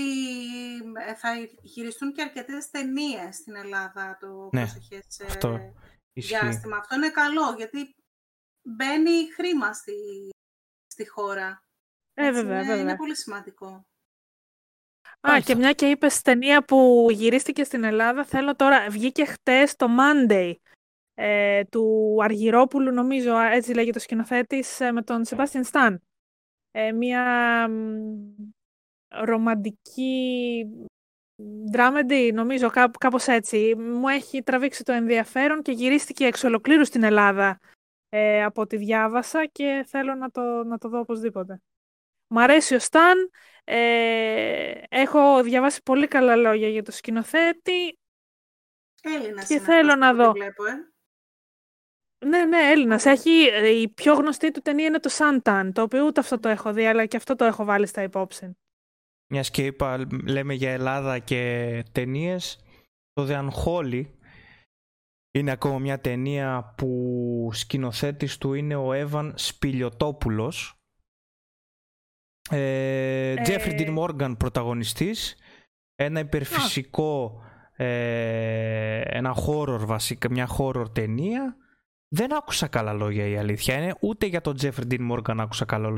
ε, θα γυριστούν και αρκετές ταινίες στην Ελλάδα το ναι, προσεχές ε, αυτό διάστημα. Αυτό είναι καλό, γιατί μπαίνει χρήμα στη, στη χώρα. Ε, βέβαια, είναι, είναι πολύ σημαντικό. Α, και μια και είπες ταινία που γυρίστηκε στην Ελλάδα, θέλω τώρα, βγήκε χτες το Monday ε, του Αργυρόπουλου, νομίζω, έτσι λέγεται ο σκηνοθέτης, ε, με τον Σεμπάστιαν Σταν. Ε, μια ρομαντική δράμεντι, νομίζω, κάπω κάπως έτσι. Μου έχει τραβήξει το ενδιαφέρον και γυρίστηκε εξ ολοκλήρου στην Ελλάδα ε, από ό,τι διάβασα και θέλω να το, να το δω οπωσδήποτε. Μ' αρέσει ο Σταν, ε, έχω διαβάσει πολύ καλά λόγια για το σκηνοθέτη Έλληνας και θέλω να δω. Βλέπω, ε. Ναι, ναι, Έλληνας. Έχει, ε, η πιο γνωστή του ταινία είναι το Σάνταν, το οποίο ούτε αυτό το έχω δει, αλλά και αυτό το έχω βάλει στα υπόψη. Μιας και είπα, λέμε για Ελλάδα και ταινίες. Το The Unholy είναι ακόμα μια ταινία που σκηνοθέτης του είναι ο Εύαν Σπιλιοτόπουλος Ε, Jeffrey Dean Morgan πρωταγωνιστής. Ένα υπερφυσικό, ε, ένα horror βασικά, μια horror ταινία. Δεν άκουσα καλά λόγια η αλήθεια είναι, ούτε για τον Jeffrey Dean Morgan άκουσα καλά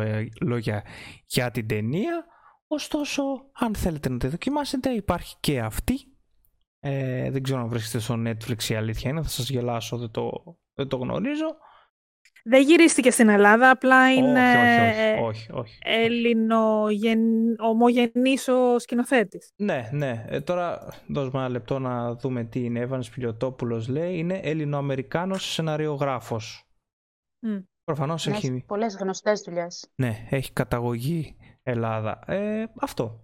λόγια για την ταινία. Ωστόσο, αν θέλετε να τη δοκιμάσετε, υπάρχει και αυτή. Ε, δεν ξέρω αν βρίσκεται στο Netflix η αλήθεια είναι, θα σας γελάσω, δεν το, δεν το γνωρίζω. Δεν γυρίστηκε στην Ελλάδα, απλά είναι όχι, όχι, όχι, ελληνο-ομογενής ο σκηνοθέτης. Ναι, ναι. Ε, τώρα δώσουμε ένα λεπτό να δούμε τι είναι. Εύανης Πιλιοτόπουλος λέει. Είναι Ελληνοαμερικάνος σεναριογράφος. Mm. Προφανώς έχει... έχει... Πολλές γνωστές δουλειές. Ναι, έχει καταγωγή Ελλάδα. Ε, αυτό.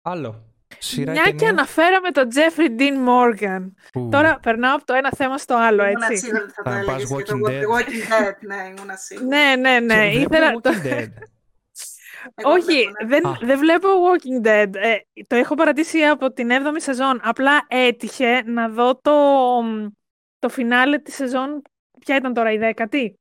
Άλλο. Σειρά Μια και, αναφέραμε τον Jeffrey Dean Morgan. Τώρα περνάω από το ένα θέμα στο άλλο, έτσι. Σίγουρα θα το έλεγες Walking, Dead. Walking Dead. Ναι, ήμουν σίγουρη. Ναι, ναι, ναι. Ήθελα... Walking Dead. Όχι, δεν, δεν βλέπω Walking Dead. Ε, το έχω παρατήσει από την 7η σεζόν. Απλά έτυχε να δω το, το φινάλε της σεζόν. Ποια ήταν τώρα, η δέκατη;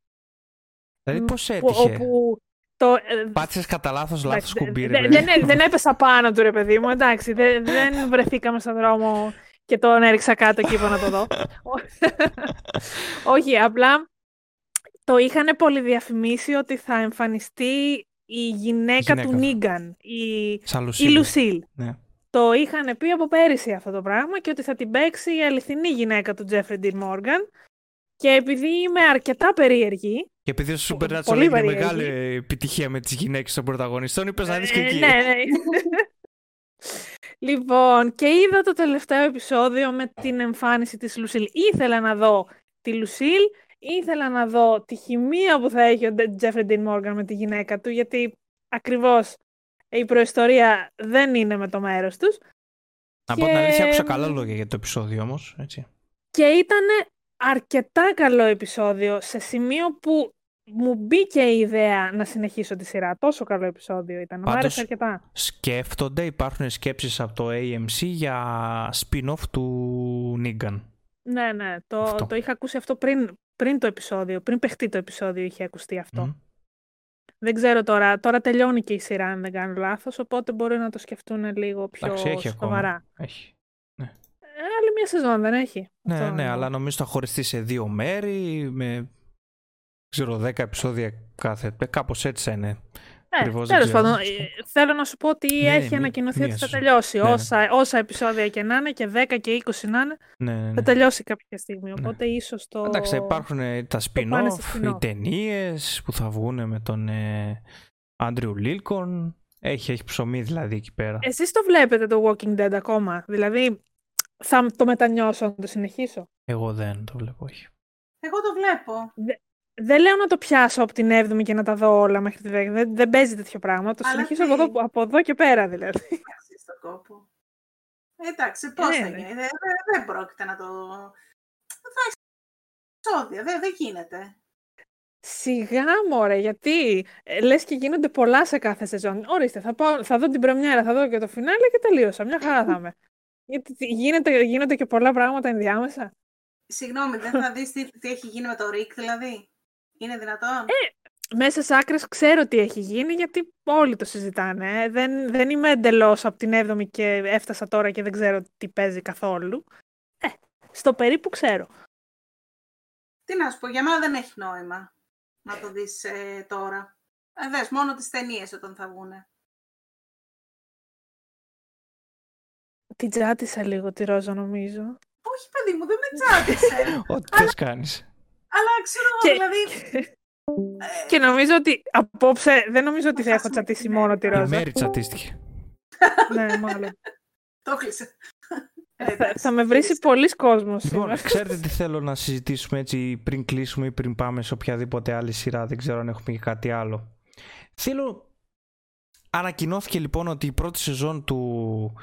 Δηλαδή πώς έτυχε; Όπου το... Ε, Πάτησες κατά λάθος λάθος κουμπί, ρε, δεν, δεν έπεσα πάνω του, ρε παιδί μου, εντάξει. Δεν, δεν βρεθήκαμε στον δρόμο και τον έριξα κάτω και είπα να το δω. (laughs) Όχι, απλά το είχαν πολύ διαφημίσει ότι θα εμφανιστεί η γυναίκα, του Νίγκαν, η, η Λουσίλ. Ναι. Το είχαν πει από πέρυσι αυτό το πράγμα και ότι θα την παίξει η αληθινή γυναίκα του Τζέφρι Ντιν Μόργαν. Και επειδή είμαι αρκετά περίεργη, και επειδή ο Supernatural είναι μεγάλη επιτυχία με τις γυναίκες των πρωταγωνιστών, είπες να δεις και ε, εκεί. ναι, ναι. λοιπόν, και είδα το τελευταίο επεισόδιο με την εμφάνιση της Λουσίλ. Ήθελα να δω τη Λουσίλ, ήθελα να δω τη χημεία που θα έχει ο Τζέφρι Ντίν Μόργαν με τη γυναίκα του, γιατί ακριβώς η προϊστορία δεν είναι με το μέρος τους. Να πω την αλήθεια, άκουσα καλά λόγια για το επεισόδιο όμως, έτσι. Και ήταν αρκετά καλό επεισόδιο σε σημείο που μου μπήκε η ιδέα να συνεχίσω τη σειρά. Τόσο καλό επεισόδιο ήταν. Μου άρεσε αρκετά. Σκέφτονται, υπάρχουν σκέψεις από το AMC για spin-off του Negan. Ναι, ναι. Το, το είχα ακούσει αυτό πριν, πριν το επεισόδιο. Πριν παιχτεί το επεισόδιο είχε ακουστεί αυτό. Δεν ξέρω τώρα. Τώρα τελειώνει και η σειρά, αν δεν κάνω λάθος, οπότε μπορεί να το σκεφτούν λίγο πιο Εντάξει, έχει σοβαρά. Έχει. Ε, άλλη μια σεζόν δεν έχει. Ναι, Αυτό ναι, αλλά νομίζω θα χωριστεί σε δύο μέρη με ξέρω, δέκα επεισόδια κάθε. Ε, Κάπως έτσι θα είναι. Ναι, τέλος πάντων, ε, θέλω να σου πω ότι ναι, έχει ανακοινωθεί ότι θα τελειώσει. Ναι, ναι. όσα, όσα επεισόδια και να είναι, και 10 και 20 να είναι, ναι, ναι, θα τελειώσει κάποια στιγμή. Οπότε ίσως το. Εντάξει, υπάρχουν τα spin-off, οι ταινίες που θα βγουν με τον ε, Άντριου Λίλκον. Έχει, έχει ψωμί δηλαδή εκεί πέρα. Εσείς το βλέπετε το Walking Dead ακόμα; Δηλαδή, θα το μετανιώσω να το συνεχίσω. Εγώ δεν το βλέπω, όχι. Εγώ το βλέπω. δεν λέω να το πιάσω από την 7η και να τα δω όλα μέχρι τη 10η. Δεν, δεν παίζει τέτοιο πράγμα. Το συνεχίσω από εδώ, από εδώ και πέρα δηλαδή. Εντάξει, στον κόπο. Εντάξει, πώς ε, θα ναι. γίνει; Δεν, δεν πρόκειται να το. Θα έχει σώδια. Δεν, δεν γίνεται. Σιγά μωρέ, γιατί ε, λες και γίνονται πολλά σε κάθε σεζόν. Ορίστε, θα, πάω, θα δω την πρεμιέρα, θα δω και το φινάλε και τελείωσα. Μια χαρά θα είμαι. Γιατί γίνεται, γίνονται και πολλά πράγματα ενδιάμεσα. Συγγνώμη, δεν θα δεις τι, τι έχει γίνει με το Ρικ, δηλαδή. Είναι δυνατόν; Ε, μέσα σε άκρες ξέρω τι έχει γίνει, γιατί όλοι το συζητάνε. Ε. Δεν, δεν είμαι εντελώς από την 7η και έφτασα τώρα και δεν ξέρω τι παίζει καθόλου. Ε, στο περίπου ξέρω. Τι να σου πω, για μένα δεν έχει νόημα να το δεις ε, τώρα. Ε, δες, μόνο τις ταινίες όταν θα βγουν. Την τσάτισα λίγο τη Ρόζα, νομίζω. Όχι, παιδί μου, δεν με τσάτισε. (laughs) Ό,τι θες κάνεις. Αλλά ξέρω εγώ, δηλαδή... Και νομίζω ότι απόψε δεν νομίζω ότι θα έχω τσατίσει μόνο τη Ρόζα. Η Μέρη τσατίστηκε. (laughs) ναι, μάλλον. Το κλείσε. Ε, θα, με βρει πολλοί κόσμος. Λοιπόν, ξέρετε (laughs) τι θέλω να συζητήσουμε έτσι πριν κλείσουμε ή πριν πάμε σε οποιαδήποτε άλλη σειρά. Δεν ξέρω αν έχουμε και κάτι άλλο. Θέλω. Ανακοινώθηκε λοιπόν ότι η πρώτη σεζόν του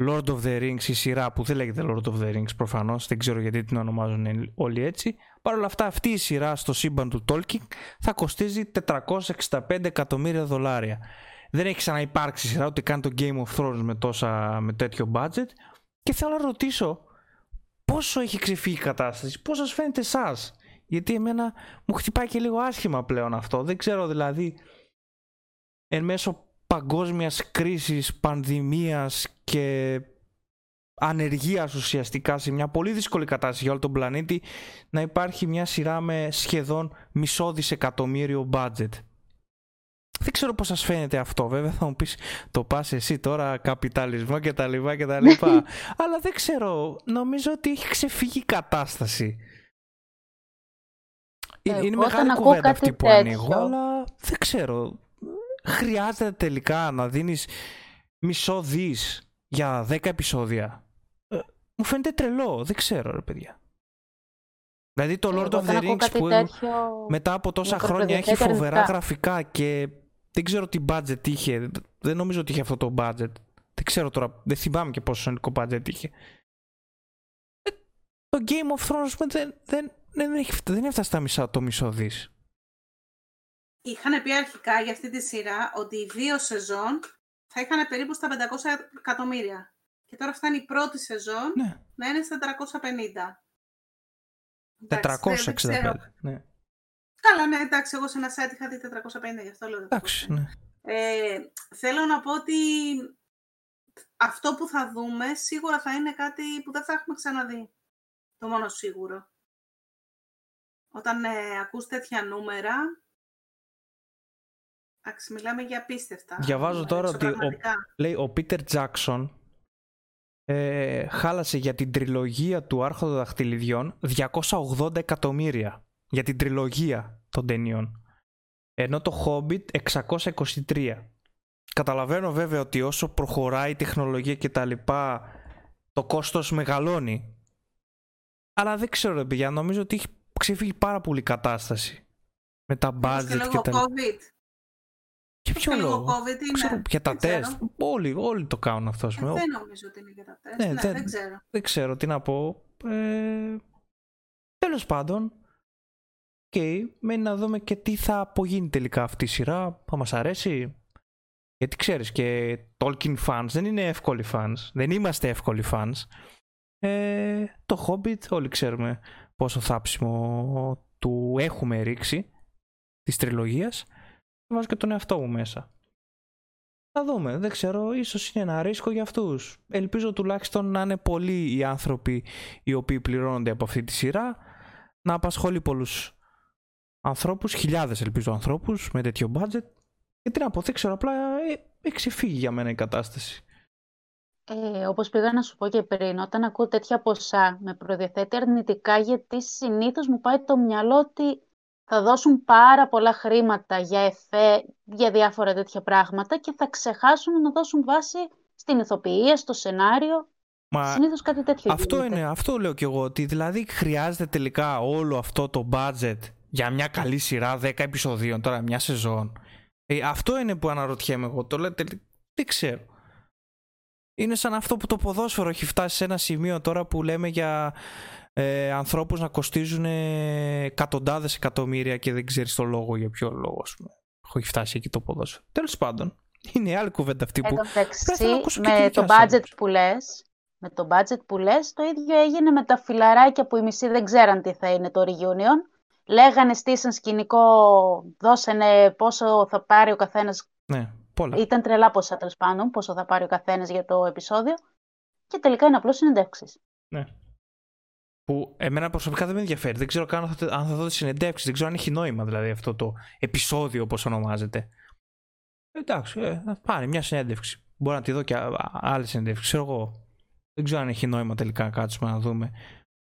Lord of the Rings, η σειρά που δεν λέγεται Lord of the Rings προφανώς, δεν ξέρω γιατί την ονομάζουν όλοι έτσι. Παρ' όλα αυτά, αυτή η σειρά στο σύμπαν του Tolkien θα κοστίζει 465 εκατομμύρια δολάρια. Δεν έχει ξαναυπάρξει σειρά ούτε καν το Game of Thrones με, τόσα, με τέτοιο budget. Και θέλω να ρωτήσω, πόσο έχει ξεφύγει η κατάσταση, πώς σας φαίνεται εσάς; Γιατί εμένα μου χτυπάει και λίγο άσχημα πλέον αυτό. Δεν ξέρω δηλαδή εν μέσω παγκόσμιας κρίσης, πανδημίας και ανεργίας ουσιαστικά σε μια πολύ δύσκολη κατάσταση για όλο τον πλανήτη να υπάρχει μια σειρά με σχεδόν μισό δισεκατομμύριο budget. Δεν ξέρω πώς σας φαίνεται αυτό. Βέβαια θα μου πεις το πας εσύ τώρα καπιταλισμό και τα λοιπά και τα λοιπά. Αλλά δεν ξέρω. Νομίζω ότι έχει ξεφύγει η κατάσταση. Ε, είναι μεγάλη κουβέντα αυτή που ανοίγω, αλλά δεν ξέρω. Χρειάζεται τελικά να δίνεις μισό δις για 10 επεισόδια. Ε, μου φαίνεται τρελό, δεν ξέρω ρε παιδιά. Δηλαδή το Lord of the Rings που μετά από τόσα χρόνια έχει φοβερά γραφικά και δεν ξέρω τι budget είχε. Δεν νομίζω ότι είχε αυτό το budget. Δεν ξέρω τώρα, δεν θυμάμαι και πόσο σονικό budget είχε. Ε, το Game of Thrones δεν, δεν, δεν, έχει, δεν έφτασε στα μισά το μισό δις. Είχαν πει αρχικά για αυτή τη σειρά ότι οι δύο σεζόν θα είχαν περίπου στα 500 εκατομμύρια. Και τώρα φτάνει η πρώτη σεζόν ναι. να είναι στα 450. 465, ναι. Καλά, ναι, εντάξει, εγώ σε ένα site είχα δει 450, γι' αυτό λέω. Εντάξει, ναι. Ε, θέλω να πω ότι αυτό που θα δούμε σίγουρα θα είναι κάτι που δεν θα έχουμε ξαναδεί. Το μόνο σίγουρο. Όταν ε, ακούς τέτοια νούμερα, εντάξει, μιλάμε για απίστευτα. Διαβάζω τώρα ότι ο, λέει, ο Πίτερ Τζάκσον ε, χάλασε για την τριλογία του Άρχοντα Δαχτυλιδιών 280 εκατομμύρια για την τριλογία των ταινιών. Ενώ το Hobbit 623. Καταλαβαίνω βέβαια ότι όσο προχωράει η τεχνολογία και τα λοιπά, το κόστος μεγαλώνει. Αλλά δεν ξέρω ρε παιδιά, νομίζω ότι έχει ξεφύγει πάρα πολύ κατάσταση. Με τα budget και, τα... COVID. Και ποιο λόγο; COVID είναι. Ξέρω, για τα τεστ. Όλοι, όλοι το κάνουν αυτό. Ε, δεν νομίζω ότι είναι για τα τεστ. Ναι, ναι, δεν, δεν, ξέρω. Δεν ξέρω τι να πω. Ε, τέλος πάντων, okay, μένει να δούμε και τι θα απογίνει τελικά αυτή η σειρά, θα μας αρέσει; Γιατί ξέρεις και Tolkien fans δεν είναι εύκολοι fans, δεν είμαστε εύκολοι fans. Ε, το Hobbit όλοι ξέρουμε πόσο θάψιμο του έχουμε ρίξει της τριλογίας. Βάζω και τον εαυτό μου μέσα. Θα δούμε, δεν ξέρω, ίσως είναι ένα ρίσκο για αυτούς. Ελπίζω τουλάχιστον να είναι πολλοί οι άνθρωποι οι οποίοι πληρώνονται από αυτή τη σειρά, να απασχολεί πολλούς ανθρώπους, χιλιάδες ελπίζω ανθρώπους με τέτοιο budget και τι να πω, δεν ξέρω, απλά ε, έχει ξεφύγει για μένα η κατάσταση. Ε, όπως πήγα να σου πω και πριν, όταν ακούω τέτοια ποσά με προδιαθέτει αρνητικά γιατί συνήθως μου πάει το μυαλό ότι θα δώσουν πάρα πολλά χρήματα για εφέ, για διάφορα τέτοια πράγματα και θα ξεχάσουν να δώσουν βάση στην ηθοποιία, στο σενάριο. Μα Συνήθως κάτι τέτοιο αυτό γίνεται. είναι, αυτό λέω κι εγώ, ότι δηλαδή χρειάζεται τελικά όλο αυτό το budget για μια καλή σειρά 10 επεισοδίων, τώρα μια σεζόν. Ε, αυτό είναι που αναρωτιέμαι εγώ. Το λέτε, δεν ξέρω. Είναι σαν αυτό που το ποδόσφαιρο έχει φτάσει σε ένα σημείο τώρα που λέμε για ε, ανθρώπους να κοστίζουν εκατοντάδες εκατομμύρια και δεν ξέρεις το λόγο για ποιο λόγο ας πούμε. Έχω φτάσει εκεί το ποδόσφαιρο. Τέλος πάντων, (laughs) είναι άλλη κουβέντα αυτή που πρέπει να με το budget που λες, με το budget που λες, το ίδιο έγινε με τα φιλαράκια που οι μισοί δεν ξέραν τι θα είναι το reunion λέγανε, στήσαν σκηνικό, δώσανε πόσο θα πάρει ο καθένας. Ναι, πολλά. Ήταν τρελά ποσά τέλος πάντων, πόσο θα πάρει ο καθένας για το επεισόδιο. Και τελικά είναι απλώς συνεντεύξεις. Ναι. Που εμένα προσωπικά δεν με ενδιαφέρει. Δεν ξέρω καν αν θα, αν θα δω τι συνεντεύξεις. Δεν ξέρω αν έχει νόημα δηλαδή αυτό το επεισόδιο όπως ονομάζεται. Εντάξει, ε, θα πάρει μια συνέντευξη. Μπορώ να τη δω και άλλη συνέντευξη. Ξέρω εγώ. Δεν ξέρω αν έχει νόημα τελικά να κάτσουμε να δούμε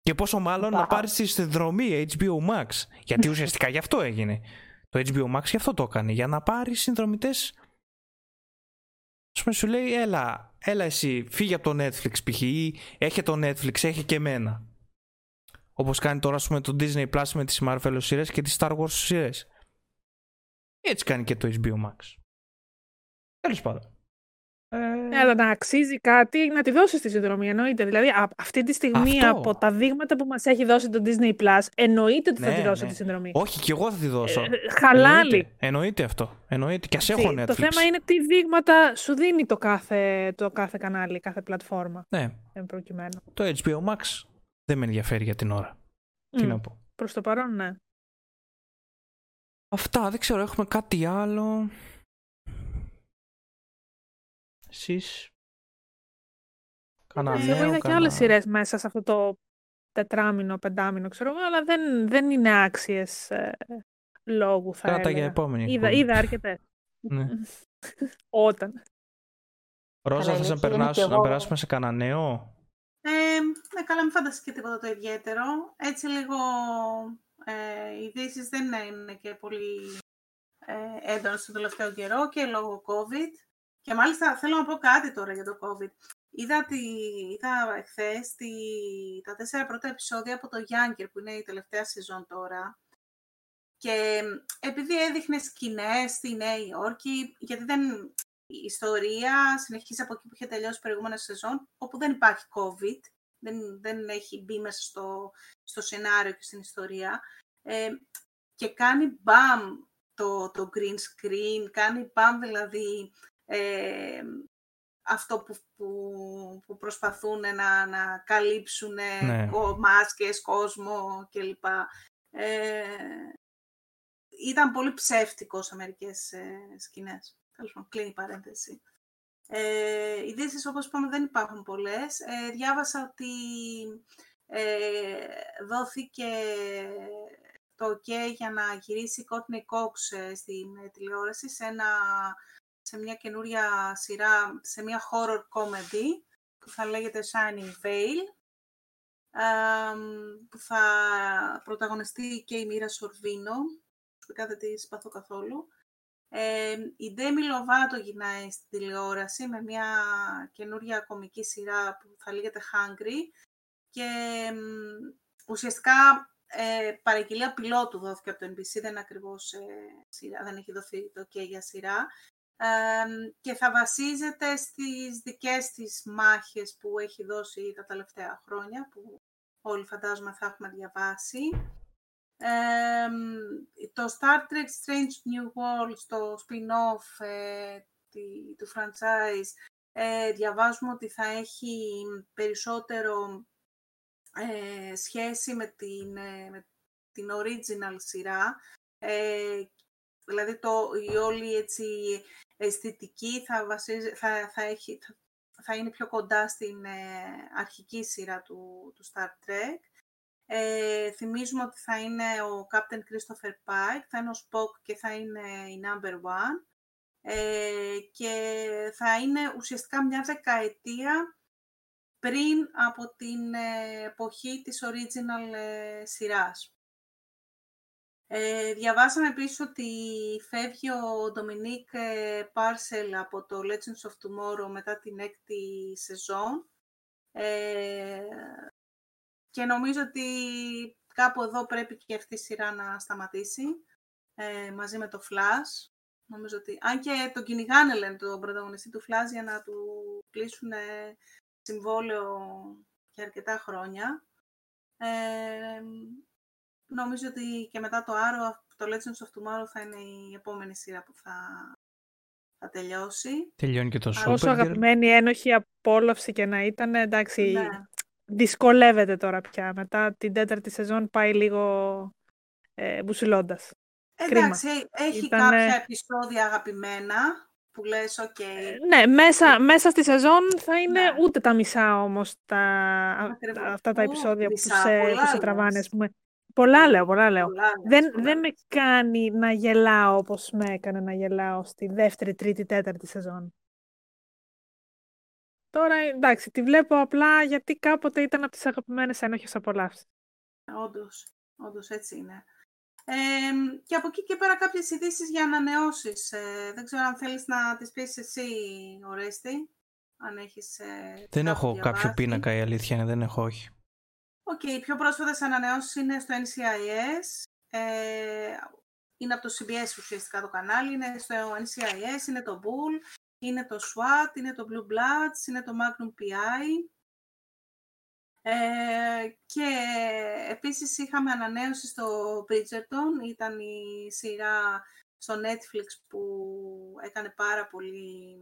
και πόσο μάλλον να πάρεις τη συνδρομή HBO Max. Γιατί (laughs) ουσιαστικά γι' αυτό έγινε. Το HBO Max γι' αυτό το έκανε. Για να πάρεις συνδρομητές. Α πούμε, σου λέει, έλα, έλα εσύ, φύγε από το Netflix π.χ. ή έχει το Netflix, έχει και εμένα. Όπως κάνει τώρα, ας πούμε, το Disney Plus με τις Marvel σειρέ και τις Star Wars σειρέ. Έτσι κάνει και το HBO Max. Τέλος πάντων. Ε... Αλλά να αξίζει κάτι να τη δώσεις τη συνδρομή. Εννοείται. Δηλαδή, αυτή τη στιγμή Αυτό. από τα δείγματα που μας έχει δώσει το Disney Plus, εννοείται ότι θα ναι, τη δώσω ναι. τη συνδρομή. Όχι, και εγώ θα τη δώσω. Ε, χαλάλι. Εννοείται, εννοείται αυτό. Εννοείται. Και ας έχω Netflix. Το θέμα είναι τι δείγματα σου δίνει το κάθε, το κάθε κανάλι, κάθε πλατφόρμα. Ναι. Εν προκειμένου. Το HBO Max δεν με ενδιαφέρει για την ώρα. Mm. Τι να πω. προς το παρόν, ναι. Αυτά, δεν ξέρω, έχουμε κάτι άλλο. Εσείς; Κανένα Εγώ είδα και άλλες σειρές μέσα σε αυτό το τετράμινο, πεντάμινο, ξέρω αλλά δεν, δεν είναι άξιες ε, λόγου, θα Κράτα για επόμενη. Είδα, είδα αρκετές. ναι. (laughs) Όταν. Ρόζα, θες να, περνάσουμε, να περάσουμε σε κανένα νέο; Ε, ναι, καλά, μην φανταστείς και τίποτα το ιδιαίτερο. Έτσι λίγο ε, οι ειδήσεις δεν είναι και πολύ ε, έντονες στο τελευταίο καιρό και λόγω COVID. Και μάλιστα θέλω να πω κάτι τώρα για το COVID. Είδα, τη, είδα εχθές τη, τα τέσσερα πρώτα επεισόδια από το Younger, που είναι η τελευταία σεζόν τώρα. Και επειδή έδειχνε σκηνές στη Νέα Υόρκη, γιατί δεν, η ιστορία συνεχίζει από εκεί που είχε τελειώσει η προηγούμενη σεζόν, όπου δεν υπάρχει COVID, δεν, δεν έχει μπει μέσα στο, στο σενάριο και στην ιστορία. Ε, και κάνει μπαμ το, το green screen, κάνει μπαμ δηλαδή ε, αυτό που, που, προσπαθούν να, να καλύψουν ναι. μάσκες, κόσμο κλπ. Ε, ήταν πολύ ψεύτικο σε μερικές ε, σκηνές. Τέλος πάντων, κλείνει η παρένθεση. Ε, ειδήσεις, όπως είπαμε, δεν υπάρχουν πολλές. Ε, διάβασα ότι ε, δόθηκε το OK για να γυρίσει η Courtney Cox ε, στην ε, τηλεόραση σε, ένα, σε μια καινούρια σειρά, σε μια horror comedy που θα λέγεται Shining Veil που θα πρωταγωνιστεί και η Μοίρα Σορβίνο, που δεν της συμπαθώ καθόλου. Ε, η Ντέμι Λοβάτο γυρνάει στην τηλεόραση με μια καινούρια κομική σειρά που θα λέγεται Hungry και ουσιαστικά ε, παραγγελία πιλότου δόθηκε από το NBC, δεν ακριβώς ε, σειρά, δεν έχει δοθεί το και για σειρά. και θα βασίζεται στις δικές της μάχες που έχει δώσει τα τελευταία χρόνια, που όλοι φαντάζομαι θα έχουμε διαβάσει. Το Star Trek Strange New World, το spin-off ε, του franchise, ε, διαβάζουμε ότι θα έχει περισσότερο ε, σχέση με την, ε, με την original σειρά. Ε, δηλαδή το, η όλη έτσι, αισθητική θα, βασίζει, θα, θα, έχει, θα, είναι πιο κοντά στην αρχική σειρά του, του Star Trek. Ε, θυμίζουμε ότι θα είναι ο Captain Christopher Pike, θα είναι ο Spock και θα είναι η Number One. Ε, και θα είναι ουσιαστικά μια δεκαετία πριν από την ε, εποχή της original ε, σειράς. Ε, διαβάσαμε επίσης ότι φεύγει ο Ντομινίκ Πάρσελ από το Legends of Tomorrow μετά την έκτη σεζόν ε, και νομίζω ότι κάπου εδώ πρέπει και αυτή η σειρά να σταματήσει ε, μαζί με το Flash. Νομίζω ότι, αν και τον κυνηγάνε λένε τον πρωταγωνιστή του Flash για να του κλείσουν συμβόλαιο για αρκετά χρόνια. Ε, νομίζω ότι και μετά το Άρο, το Legends of Tomorrow θα είναι η επόμενη σειρά που θα, θα τελειώσει. Τελειώνει και το Supergirl. Όσο αγαπημένη ένοχη απόλαυση και να ήταν, εντάξει, ναι. Δυσκολεύεται τώρα πια. Μετά την τέταρτη σεζόν πάει λίγο ε, μπουσιλώντας. Εντάξει, έχει κάποια επεισόδια αγαπημένα, που λες, ok. Ε, ναι, μέσα, μέσα στη σεζόν θα είναι ναι. ούτε τα μισά όμως τα, αυτά τα επεισόδια που, σε, που σε τραβάνε. πούμε. Πολλά λέω, πολλά λέω. δεν, δεν με κάνει να γελάω όπως με έκανε να γελάω στη δεύτερη, τρίτη, τέταρτη σεζόν. Τώρα, εντάξει, τη βλέπω απλά γιατί κάποτε ήταν από τις αγαπημένες ένοχες απολαύσεις. Όντως, όντως έτσι είναι και από εκεί και πέρα κάποιες ειδήσεις για ανανεώσεις. Ε, δεν ξέρω αν θέλεις να τις πεις εσύ, Ορέστη. Αν έχεις ε, Δεν έχω κάποιο πίνακα, η αλήθεια είναι. Δεν έχω, όχι. OK, okay, οι πιο πρόσφατες ανανεώσεις είναι στο NCIS. Ε, είναι από το CBS ουσιαστικά το κανάλι. Είναι στο NCIS, είναι το Bull, είναι το SWAT, είναι το Blue Bloods, είναι το Magnum PI. Ε, και επίσης είχαμε ανανέωση στο Bridgerton, ήταν η σειρά στο Netflix που έκανε πάρα πολύ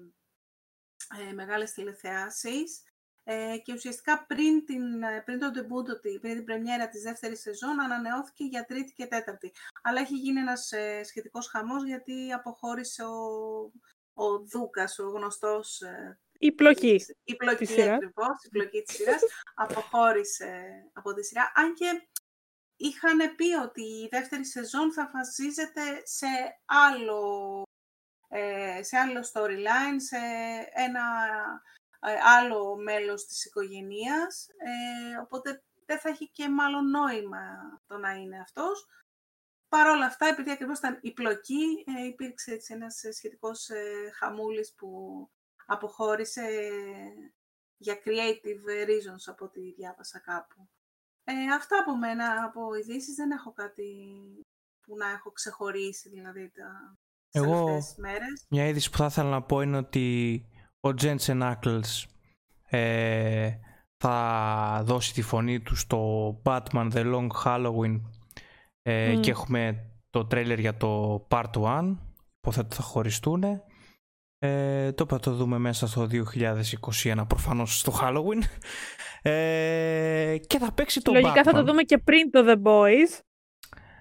ε, μεγάλες τηλεθεάσεις. Ε, και ουσιαστικά πριν, την, ε, πριν τον debut, πριν την πρεμιέρα της δεύτερης σεζόν, ανανεώθηκε για τρίτη και τέταρτη. Αλλά έχει γίνει ένας ε, σχετικός χαμός γιατί αποχώρησε ο, ο Δούκας, ο γνωστός... Ε, η πλοκή. Η πλοκή ακριβώς, η πλοκή της σειράς, (laughs) αποχώρησε από τη σειρά. Αν και είχαν πει ότι η δεύτερη σεζόν θα φασίζεται σε άλλο, ε, σε άλλο storyline, σε ένα ε, άλλο μέλος της οικογένειας, ε, οπότε δεν θα έχει και μάλλον νόημα το να είναι αυτός. Παρ' όλα αυτά, επειδή ακριβώς ήταν η πλοκή, ε, υπήρξε έτσι ένας σχετικός ε, χαμούλης που αποχώρησε για creative reasons από ό,τι διάβασα κάπου. Ε, αυτά από μένα, από ειδήσεις δεν έχω κάτι που να έχω ξεχωρίσει δηλαδή τα Εγώ, μέρες. μια είδηση που θα ήθελα να πω είναι ότι ο Jensen Ackles ε, θα δώσει τη φωνή του στο Batman The Long Halloween ε, και έχουμε το τρέιλερ για το Part 1 υποθέτω θα χωριστούν ε, το θα το δούμε μέσα στο 2021 προφανώς στο Halloween. Ε, και θα παίξει το Λογικά θα το δούμε και πριν το The Boys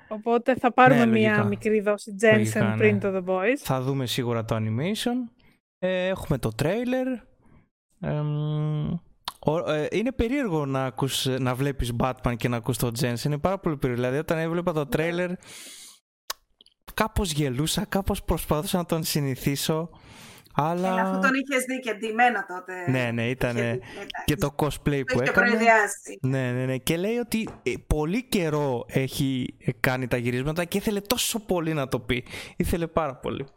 οπότε θα πάρουμε ναι, μια μικρή δόση Jensen πριν ναι. το The Boys. Θα δούμε σίγουρα το animation. Ε, έχουμε το τρέιλερ. Ε, είναι περίεργο να, ακούς, να βλέπεις Batman και να ακούς το Jensen. Είναι πάρα πολύ περίεργο. Δηλαδή όταν έβλεπα το τρέιλερ κάπως γελούσα, κάπως προσπαθούσα να τον συνηθίσω. Αλλά... Έλα, αφού τον είχες δει και ντυμένα τότε. Ναι, ναι, ήταν και το cosplay που έκανε. Ναι, ναι, ναι. Και λέει ότι ε, πολύ καιρό έχει κάνει τα γυρίσματα και ήθελε τόσο πολύ να το πει. Ήθελε πάρα πολύ.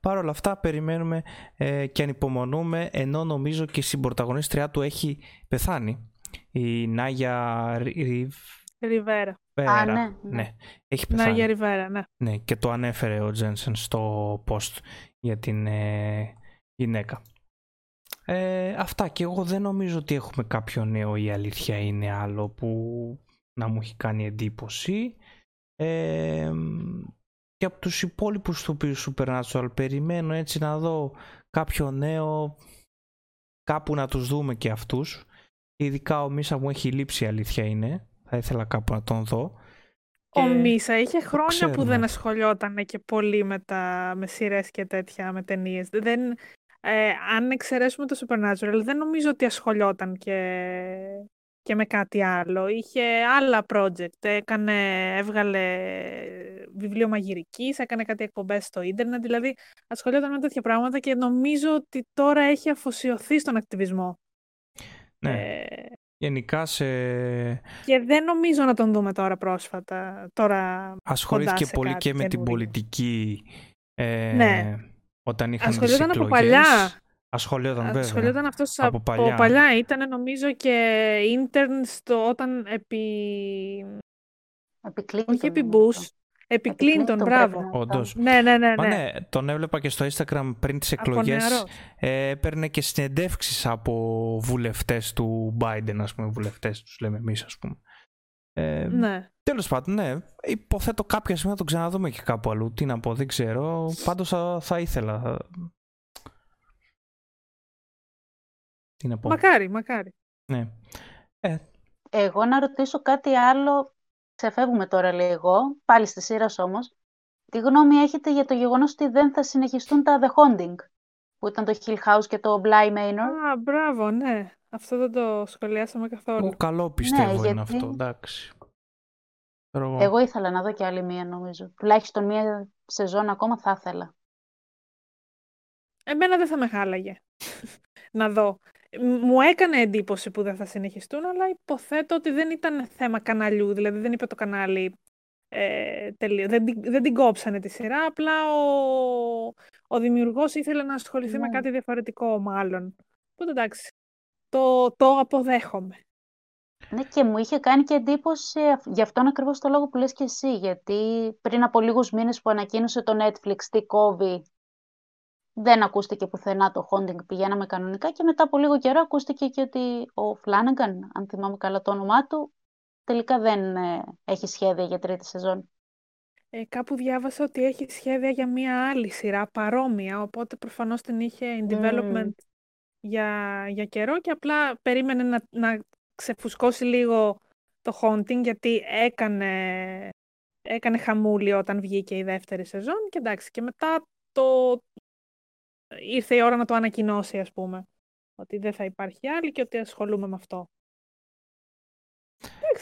Παρ' όλα αυτά, περιμένουμε ε, και ανυπομονούμε, ενώ νομίζω και η συμπροταγωνίστριά του έχει πεθάνει. Η Νάγια Ριβ... Ριβέρα. Α, ναι, ναι. ναι. Έχει πεθάνει. Νάγια Ριβέρα, ναι. Ναι, και το ανέφερε ο Τζένσεν στο post για την ε, γυναίκα. Ε, αυτά και εγώ δεν νομίζω ότι έχουμε κάποιο νέο η αλήθεια είναι άλλο που να μου έχει κάνει εντύπωση. Ε, και από τους υπόλοιπους του Supernatural περιμένω έτσι να δω κάποιο νέο κάπου να τους δούμε και αυτούς. Ειδικά ο Μίσα μου έχει λείψει η αλήθεια είναι. Θα ήθελα κάπου να τον δω. Ο Μίσα είχε χρόνια που δεν ασχολιόταν και πολύ με, τα, με σειρές και τέτοια, με ταινίες. Δεν, ε, αν εξαιρέσουμε το Supernatural, δεν νομίζω ότι ασχολιόταν και, και με κάτι άλλο. Είχε άλλα project. Έκανε, έβγαλε βιβλίο μαγειρικής, έκανε κάτι εκπομπές στο ίντερνετ. Δηλαδή, ασχολιόταν με τέτοια πράγματα και νομίζω ότι τώρα έχει αφοσιωθεί στον ακτιβισμό. Ναι. Ε, Γενικά σε... Και δεν νομίζω να τον δούμε τώρα πρόσφατα. Τώρα Ασχολήθηκε πολύ και με την πολιτική ε, ναι. Όταν είχαν Ασχολιόταν από παλιά. Ασχολιόταν βέβαια. Ασχολιόταν αυτός από, από παλιά. παλιά. Ήταν νομίζω και intern στο όταν επί... Επί Όχι επί Bush. Επί Κλίντον, μπράβο. Όντως. Ναι, ναι, ναι, ναι. ναι. Τον έβλεπα και στο Instagram πριν τις εκλογές. Ε, έπαιρνε και συνεντεύξεις από βουλευτές του Biden, ας πούμε. Βουλευτές, τους λέμε εμείς, ας πούμε. Ε, ναι. Τέλος πάντων, ναι. Υποθέτω κάποια στιγμή να τον ξαναδούμε και κάπου αλλού. Τι να πω, δεν ξέρω. Πάντως θα, θα ήθελα. Τι να πω. Μακάρι, μακάρι. Ναι. Ε. Εγώ να ρωτήσω κάτι άλλο ξεφεύγουμε τώρα λίγο, πάλι στη σειρά όμως. Τι γνώμη έχετε για το γεγονός ότι δεν θα συνεχιστούν τα The Haunting, που ήταν το Hill House και το Bly Manor. Α, μπράβο, ναι. Αυτό δεν το σχολιάσαμε καθόλου. Ο, καλό πιστεύω ναι, είναι αυτό, εντάξει. Εγώ ήθελα να δω και άλλη μία νομίζω. Τουλάχιστον μία σεζόν ακόμα θα ήθελα. Εμένα δεν θα με χάλαγε (laughs) να δω μου έκανε εντύπωση που δεν θα συνεχιστούν, αλλά υποθέτω ότι δεν ήταν θέμα καναλιού. Δηλαδή δεν είπε το κανάλι ε, Δεν, δεν την κόψανε τη σειρά, απλά ο, ο δημιουργός ήθελε να ασχοληθεί με ναι. κάτι διαφορετικό μάλλον. Οπότε εντάξει, το, το αποδέχομαι. Ναι, και μου είχε κάνει και εντύπωση γι' αυτόν ακριβώς το λόγο που λες και εσύ, γιατί πριν από λίγους μήνες που ανακοίνωσε το Netflix τι κόβει δεν ακούστηκε πουθενά το Haunting, πηγαίναμε κανονικά και μετά από λίγο καιρό ακούστηκε και ότι ο Φλάνεγκαν, αν θυμάμαι καλά το όνομά του, τελικά δεν ε, έχει σχέδια για τρίτη σεζόν. Ε, κάπου διάβασα ότι έχει σχέδια για μία άλλη σειρά παρόμοια, οπότε προφανώς την είχε in development για, για καιρό και απλά περίμενε να, να ξεφουσκώσει λίγο το Haunting γιατί έκανε, έκανε χαμούλη όταν βγήκε η δεύτερη σεζόν και εντάξει και μετά το ήρθε η ώρα να το ανακοινώσει ας πούμε ότι δεν θα υπάρχει άλλη και ότι ασχολούμαι με αυτό.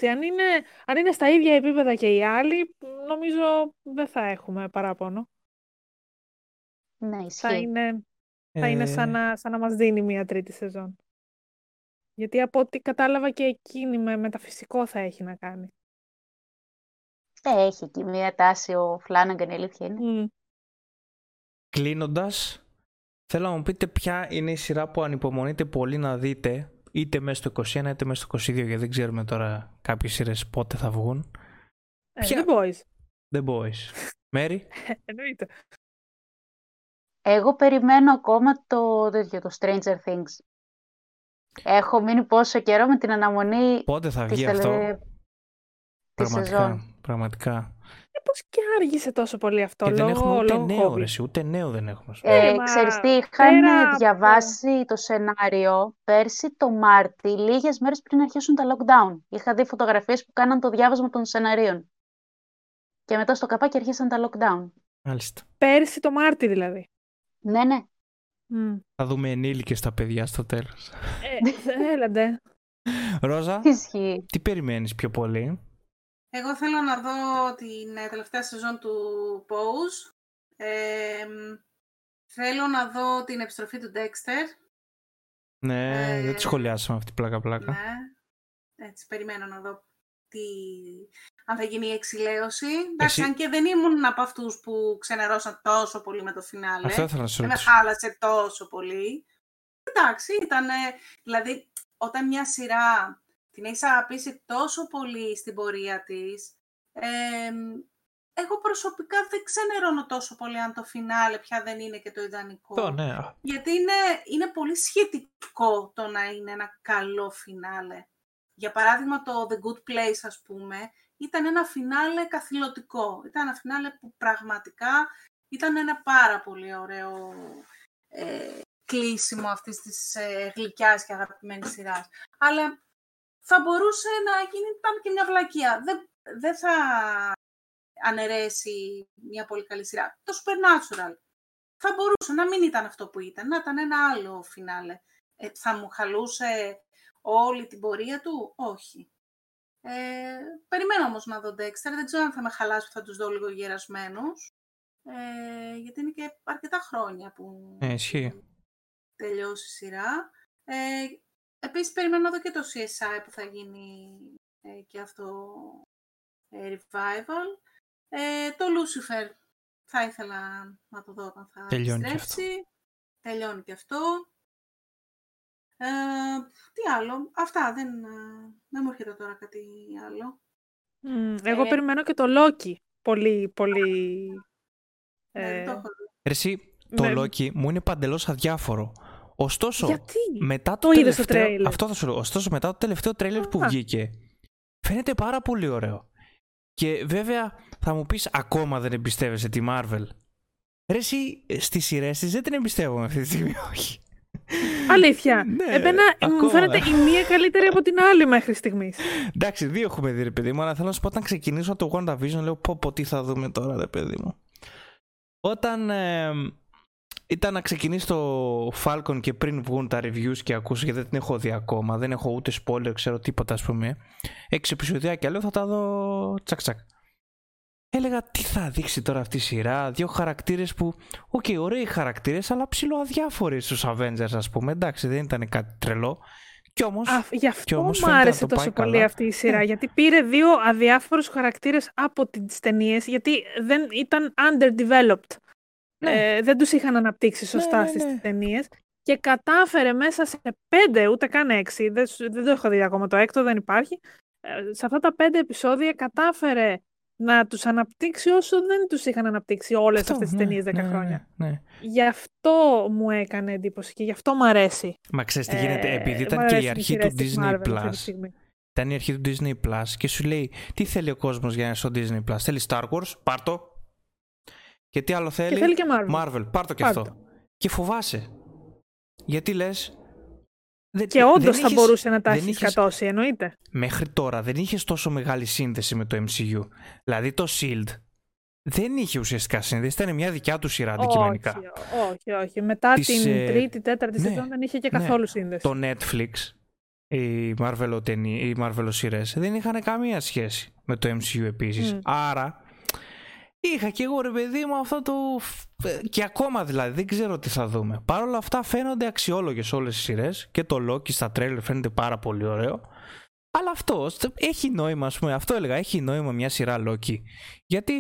Εντάξει, αν είναι, αν είναι στα ίδια επίπεδα και οι άλλοι, νομίζω δεν θα έχουμε παράπονο. Ναι, ισχύει. Θα είναι, θα είναι σαν, Ε, να, σαν να μας δίνει μια τρίτη σεζόν. Γιατί από ό,τι κατάλαβα και εκείνη με μεταφυσικό θα έχει να κάνει. Ε, έχει εκεί μία τάση ο Φλάναγκαν, η αλήθεια είναι. Μμ. Κλείνοντας, θέλω να μου πείτε ποια είναι η σειρά που ανυπομονείτε πολύ να δείτε είτε μέσα στο 21 είτε μέσα στο 22 γιατί δεν ξέρουμε τώρα κάποιες σειρές πότε θα βγουν. Ε, Ποια- The Boys. The Boys. Μέρι, (laughs) Εννοείται. Εγώ περιμένω ακόμα το τέτοιο, το Stranger Things. Έχω μείνει πόσο καιρό με την αναμονή πότε θα της, βγει τελε... αυτό. της σεζόν. Πραγματικά, πραγματικά. Ε, πώς και άργησε τόσο πολύ αυτό, Και δεν λόγω, έχουμε ούτε λόγω νέο COVID. ρε, εσύ, ούτε νέο δεν έχουμε. σου πω. Ε, Ε, μα ξέρεις τι, είχαν πέρα από- διαβάσει το σενάριο πέρσι το Μάρτι, λίγες μέρες πριν αρχίσουν τα lockdown. Είχα δει φωτογραφίες που κάναν το διάβασμα των σεναρίων. Και μετά στο καπάκι αρχίσαν τα lockdown. Μάλιστα. Πέρσι το Μάρτι δηλαδή. Ναι, ναι. Μμ. Θα δούμε ενήλικες τα παιδιά στο τέλος. Ε, έλαντε. Ρόζα, Ισχύει. τι περιμένεις πιο πολύ; Εγώ θέλω να δω την ε, τελευταία σεζόν του Pose. Ε, μ, θέλω να δω την επιστροφή του Dexter. Ναι, Ε, δεν τη σχολιάσαμε αυτή πλάκα-πλάκα. Ναι. Έτσι, περιμένω να δω τι... αν θα γίνει η εξηλαίωση. Εντάξει, Εσύ- αν και δεν ήμουν από αυτούς που ξενερώσαν τόσο πολύ με το φινάλε. Αυτό ήθελα να σου Δεν με ρωτήσω. χάλασε τόσο πολύ. Εντάξει, ήταν. Δηλαδή, όταν μια σειρά την έχεις αγαπήσει τόσο πολύ στην πορεία της, ε, εγώ προσωπικά δεν ξενερώνω τόσο πολύ αν το φινάλε πια δεν είναι και το ιδανικό. Αυτό, ναι. Α, Γιατί είναι, είναι πολύ σχετικό το να είναι ένα καλό φινάλε. Για παράδειγμα, το The Good Place, ας πούμε, ήταν ένα φινάλε καθηλωτικό. Ήταν ένα φινάλε που πραγματικά ήταν ένα πάρα πολύ ωραίο ε, κλείσιμο αυτής της ε, γλυκιάς και αγαπημένης σειράς. Αλλά θα μπορούσε να γίνει ήταν και μια βλακεία. Δεν, δεν θα αναιρέσει μια πολύ καλή σειρά. Το Supernatural θα μπορούσε να μην ήταν αυτό που ήταν, να ήταν ένα άλλο φινάλε. Ε, θα μου χαλούσε όλη την πορεία του, όχι. Ε, περιμένω όμως να δω Dexter, δεν ξέρω αν θα με χαλάσει που θα τους δω λίγο γερασμένους, ε, γιατί είναι και αρκετά χρόνια που Ε, ισχύει. τελειώσει η σειρά. Ε, επίσης περιμένω να δω και το CSI που θα γίνει ε, και αυτό ε, revival. Ε, το Lucifer θα ήθελα να το δω όταν θα Τελειώνει και επιστρέψει. Τελειώνει και αυτό. Ε, τι άλλο. Αυτά. Δεν, ε, δεν μου έρχεται τώρα κάτι άλλο. Μμ, Εγώ Ε. περιμένω και το Loki. Πολύ, πολύ... Ναι, δεν το Ε, έχω δει. Ρε, Εσύ, το Ναι. Loki μου είναι παντελώς αδιάφορο. Ωστόσο, γιατί; μετά το, Το είδες στο τελευταίο, τρέιλερ. αυτό θα σου λέω. Ωστόσο, μετά το τελευταίο τρέιλερ που Α. βγήκε, φαίνεται πάρα πολύ ωραίο. Και βέβαια θα μου πεις ακόμα δεν εμπιστεύεσαι τη Marvel. Ρε εσύ στις σειρές της δεν την εμπιστεύομαι αυτή τη στιγμή, (laughs) όχι. Αλήθεια. Ναι, Εμένα ακόμα. μου φαίνεται η μία καλύτερη από την άλλη μέχρι στιγμής. Εντάξει, δύο έχουμε δει ρε παιδί μου, αλλά θέλω να σου πω όταν ξεκινήσω το WandaVision λέω πω πω τι θα δούμε τώρα ρε παιδί μου. Όταν ε, ήταν να ξεκινήσει το Falcon και πριν βγουν τα reviews και ακούσω γιατί δεν την έχω δει ακόμα, δεν έχω ούτε spoiler, ξέρω τίποτα ας πούμε. Έξι επεισοδιάκια λέω θα τα δω τσακ τσακ. Έλεγα τι θα δείξει τώρα αυτή η σειρά, δύο χαρακτήρες που, οκ, ωραίοι χαρακτήρες, αλλά ψιλοαδιάφοροι στους Avengers ας πούμε, εντάξει δεν ήταν κάτι τρελό. Κι όμως, Α, γι' Κι αυτό όμως μου φαίνεται να άρεσε το τόσο πάει πολύ καλά. αυτή η σειρά. Ναι. Γιατί πήρε δύο αδιάφορους χαρακτήρες από τις ταινίες, γιατί δεν ήταν underdeveloped. Ναι. Ε, δεν τους είχαν αναπτύξει σωστά ναι, ναι. στις ταινίες. Και κατάφερε μέσα σε πέντε, ούτε καν έξι, δεν, σου- δεν το έχω δει ακόμα το έκτο, δεν υπάρχει. Ε, σε αυτά τα πέντε επεισόδια κατάφερε να τους αναπτύξει όσο δεν τους είχαν αναπτύξει όλες αυτό, αυτές τις ναι, ταινίες 10 ναι, ναι, χρόνια. ναι. Γι' αυτό μου έκανε εντύπωση και γι' αυτό μου αρέσει. Μα ξέρεις τι γίνεται, Ε, επειδή μ' ήταν και η αρέσουν οι αρχή σειρές του της Disney Marvel αυτή τη Plus. στιγμή. Ήταν η αρχή του Disney Plus και σου λέει τι θέλει ο κόσμος για να είναι στο Disney Plus; Θέλει Star Wars, πάρ' το. Και τι άλλο θέλει, Και θέλει και Marvel. Marvel, πάρ' το και Πάρ' αυτό. Και φοβάσαι. Γιατί λες, Δεν- Και όντως δεν θα είχες- μπορούσε να τα δεν έχεις είχες- σκατώσει, εννοείται. Μέχρι τώρα δεν είχες τόσο μεγάλη σύνδεση με το MCU. Δηλαδή το Shield δεν είχε ουσιαστικά σύνδεση, ήταν μια δικιά του σειρά αντικειμενικά. Όχι, όχι, όχι. Μετά Της, την ε, τρίτη, τέταρτη ναι, σεζόν δεν είχε και ναι. καθόλου σύνδεση. Το Netflix, οι Marvel, ταινί- οι Marvel σειρές δεν είχαν καμία σχέση με το MCU επίσης. Μμ. Άρα είχα και εγώ ρε παιδί μου αυτό το... και ακόμα δηλαδή δεν ξέρω τι θα δούμε. Παρ' όλα αυτά φαίνονται αξιόλογες όλες οι σειρές και το Loki στα τρέλερ φαίνεται πάρα πολύ ωραίο. Αλλά αυτό έχει νόημα, ας πούμε, αυτό έλεγα, έχει νόημα μια σειρά Loki. Γιατί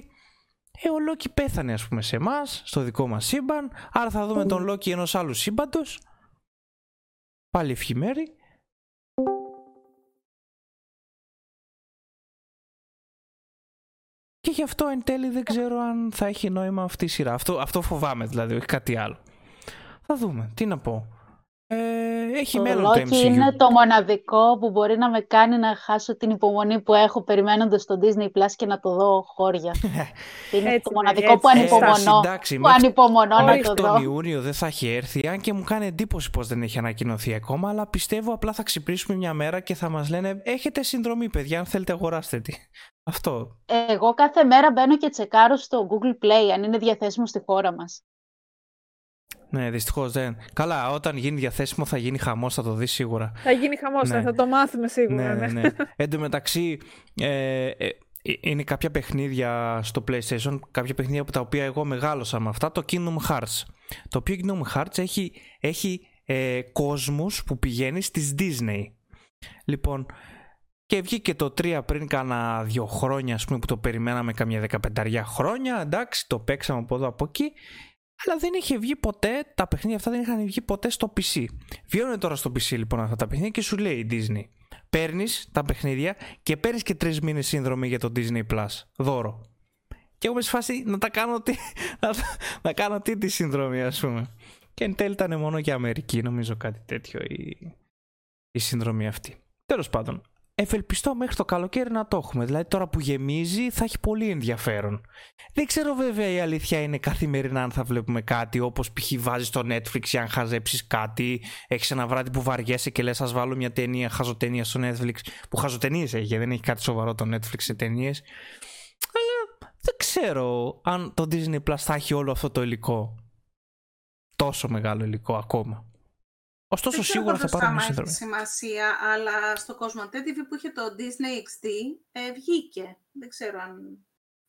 ε, ο Loki πέθανε, ας πούμε, σε εμάς, στο δικό μας σύμπαν. Άρα θα δούμε τον Loki ενός άλλου σύμπαντος. Πάλι ευχημέρι. Και γι' αυτό εν τέλει δεν ξέρω αν θα έχει νόημα αυτή η σειρά. Αυτό, αυτό φοβάμαι δηλαδή, όχι κάτι άλλο. Θα δούμε. Τι να πω. Ε, έχει Το μέλλον το Loki MCU. είναι το μοναδικό που μπορεί να με κάνει να χάσω την υπομονή που έχω περιμένοντας το Disney Plus και να το δω χώρια. (laughs) είναι Έτσι, το ναι, μοναδικό έτσι, που ναι. ανυπομονώ. εντάξει, που μέχρι- ανυπομονώ να Μέχρι το τον δω. Ιούνιο δεν θα έχει έρθει, αν και μου κάνει εντύπωση πως δεν έχει ανακοινωθεί ακόμα, αλλά πιστεύω απλά θα ξυπνήσουμε μια μέρα και θα μας λένε έχετε συνδρομή παιδιά, αν θέλετε αγοράστε τη. (laughs) Αυτό. Εγώ κάθε μέρα μπαίνω και τσεκάρω στο Google Play αν είναι διαθέσιμο στη χώρα μας. Ναι, δυστυχώς δεν. Καλά, όταν γίνει διαθέσιμο θα γίνει χαμός, θα το δεις σίγουρα. Θα γίνει χαμός, Ναι. θα το μάθουμε σίγουρα. ναι, ναι. ναι, ναι. Εν τω μεταξύ, ε, ε, ε, είναι κάποια παιχνίδια στο PlayStation, κάποια παιχνίδια από τα οποία εγώ μεγάλωσα με αυτά, το Kingdom Hearts. Το οποίο Kingdom Hearts έχει, έχει ε, κόσμους που πηγαίνει στις Disney. Λοιπόν, και βγήκε το 3 πριν κάνα δύο χρόνια, ας πούμε, που το περιμέναμε καμιά δεκαπενταριά χρόνια. Εντάξει, το παίξαμε από εδώ από εκεί. Αλλά δεν είχε βγει ποτέ, τα παιχνίδια αυτά δεν είχαν βγει ποτέ στο PC. Βγαίνουν τώρα στο PC λοιπόν αυτά τα παιχνίδια και σου λέει η Disney. Παίρνεις τα παιχνίδια και παίρνεις και τρεις μήνες σύνδρομη για το Disney Plus. Δώρο. Και εγώ είμαι σε φάση να τα κάνω τι, (laughs) να, τα- να κάνω τι τη σύνδρομη, ας πούμε. Και εν τέλει ήταν μόνο για Αμερική, νομίζω κάτι τέτοιο η, η σύνδρομη αυτή. Τέλος πάντων, ευελπιστώ μέχρι το καλοκαίρι να το έχουμε. Δηλαδή τώρα που γεμίζει θα έχει πολύ ενδιαφέρον. Δεν ξέρω βέβαια η αλήθεια είναι καθημερινά αν θα βλέπουμε κάτι όπως π.χ. βάζεις στο Netflix για αν χαζέψεις κάτι έχεις ένα βράδυ που βαριέσαι και λες ας βάλω μια ταινία χαζοτενία στο Netflix που χαζοτενίες έχει δεν έχει κάτι σοβαρό το Netflix σε ταινίες αλλά δεν ξέρω αν το Disney Plus θα έχει όλο αυτό το υλικό τόσο μεγάλο υλικό ακόμα ωστόσο Δεν ξέρω σίγουρα θα πόσο πάρουμε άμα συνδρομή έχει σημασία, αλλά στο Cosmote TV που είχε το Disney XD ε, βγήκε. Δεν ξέρω αν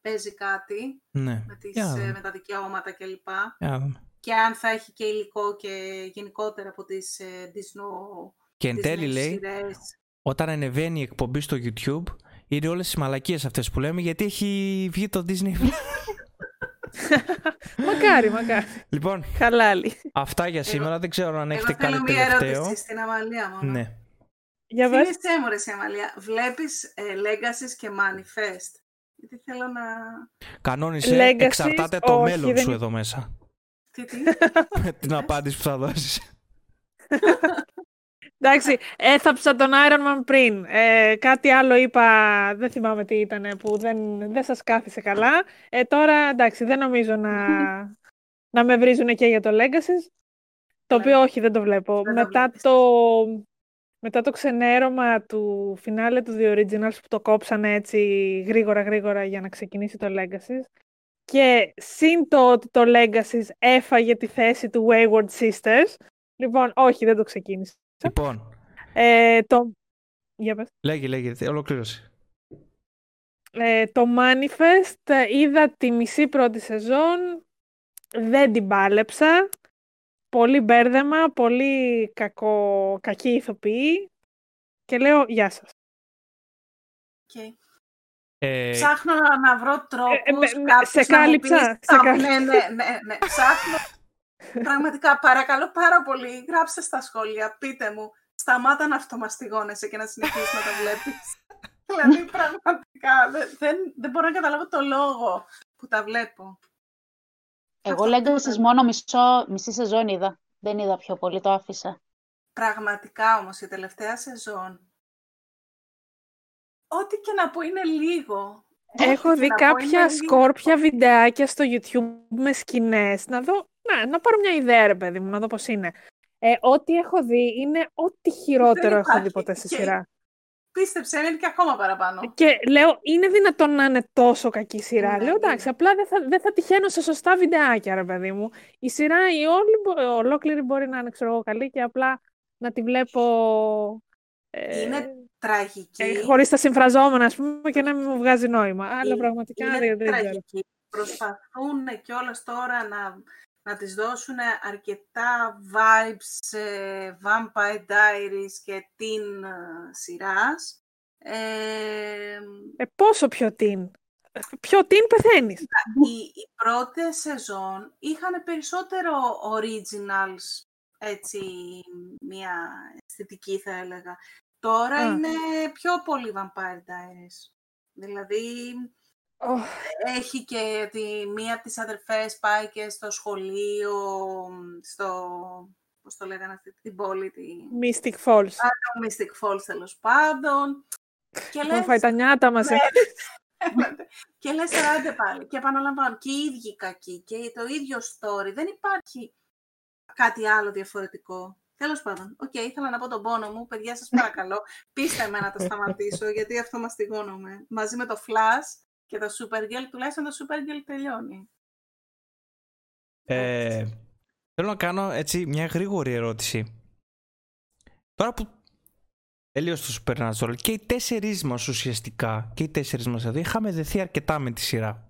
παίζει κάτι ναι με, τις, Για να ε, δούμε. με τα δικαιώματα κλπ. Για να δούμε. Και αν θα έχει και υλικό και γενικότερα από τις ε, Disney, και εν τέλει Disney λέει σειρές. όταν ανεβαίνει η εκπομπή στο YouTube είναι όλες οι μαλακίες αυτές που λέμε γιατί έχει βγει το Disney (laughs) (laughs) μακάρι, μακάρι. Λοιπόν, Χαλάλι. αυτά για σήμερα. Δεν ξέρω αν έχετε Εγώ θέλω κάτι μία τελευταίο. ερώτηση στην Αμαλία μόνο. Ναι. Για βάση. Θύμισε μου ρε εσύ, Αμαλία, βλέπεις ε, Legacies και Manifest; Γιατί θέλω να... Κανόνισε, Legacies, εξαρτάται το όχι, μέλλον δεν σου είναι. εδώ μέσα. Τι, τι; Με (laughs) (laughs) την απάντηση που θα δώσεις. Εντάξει, έθαψα τον Iron Man πριν. Ε, κάτι άλλο είπα, δεν θυμάμαι τι ήταν, που δεν, δεν σας κάθισε καλά. Ε, τώρα, εντάξει, δεν νομίζω να, (laughs) να με βρίζουν και για το Legacy. Το Ναι. οποίο όχι, δεν το βλέπω. Δεν το μετά, βλέπεις. το, μετά το ξενέρωμα του φινάλε τους The Originals που το κόψανε έτσι γρήγορα γρήγορα για να ξεκινήσει το Legacy. Και συν το ότι το Legacy έφαγε τη θέση του Wayward Sisters. Λοιπόν, όχι, δεν το ξεκίνησα. Λοιπόν, Ε, το... Για πες. λέγε, λέγε, ολοκλήρωσε. Ε, το Manifest ε, είδα τη μισή πρώτη σεζόν, δεν την πάλεψα. Πολύ μπέρδεμα, πολύ κακό, κακή ηθοποιή και λέω γεια σας. Okay. Ε, Ψάχνω να, να βρω τρόπους με- με- κάποιους σε να μου κάλυψα, πεις σε τα- κάλυψα. Ναι, ναι, ναι, ναι. Ψάχνω. Πραγματικά, παρακαλώ πάρα πολύ, γράψτε στα σχόλια, πείτε μου, σταμάτα να αυτομαστιγώνεσαι και να συνεχίσεις να τα βλέπεις. (laughs) δηλαδή, πραγματικά, δεν, δεν, δεν μπορώ να καταλάβω το λόγο που τα βλέπω. Εγώ Αυτό Legacy ήταν. μόνο μισό, μισή σεζόν είδα. Δεν είδα πιο πολύ, το άφησα. Πραγματικά όμως η τελευταία σεζόν, ό,τι και να πω είναι λίγο. Έχω Ό,τι δει και να πω είναι κάποια λίγο. σκόρπια βιντεάκια στο YouTube με σκηνές. Να δω, να, να πάρω μια ιδέα ρε παιδί μου, να δω πώς είναι. Ε, ό,τι έχω δει είναι ό,τι χειρότερο έχω υπάρχει. δει ποτέ στη Και- σειρά. Πίστεψε, είναι και ακόμα παραπάνω. Και λέω, είναι δυνατόν να είναι τόσο κακή σειρά. Ναι, λέω, εντάξει, είναι. απλά δεν θα, δεν θα τυχαίνω σε σωστά βιντεάκια, ρε παιδί μου. Η σειρά η όλη, μπο- ολόκληρη μπορεί να είναι, ξέρω εγώ, καλή και απλά να τη βλέπω ε, Είναι τραγική. ε, χωρίς τα συμφραζόμενα, ας πούμε, και να μην μου βγάζει νόημα. Αλλά Είναι- πραγματικά είναι δεν, δεν ξέρω. τραγική. Προσπαθούν κιόλας τώρα να, να της δώσουν αρκετά vibes ε, Vampire Diaries και την ε, σειράς. Ε, Ε, πόσο πιο την. Ε, Πιο την πεθαίνεις. οι, οι πρώτες σεζόν είχαν περισσότερο originals, έτσι, μια αισθητική θα έλεγα. Τώρα Α. είναι πιο πολύ Vampire Diaries. Δηλαδή, Ωχ, έχει και τη, μία από τις αδερφές πάει και στο σχολείο, στο, πώς το λέγανε αυτή την πόλη, τη, Mystic Falls. το Mystic Falls τέλος πάντων. Και Έχουμε λες, φάει τα νιάτα μας. ε. και λες άντε πάλι. Και επαναλαμβάνω, και οι ίδιοι κακοί και το ίδιο story. Δεν υπάρχει κάτι άλλο διαφορετικό. Τέλος πάντων, οκ, ήθελα να πω τον πόνο μου. Παιδιά, σας παρακαλώ, πείστε με να τα σταματήσω, γιατί αυτό μαστιγώνομαι. Μαζί με το Flash και το Supergirl, τουλάχιστον το Supergirl τελειώνει. Ε, θέλω να κάνω έτσι μια γρήγορη ερώτηση. Τώρα που τελείωσε το Supernatural και οι τέσσερις μας ουσιαστικά και οι τέσσερις μας εδώ είχαμε δεθεί αρκετά με τη σειρά.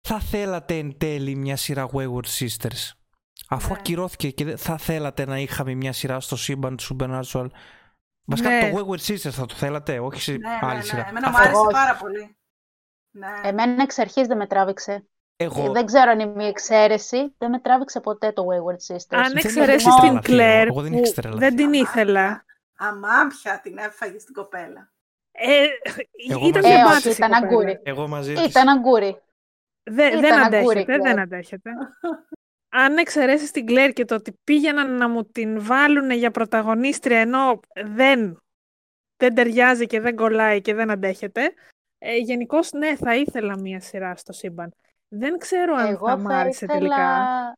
Θα θέλατε εν τέλει μια σειρά Wayward Sisters; Αφού Ναι. ακυρώθηκε και δεν- θα θέλατε να είχαμε μια σειρά στο σύμπαν του Supernatural; Βασικά Ναι. το Wayward Sisters θα το θέλατε, όχι σε Ναι, άλλη ναι, σειρά. ναι. Εμένα μου Αυτό- άρεσε Όχι. πάρα πολύ. Ναι. Εμένα εξ αρχής δεν με τράβηξε. Εγώ Δεν ξέρω αν είναι μια εξαίρεση. Δεν με τράβηξε ποτέ το Wayward Sisters. Αν δεν εξαιρέσεις έχεις την τρελαθεί, Κλέρ, εγώ δεν που έχεις τρελαθεί. δεν την ήθελα. Αμάμπια την έφαγες στην κοπέλα. Ε, Εγώ ήταν μαζί Ε, μια της. όχι, μπάτση η ήταν κοπέλα. αγκούρι. Εγώ μαζί της. Ήταν αγκούρι. Δε- Ήταν δεν αγκούρι, αντέχεται, Κλέρ. δεν αντέχεται. Αν εξαιρέσεις την Κλέρ και το ότι πήγαιναν να μου την βάλουν για πρωταγωνίστρια ενώ δεν, δεν ταιριάζει και δεν κολλάει και δεν αντέχεται, ε, γενικώς ναι, θα ήθελα μία σειρά στο σύμπαν. Δεν ξέρω αν Εγώ θα μ' θα άρεσε ήθελα τελικά.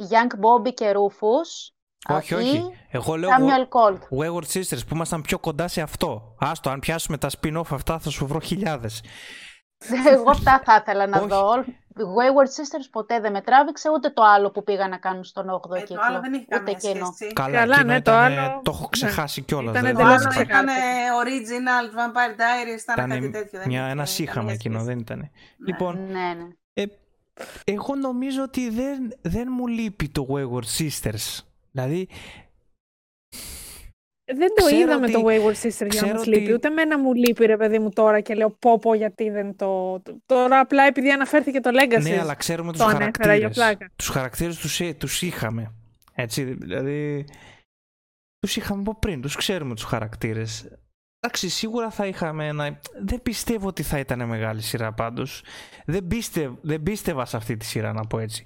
Young Bobby και Rufus. Όχι, Αυτή, όχι. Εγώ λέω Samuel Colt. Wayward Sisters που ήμασταν πιο κοντά σε αυτό. Άστο, αν πιάσουμε τα spin-off αυτά θα σου βρω χιλιάδες. Εγώ αυτά θα ήθελα να Όχι. δω. Wayward Sisters ποτέ δεν με τράβηξε, ούτε το άλλο που πήγα να κάνουν στον 8ο Ε, το κύκλο. άλλο δεν έχει ούτε καμία εκείνο. σχέση. Καλά, Καλά, εκείνο ναι, το ήτανε- άλλο- το έχω ξεχάσει κιόλας. Ήτανε Το εντελώς άλλο ξεκάθαρο. ήταν original Vampire Diaries, ήταν κάτι τέτοιο. δεν μια, είχε ένας καμία σύγχαμα εκείνο, σχέση. δεν ήταν. Ναι. Λοιπόν, Ναι, ναι. ε, εγώ νομίζω ότι δεν, δεν μου λείπει το Wayward Sisters. Δηλαδή, Δεν το Ξέρω είδα με ότι- το Wayward Sister για να ξέρω μας λείπει. ότι- Ούτε εμένα μου λείπει ρε παιδί μου τώρα και λέω πω πω γιατί δεν το... το- Τώρα απλά επειδή αναφέρθηκε το Legacy. ναι, αλλά ξέρουμε τους το ανέφερα για χαρακτήρες. πλάκα. Τους χαρακτήρες τους, ε- τους είχαμε. Έτσι, δηλαδή, τους είχαμε από πριν, τους ξέρουμε τους χαρακτήρες. Εντάξει, σίγουρα θα είχαμε ένα... Δεν πιστεύω ότι θα ήταν μεγάλη σειρά πάντως. Δεν, πίστευ... δεν πίστευα σε αυτή τη σειρά, να πω έτσι.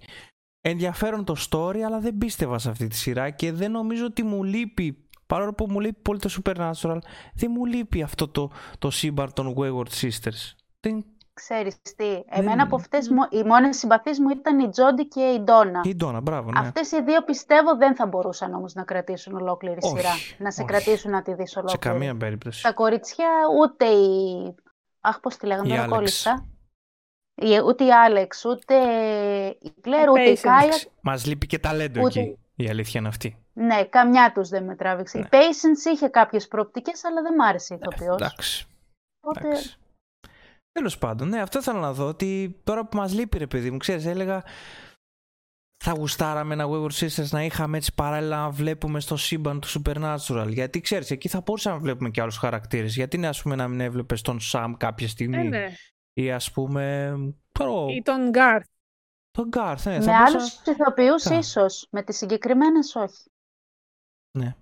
Ενδιαφέρον το story, αλλά δεν πίστευα σε αυτή τη σειρά και δεν νομίζω ότι μου λείπει, παρόλο που μου λείπει πολύ το Supernatural, δεν μου λείπει αυτό το, το σύμπαν των Wayward Sisters. Δεν... Ξέρεις τι, εμένα από αυτές μου- οι μόνες συμπαθείς μου ήταν η Τζόντι και η Ντόνα. Και η Ντόνα, μπράβο, ναι. Αυτές οι δύο πιστεύω δεν θα μπορούσαν όμως να κρατήσουν ολόκληρη Όχι, σειρά. Να σε όχι. κρατήσουν να τη δεις Σε ολόκληρη. καμία περίπτωση. Τα κοριτσιά ούτε η... Αχ, πώς τη λέγαμε, Η τώρα Άλεξ. κόλλησα. Η- Ούτε η Άλεξ, ούτε η Κλέρ, Η ούτε η Patience. Κάια. Μας λείπει και ταλέντο Ούτε- εκεί. Η αλήθεια είναι αυτή. Ναι, καμιά τους δεν με τράβηξε. Ναι. Η Patience είχε κάποιες προοπτικές, αλλά δεν μ' άρεσε η ηθοποιός. Εντάξει. Οπότε, εντάξει. Τέλος πάντων, ναι, αυτό ήθελα να δω. Ότι τώρα που μας λείπει, ρε παιδί μου, ξέρεις, έλεγα. Θα γουστάραμε ένα Wayward Sisters να είχαμε έτσι παράλληλα να βλέπουμε στο σύμπαν του Supernatural. Γιατί ξέρεις, εκεί θα μπορούσαμε να βλέπουμε και άλλους χαρακτήρες. Γιατί είναι, ας πούμε, να μην έβλεπες τον Sam κάποια στιγμή. Ε, ναι. Ή ας πούμε. Ξέρω, Ή τον Garth. τον Garth, ναι. με θα μπορούσα- άλλους ηθοποιούς Θα. ίσως, με τις συγκεκριμένες όχι. Ναι.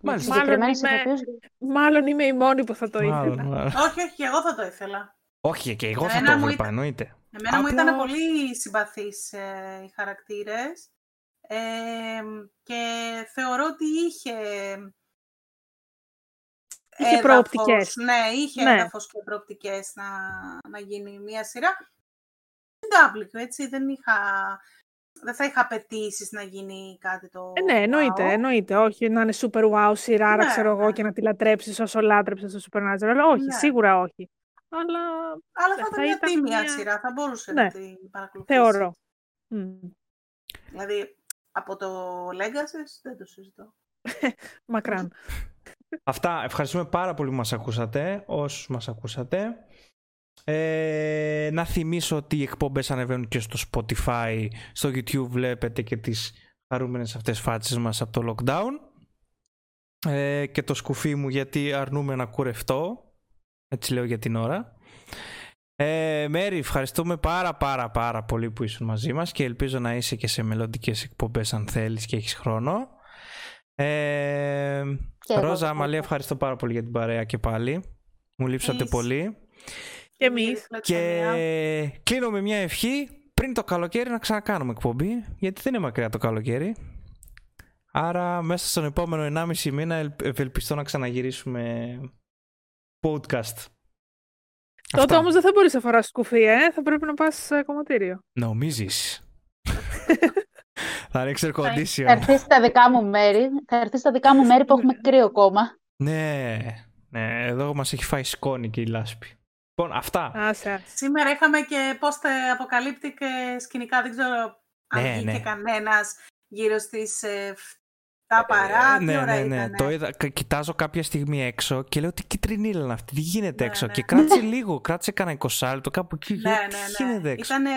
Με τις Μάλιστα. συγκεκριμένες Μάλλον είμαι- ηθοποιούς Μάλλον είμαι η μόνη που θα το Μάλλον, ήθελα. μάλλον. Όχι, όχι, εγώ θα το ήθελα. Όχι, και εγώ θα Εμένα το μου έβλεπα, ήταν- εννοείται. Εμένα μου Απλά- ήταν πολύ συμπαθείς ε, οι χαρακτήρες ε, και θεωρώ ότι είχε Είχε έδαφος, προοπτικές. Ναι, είχε Ναι. έδαφος και προοπτικές να, να γίνει μια σειρά. Δεν το άπληκε, έτσι, δεν είχα... δεν θα είχα απαιτήσει να γίνει κάτι το. Ε, ναι, εννοείται, wow. εννοείται. Όχι να είναι super wow σειρά, Ναι, ξέρω εγώ, ναι. και να τη λατρέψεις όσο λάτρεψες το Supernatural. Όχι, Ναι. σίγουρα όχι. Αλλά Αλλά θα θα ήταν μια ήταν τίμια μια- σειρά, θα μπορούσε Ναι. να την παρακολουθήσεις. θεωρώ. Μμ. Δηλαδή, από το Legacy δεν το συζητώ. (laughs) Μακράν. Αυτά. Ευχαριστούμε πάρα πολύ που μας ακούσατε, όσους μας ακούσατε. Ε, να θυμίσω ότι οι εκπομπές ανεβαίνουν και στο Spotify, στο YouTube βλέπετε και τις χαρούμενες αυτές φάτσες μας από το lockdown. Ε, και το σκουφί μου γιατί αρνούμε να κουρευτώ. Έτσι λέω για την ώρα. Ε, Μέρη, ευχαριστούμε πάρα πάρα πάρα πολύ που ήσουν μαζί μας και ελπίζω να είσαι και σε μελλοντικές εκπομπές αν θέλεις και έχεις χρόνο. Ε, Και εγώ Ρόζα, ευχαριστώ. Αμαλή, ευχαριστώ πάρα πολύ για την παρέα και πάλι. Μου λείψατε Εμείς. πολύ. Και εμείς. Και κλείνω με μια ευχή πριν το καλοκαίρι να ξανακάνουμε εκπομπή, γιατί δεν είναι μακριά το καλοκαίρι. Άρα μέσα στον επόμενο 1,5 μήνα ελ- ευελπιστώ να ξαναγυρίσουμε podcast. Τότε Αυτά. όμως δεν θα μπορείς να φοράς σκουφί, ε. Θα πρέπει να πας σε κομματήριο. Νομίζεις. (laughs) θα ρίξει air Θα condition. έρθει στα δικά μου μέρη. Θα έρθει στα δικά μου μέρη που έχουμε κρύο ακόμα. ναι, ναι, εδώ μας έχει φάει σκόνη και η λάσπη. Λοιπόν, αυτά. Άσε, άσε. Σήμερα είχαμε και post αποκαλύπτει και σκηνικά, δεν ξέρω αν Ναι, βγήκε ναι. κανένας γύρω στις ε, 7 παρά, Ε, τι ναι, ώρα ναι, ναι. ήτανε; Το είδα, κα- κοιτάζω κάποια στιγμή έξω και λέω τι κυτρινίλα είναι αυτή, τι γίνεται Ναι, έξω. ναι. Και κράτησε (laughs) λίγο, κράτησε κανένα 20 λεπτό κάπου εκεί. Ναι, λέω, ναι, τι ναι. γίνεται έξω. Ήταν ε,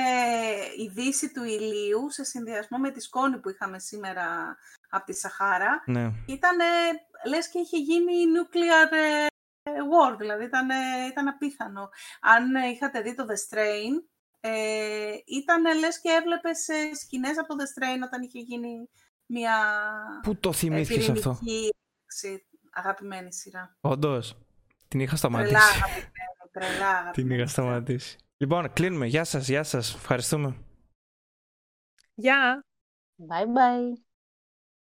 η δύση του ηλίου σε συνδυασμό με τη σκόνη που είχαμε σήμερα από τη Σαχάρα. Ναι. Ήταν λες και είχε γίνει nuclear ε, war, δηλαδή ήταν, ήταν απίθανο. Αν ε, είχατε δει το The Strain, ε, ήταν λες και έβλεπες ε, σκηνές από το The Strain όταν είχε γίνει μια Πού το ε, θυμήθηκες αυτό; πυρηνική έξι, αγαπημένη σειρά. Όντως. Την είχα Τρελά σταματήσει. (laughs) αγαπημένη, τρελά αγαπημένη Την είχα σειρά. σταματήσει. Λοιπόν, κλείνουμε. Γεια σας, γεια σας. Ευχαριστούμε. Γεια. Bye bye.